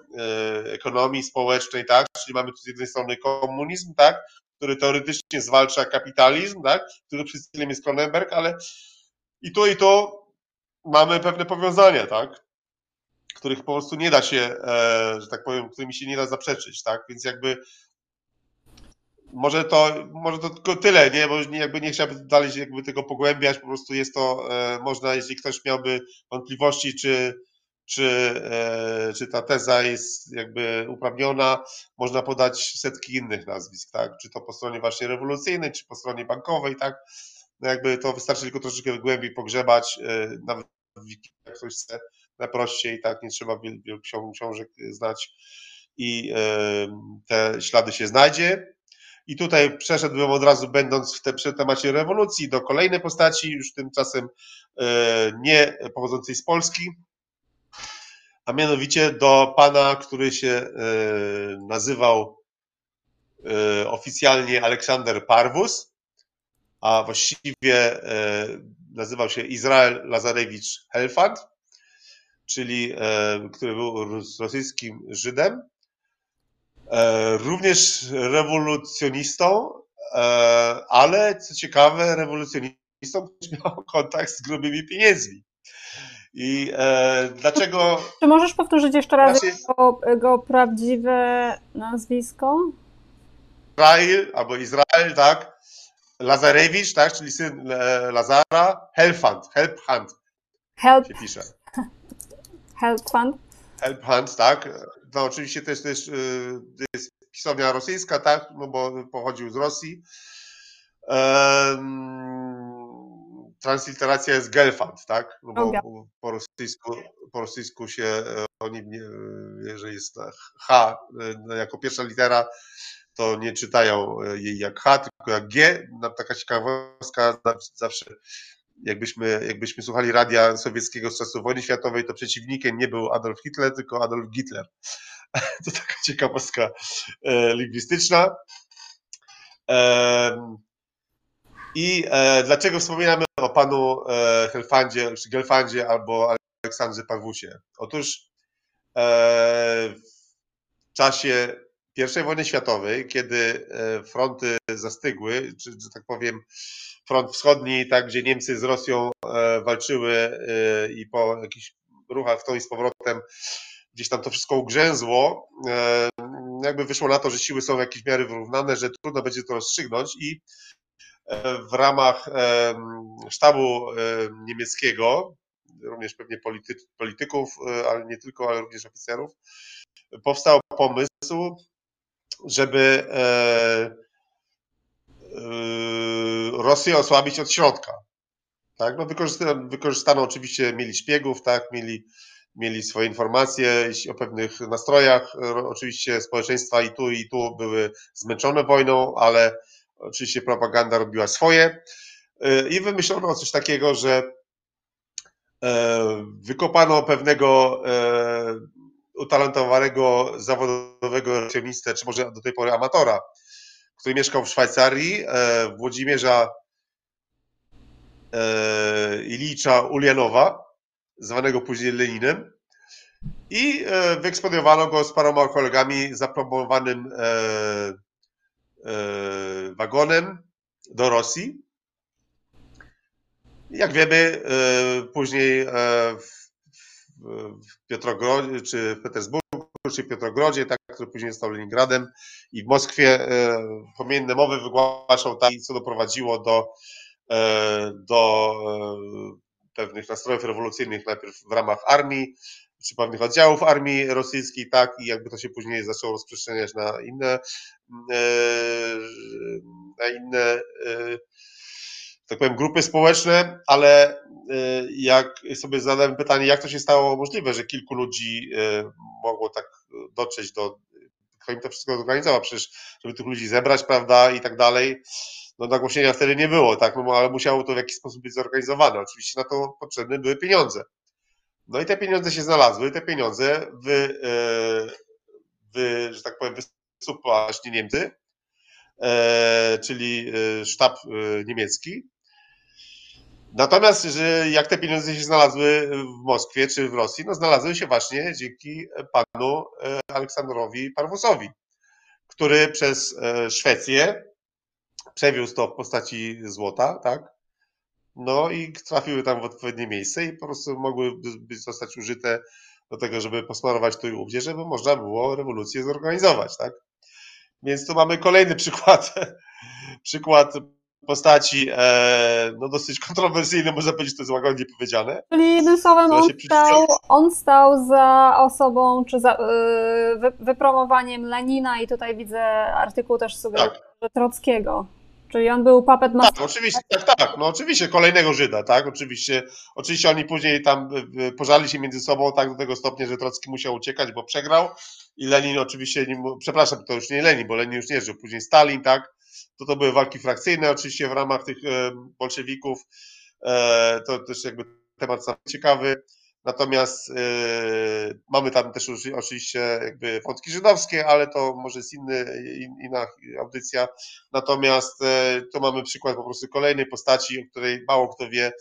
ekonomii społecznej, tak? Czyli mamy tu z jednej strony komunizm, tak? który teoretycznie zwalcza kapitalizm, tak? który przedstawicielem jest Cronenberg, ale i to i to mamy pewne powiązania, tak? Których po prostu nie da się, e, że tak powiem, którymi się nie da zaprzeczyć, tak? Więc jakby może to, może to tylko tyle, nie? Bo jakby nie chciałbym dalej jakby tego pogłębiać, po prostu jest to, e, można, jeśli ktoś miałby wątpliwości, czy, czy, e, czy ta teza jest jakby uprawniona, można podać setki innych nazwisk, tak? Czy to po stronie właśnie rewolucyjnej, czy po stronie bankowej, tak? No jakby to wystarczy tylko troszeczkę głębiej pogrzebać, e, nawet jak ktoś chce najprościej, tak? Nie trzeba wielu książek znać i te ślady się znajdzie. I tutaj przeszedłbym od razu, będąc w te, przy temacie rewolucji, do kolejnej postaci, już tymczasem e, nie pochodzącej z Polski, a mianowicie do pana, który się e, nazywał e, oficjalnie Aleksander Parvus, a właściwie nazywał się Izrael Lazarewicz Helfand, czyli który był rosyjskim Żydem, również rewolucjonistą, e, ale co ciekawe, rewolucjonistą, który miał kontakt z grubymi pieniędzmi. I e, dlaczego. Czy możesz powtórzyć jeszcze raz jego, jego prawdziwe nazwisko? Izrael albo Izrael, tak? Lazarewicz, tak? Czyli syn Lazara, Helfand, Helphand Help. się pisze. Helphand. Helphand, tak? No oczywiście to jest też y, jest pisownia rosyjska, tak, no bo pochodził z Rosji. Transliteracja jest Gelfand, tak, no bo po rosyjsku, po rosyjsku się e, oni, jeżeli jest H e, jako pierwsza litera, to nie czytają jej jak H, tylko jak G. Taka ciekawostka zawsze jakbyśmy, jakbyśmy słuchali radia sowieckiego z czasów wojny światowej, to przeciwnikiem nie był Adolf Hitler, tylko Adolf Hitler. To taka ciekawostka e, lingwistyczna. I e, dlaczego wspominamy o panu e, Helfandzie, czy Gelfandzie albo Aleksandrze Pawusie? Otóż w czasie i wojny światowej, kiedy fronty zastygły, czy że tak powiem, front wschodni, tak, gdzie Niemcy z Rosją walczyły i po jakichś ruchach w tą i z powrotem gdzieś tam to wszystko ugrzęzło, e, jakby wyszło na to, że siły są w jakiejś miary wyrównane, że trudno będzie to rozstrzygnąć i e, w ramach e, sztabu niemieckiego, również pewnie polity, polityków, ale nie tylko, ale również oficerów, powstał pomysł, żeby Rosję osłabić od środka. Tak? No wykorzystano, wykorzystano oczywiście, mieli szpiegów, tak? mieli mieli swoje informacje o pewnych nastrojach. Oczywiście społeczeństwa i tu, i tu były zmęczone wojną, ale oczywiście propaganda robiła swoje. I wymyślono coś takiego, że e, wykopano pewnego e, utalentowanego zawodowego racjonistę, czy może do tej pory amatora, który mieszkał w Szwajcarii, e, Włodzimierza Ilicza Ulianowa, zwanego później Leninem. I e, wyekspediowano go z paroma kolegami zapromowanym e, e, wagonem do Rosji. Jak wiemy, później w Piotrogrodzie, czy w Petersburgu, czy Piotrogrodzie, tak, który później stał Leningradem. I w Moskwie pomienne mowy wygłaszał tak, co doprowadziło do, do pewnych nastrojów rewolucyjnych najpierw w ramach armii, czy pewnych oddziałów armii rosyjskiej, tak, i jakby to się później zaczęło rozprzestrzeniać na inne, e, na inne, e, tak powiem, grupy społeczne, ale e, jak sobie zadałem pytanie, jak to się stało możliwe, że kilku ludzi mogło tak dotrzeć do, kto im to wszystko zorganizował, przecież, żeby tych ludzi zebrać, prawda, i tak dalej, no nagłośnienia wtedy nie było, tak, no ale musiało to w jakiś sposób być zorganizowane. Oczywiście na to potrzebne były pieniądze. No i te pieniądze się znalazły, te pieniądze wy, że tak powiem, wysupła właśnie Niemcy, e, czyli e, sztab niemiecki. Natomiast że jak te pieniądze się znalazły w Moskwie czy w Rosji, no znalazły się właśnie dzięki panu Aleksandrowi Parwusowi, który przez Szwecję przewiózł to w postaci złota, tak? no i trafiły tam w odpowiednie miejsce i po prostu mogły być, zostać użyte do tego, żeby posmarować tu i ówdzie, żeby można było rewolucję zorganizować, tak? Więc tu mamy kolejny przykład, przykład postaci e, no dosyć kontrowersyjny, można powiedzieć, to jest łagodnie powiedziane. Czyli jednym słowem on stał, on stał za osobą, czy za yy, wypromowaniem Lenina i tutaj widzę artykuł też sugeruje, tak. Trockiego. Czyli on był puppet master. Tak, oczywiście, tak, tak, no oczywiście, kolejnego Żyda, tak, oczywiście, oczywiście oni później tam e, pożali się między sobą tak do tego stopnia, że Trocki musiał uciekać, bo przegrał i Lenin oczywiście, nim, przepraszam, to już nie Lenin, bo Lenin już nie żył, później Stalin, tak, to to były walki frakcyjne oczywiście w ramach tych e, bolszewików, e, to też jakby temat ciekawy, natomiast e, mamy tam też oczywiście jakby wątki żydowskie, ale to może jest inny, inna audycja, natomiast tu mamy przykład po prostu kolejnej postaci, o której mało kto wie,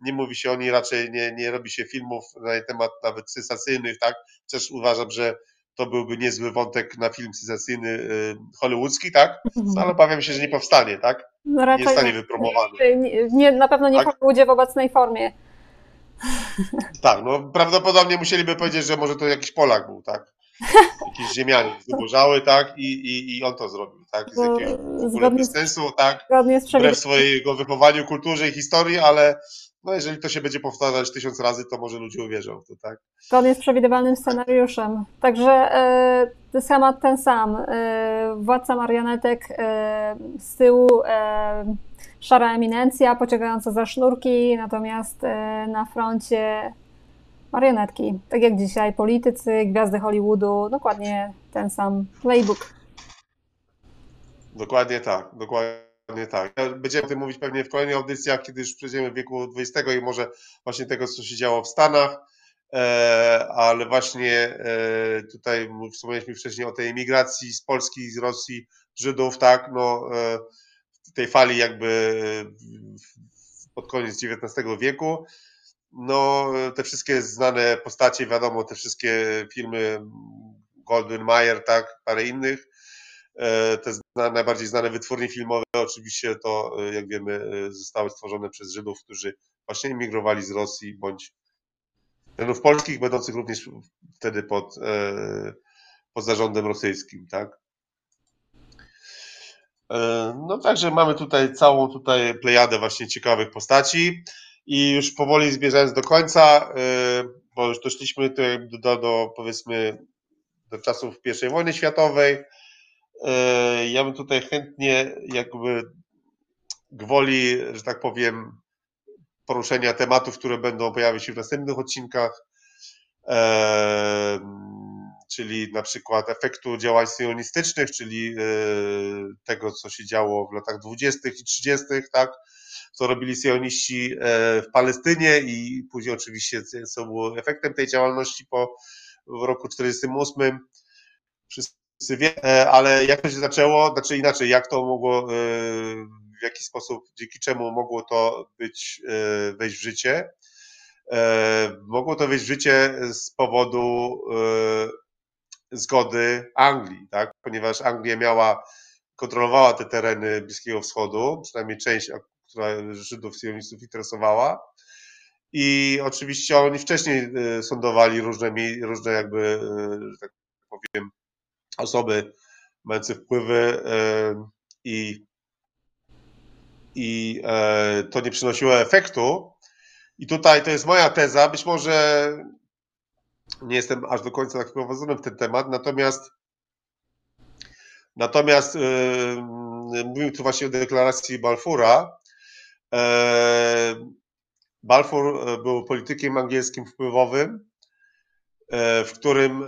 nie mówi się o niej, raczej nie, nie robi się filmów na temat nawet sensacyjnych, tak, chociaż uważam, że to byłby niezły wątek na film sensacyjny y, hollywoodzki, tak? No, ale obawiam się, że nie powstanie, tak? No nie zostanie wypromowany. Nie, nie, na pewno nie tak? w Hollywoodzie w obecnej formie. Tak, no prawdopodobnie musieliby powiedzieć, że może to jakiś Polak był, tak? Jakiś ziemianin wyburzały, tak? I, i, I on to zrobił, tak? Z jakiegoś sensu, tak? Wbrew swojego wychowaniu, kulturze i historii, ale no jeżeli to się będzie powtarzać tysiąc razy, to może ludzie uwierzą w to, tak? Zgodnie z przewidywalnym scenariuszem. Także y, schemat ten sam. Y, władca marionetek y, z tyłu szara eminencja pociągająca za sznurki, natomiast na froncie marionetki. Tak jak dzisiaj politycy, gwiazdy Hollywoodu, dokładnie ten sam playbook. Dokładnie tak, dokładnie Dokładnie tak. Będziemy o tym mówić pewnie w kolejnych audycjach, kiedy już przejdziemy w wieku XX i może właśnie tego, co się działo w Stanach, e, ale właśnie e, tutaj wspomnieliśmy wcześniej o tej emigracji z Polski, z Rosji, Żydów, tak, no e, tej fali jakby pod koniec XIX wieku. No, te wszystkie znane postacie, wiadomo, te wszystkie filmy Golden Mayer, tak, parę innych, E, te najbardziej znane wytwórnie filmowe oczywiście to, e, jak wiemy, e, zostały stworzone przez Żydów, którzy właśnie emigrowali z Rosji bądź Żydów polskich, będących również wtedy pod, pod zarządem rosyjskim, tak? No także mamy tutaj całą tutaj plejadę właśnie ciekawych postaci i już powoli zbierzając do końca, bo już doszliśmy do, do, do powiedzmy do czasów I wojny światowej, ja bym tutaj chętnie jakby gwoli, że tak powiem, poruszenia tematów, które będą pojawiać się w następnych odcinkach, e, czyli na przykład efektu działań sionistycznych, czyli e, tego, co się działo w latach 20. i 30., tak, co robili sioniści w Palestynie i później oczywiście co było efektem tej działalności po w roku 1948. E, ale jak to się zaczęło, znaczy inaczej, jak to mogło, e, w jaki sposób, dzięki czemu mogło to być, e, wejść w życie? Mogło to wejść w życie z powodu zgody Anglii, tak? ponieważ Anglia miała, kontrolowała te tereny Bliskiego Wschodu, przynajmniej część, która Żydów, sionistów interesowała. I oczywiście oni wcześniej sądowali różne, różne jakby, że tak powiem, osoby mające wpływy i, i e, to nie przynosiło efektu. I tutaj to jest moja teza, być może nie jestem aż do końca tak wprowadzony w ten temat, natomiast natomiast mówimy tu właśnie o deklaracji Balfoura. E, Balfour e, był politykiem angielskim wpływowym, w którym e,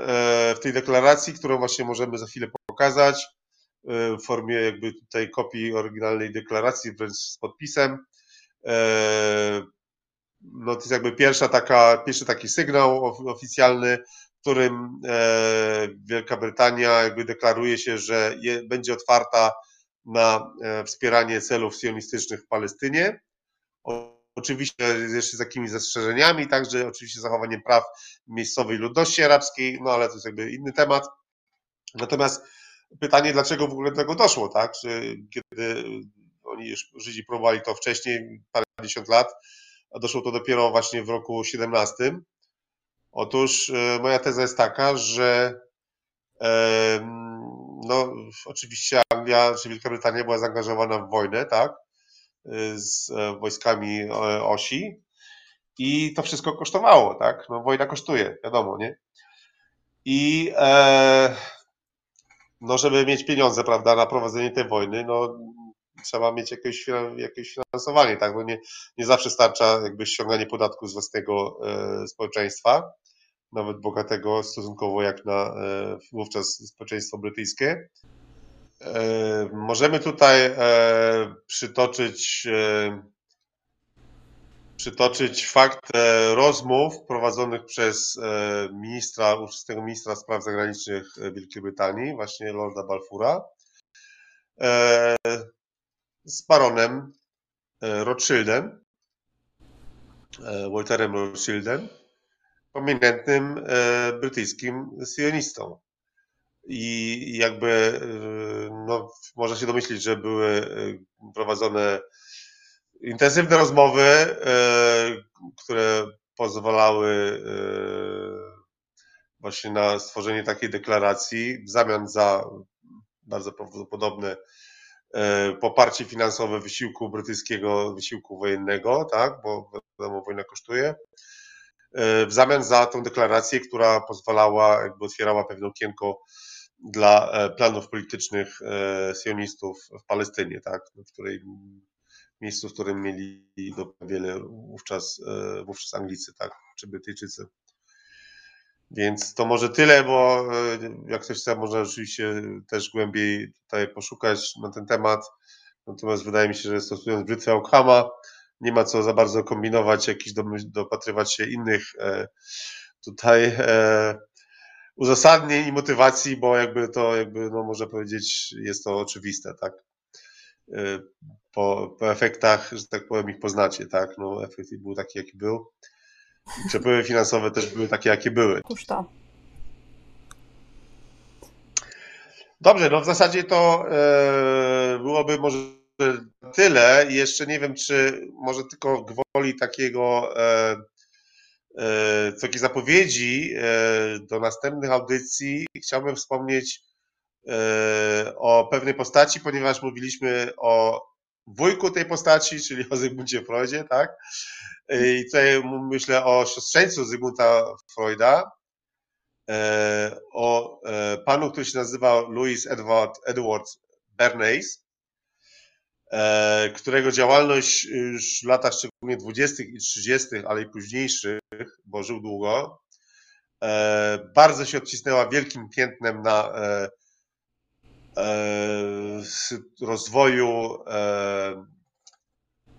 w tej deklaracji, którą właśnie możemy za chwilę pokazać, e, w formie jakby tutaj kopii oryginalnej deklaracji, wręcz z podpisem. No to jest jakby pierwsza taka, pierwszy taki sygnał oficjalny, w którym Wielka Brytania jakby deklaruje się, że będzie otwarta na wspieranie celów sionistycznych w Palestynie. Oczywiście jeszcze z jakimiś zastrzeżeniami, także oczywiście zachowaniem praw miejscowej ludności arabskiej, no ale to jest jakby inny temat. Natomiast pytanie, dlaczego w ogóle do tego doszło, tak? Czy kiedy oni już Żydzi próbowali to wcześniej, parędziesiąt lat, a doszło to dopiero właśnie w roku 17. Otóż moja teza jest taka, że no, oczywiście Anglia czy Wielka Brytania była zaangażowana w wojnę, tak, z wojskami osi i to wszystko kosztowało, tak, no wojna kosztuje, wiadomo, nie? I e, no, żeby mieć pieniądze, prawda, na prowadzenie tej wojny, no trzeba mieć jakieś, jakieś finansowanie, tak, bo nie, nie zawsze starcza jakby ściąganie podatków z własnego e, społeczeństwa, nawet bogatego stosunkowo jak na e, wówczas społeczeństwo brytyjskie. E, możemy tutaj e, przytoczyć e, przytoczyć fakt rozmów prowadzonych przez ministra, ówczesnego ministra spraw zagranicznych Wielkiej Brytanii, właśnie Lorda Balfoura, z baronem Rothschildem, Walterem Rothschildem, prominentnym brytyjskim sionistą. I jakby, no, można się domyślić, że były prowadzone intensywne rozmowy, e, które pozwalały właśnie na stworzenie takiej deklaracji w zamian za bardzo prawdopodobne poparcie finansowe wysiłku brytyjskiego, wysiłku wojennego, tak, bo wiadomo, wojna kosztuje, w zamian za tą deklarację, która pozwalała, jakby otwierała pewne okienko dla planów politycznych sionistów w Palestynie, tak, w której miejscu, w którym mieli wiele wówczas, e, wówczas Anglicy, tak, czy Brytyjczycy. Więc to może tyle, bo e, jak ktoś chce, można oczywiście też głębiej tutaj poszukać na ten temat. Natomiast wydaje mi się, że stosując brzytwę Okhama, nie ma co za bardzo kombinować, jakiś dopatrywać się innych e, tutaj uzasadnień i motywacji, bo jakby to, jakby, no można powiedzieć, jest to oczywiste, tak po, po efektach, że tak powiem, ich poznacie, tak? No, efekt był taki, jaki był. Przepływy finansowe też były takie, jakie były. To. Dobrze, no w zasadzie to e, byłoby może tyle. Jeszcze nie wiem, czy może tylko gwoli takiego e, e, takiej zapowiedzi e, do następnych audycji chciałbym wspomnieć e, o pewnej postaci, ponieważ mówiliśmy o wujku tej postaci, czyli o Zygmuncie Freudzie, tak? I tutaj myślę o siostrzeńcu Zygmunta Freuda, e, o e, panu, który się nazywa Louis Edward, Edward Bernays, e, którego działalność już w latach szczególnie 20. i 30., ale i późniejszych, bo żył długo, bardzo się odcisnęła wielkim piętnem na E, rozwoju e,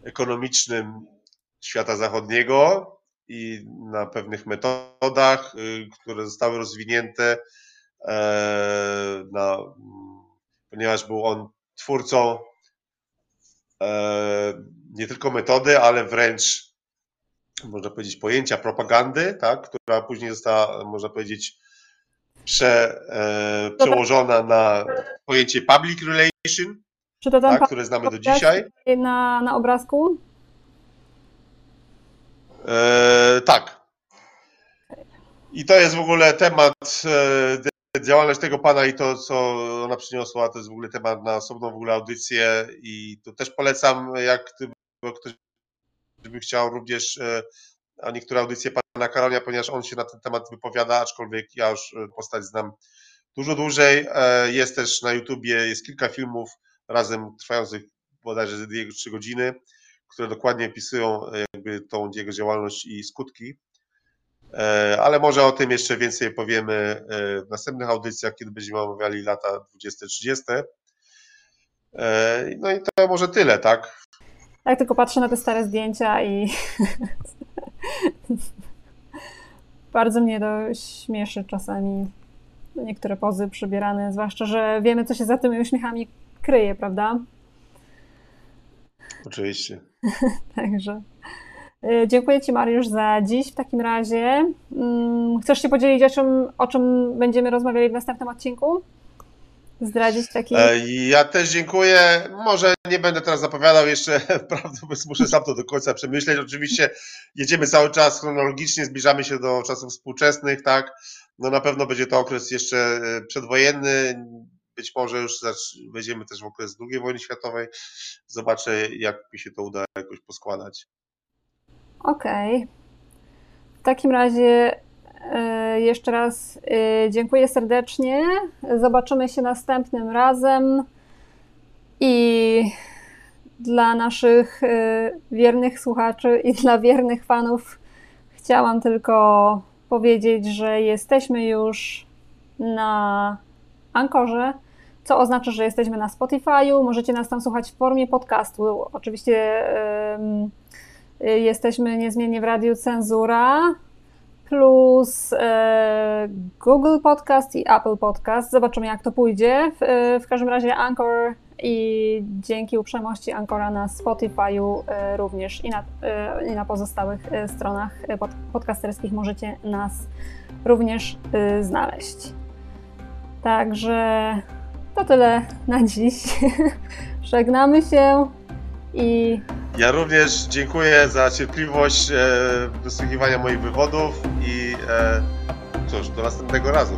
ekonomicznym świata zachodniego i na pewnych metodach, y, które zostały rozwinięte, e, na, ponieważ był on twórcą nie tylko metody, ale wręcz można powiedzieć pojęcia propagandy, tak, która później została, można powiedzieć, prze, e, przełożona na pojęcie public relation, Czy to tak, które znamy do dzisiaj. Na, na obrazku? E, tak. I to jest w ogóle temat, e, działalność tego pana i to, co ona przyniosła, to jest w ogóle temat na osobną w ogóle audycję i to też polecam, jak ktoś by chciał również e, a niektóre audycje pana Karolia, ponieważ on się na ten temat wypowiada, aczkolwiek ja już e, postać znam dużo dłużej. E, jest też na YouTubie, jest kilka filmów razem trwających bodajże 2-3 godziny, które dokładnie opisują e, jakby tą jego działalność i skutki. Ale może o tym jeszcze więcej powiemy w następnych audycjach, kiedy będziemy omawiali lata 20-30. No i to może tyle, tak? Tak, tylko patrzę na te stare zdjęcia i bardzo mnie to śmieszy czasami niektóre pozy przybierane, zwłaszcza, że wiemy, co się za tymi uśmiechami kryje, prawda? Oczywiście. Także dziękuję Ci, Mariusz, za dziś w takim razie. Mm, chcesz się podzielić, o czym, o czym będziemy rozmawiali w następnym odcinku? zdradzić taki... E, ja też dziękuję. Może nie będę teraz zapowiadał jeszcze, prawda, bo muszę sam to do końca przemyśleć. Oczywiście jedziemy cały czas chronologicznie, zbliżamy się do czasów współczesnych, tak. No na pewno będzie to okres jeszcze e, przedwojenny. Być może już wejdziemy też w okres II wojny światowej. Zobaczę, jak mi się to uda jakoś poskładać. Okej. W takim razie E, jeszcze raz e, dziękuję serdecznie. Zobaczymy się następnym razem. I dla naszych e, wiernych słuchaczy i dla wiernych fanów chciałam tylko powiedzieć, że jesteśmy już na Ankorze, co oznacza, że jesteśmy na Spotify'u. Możecie nas tam słuchać w formie podcastu. Oczywiście jesteśmy niezmiennie w Radiu Cenzura plus e, Google Podcast i Apple Podcast. Zobaczymy, jak to pójdzie. W, e, w każdym razie Anchor i dzięki uprzejmości Anchora na Spotify'u również i na, i na pozostałych stronach pod, podcasterskich możecie nas również znaleźć. Także to tyle na dziś. Żegnamy się i ja również dziękuję za cierpliwość e, wysłuchiwania moich wywodów i e, cóż, do następnego razu.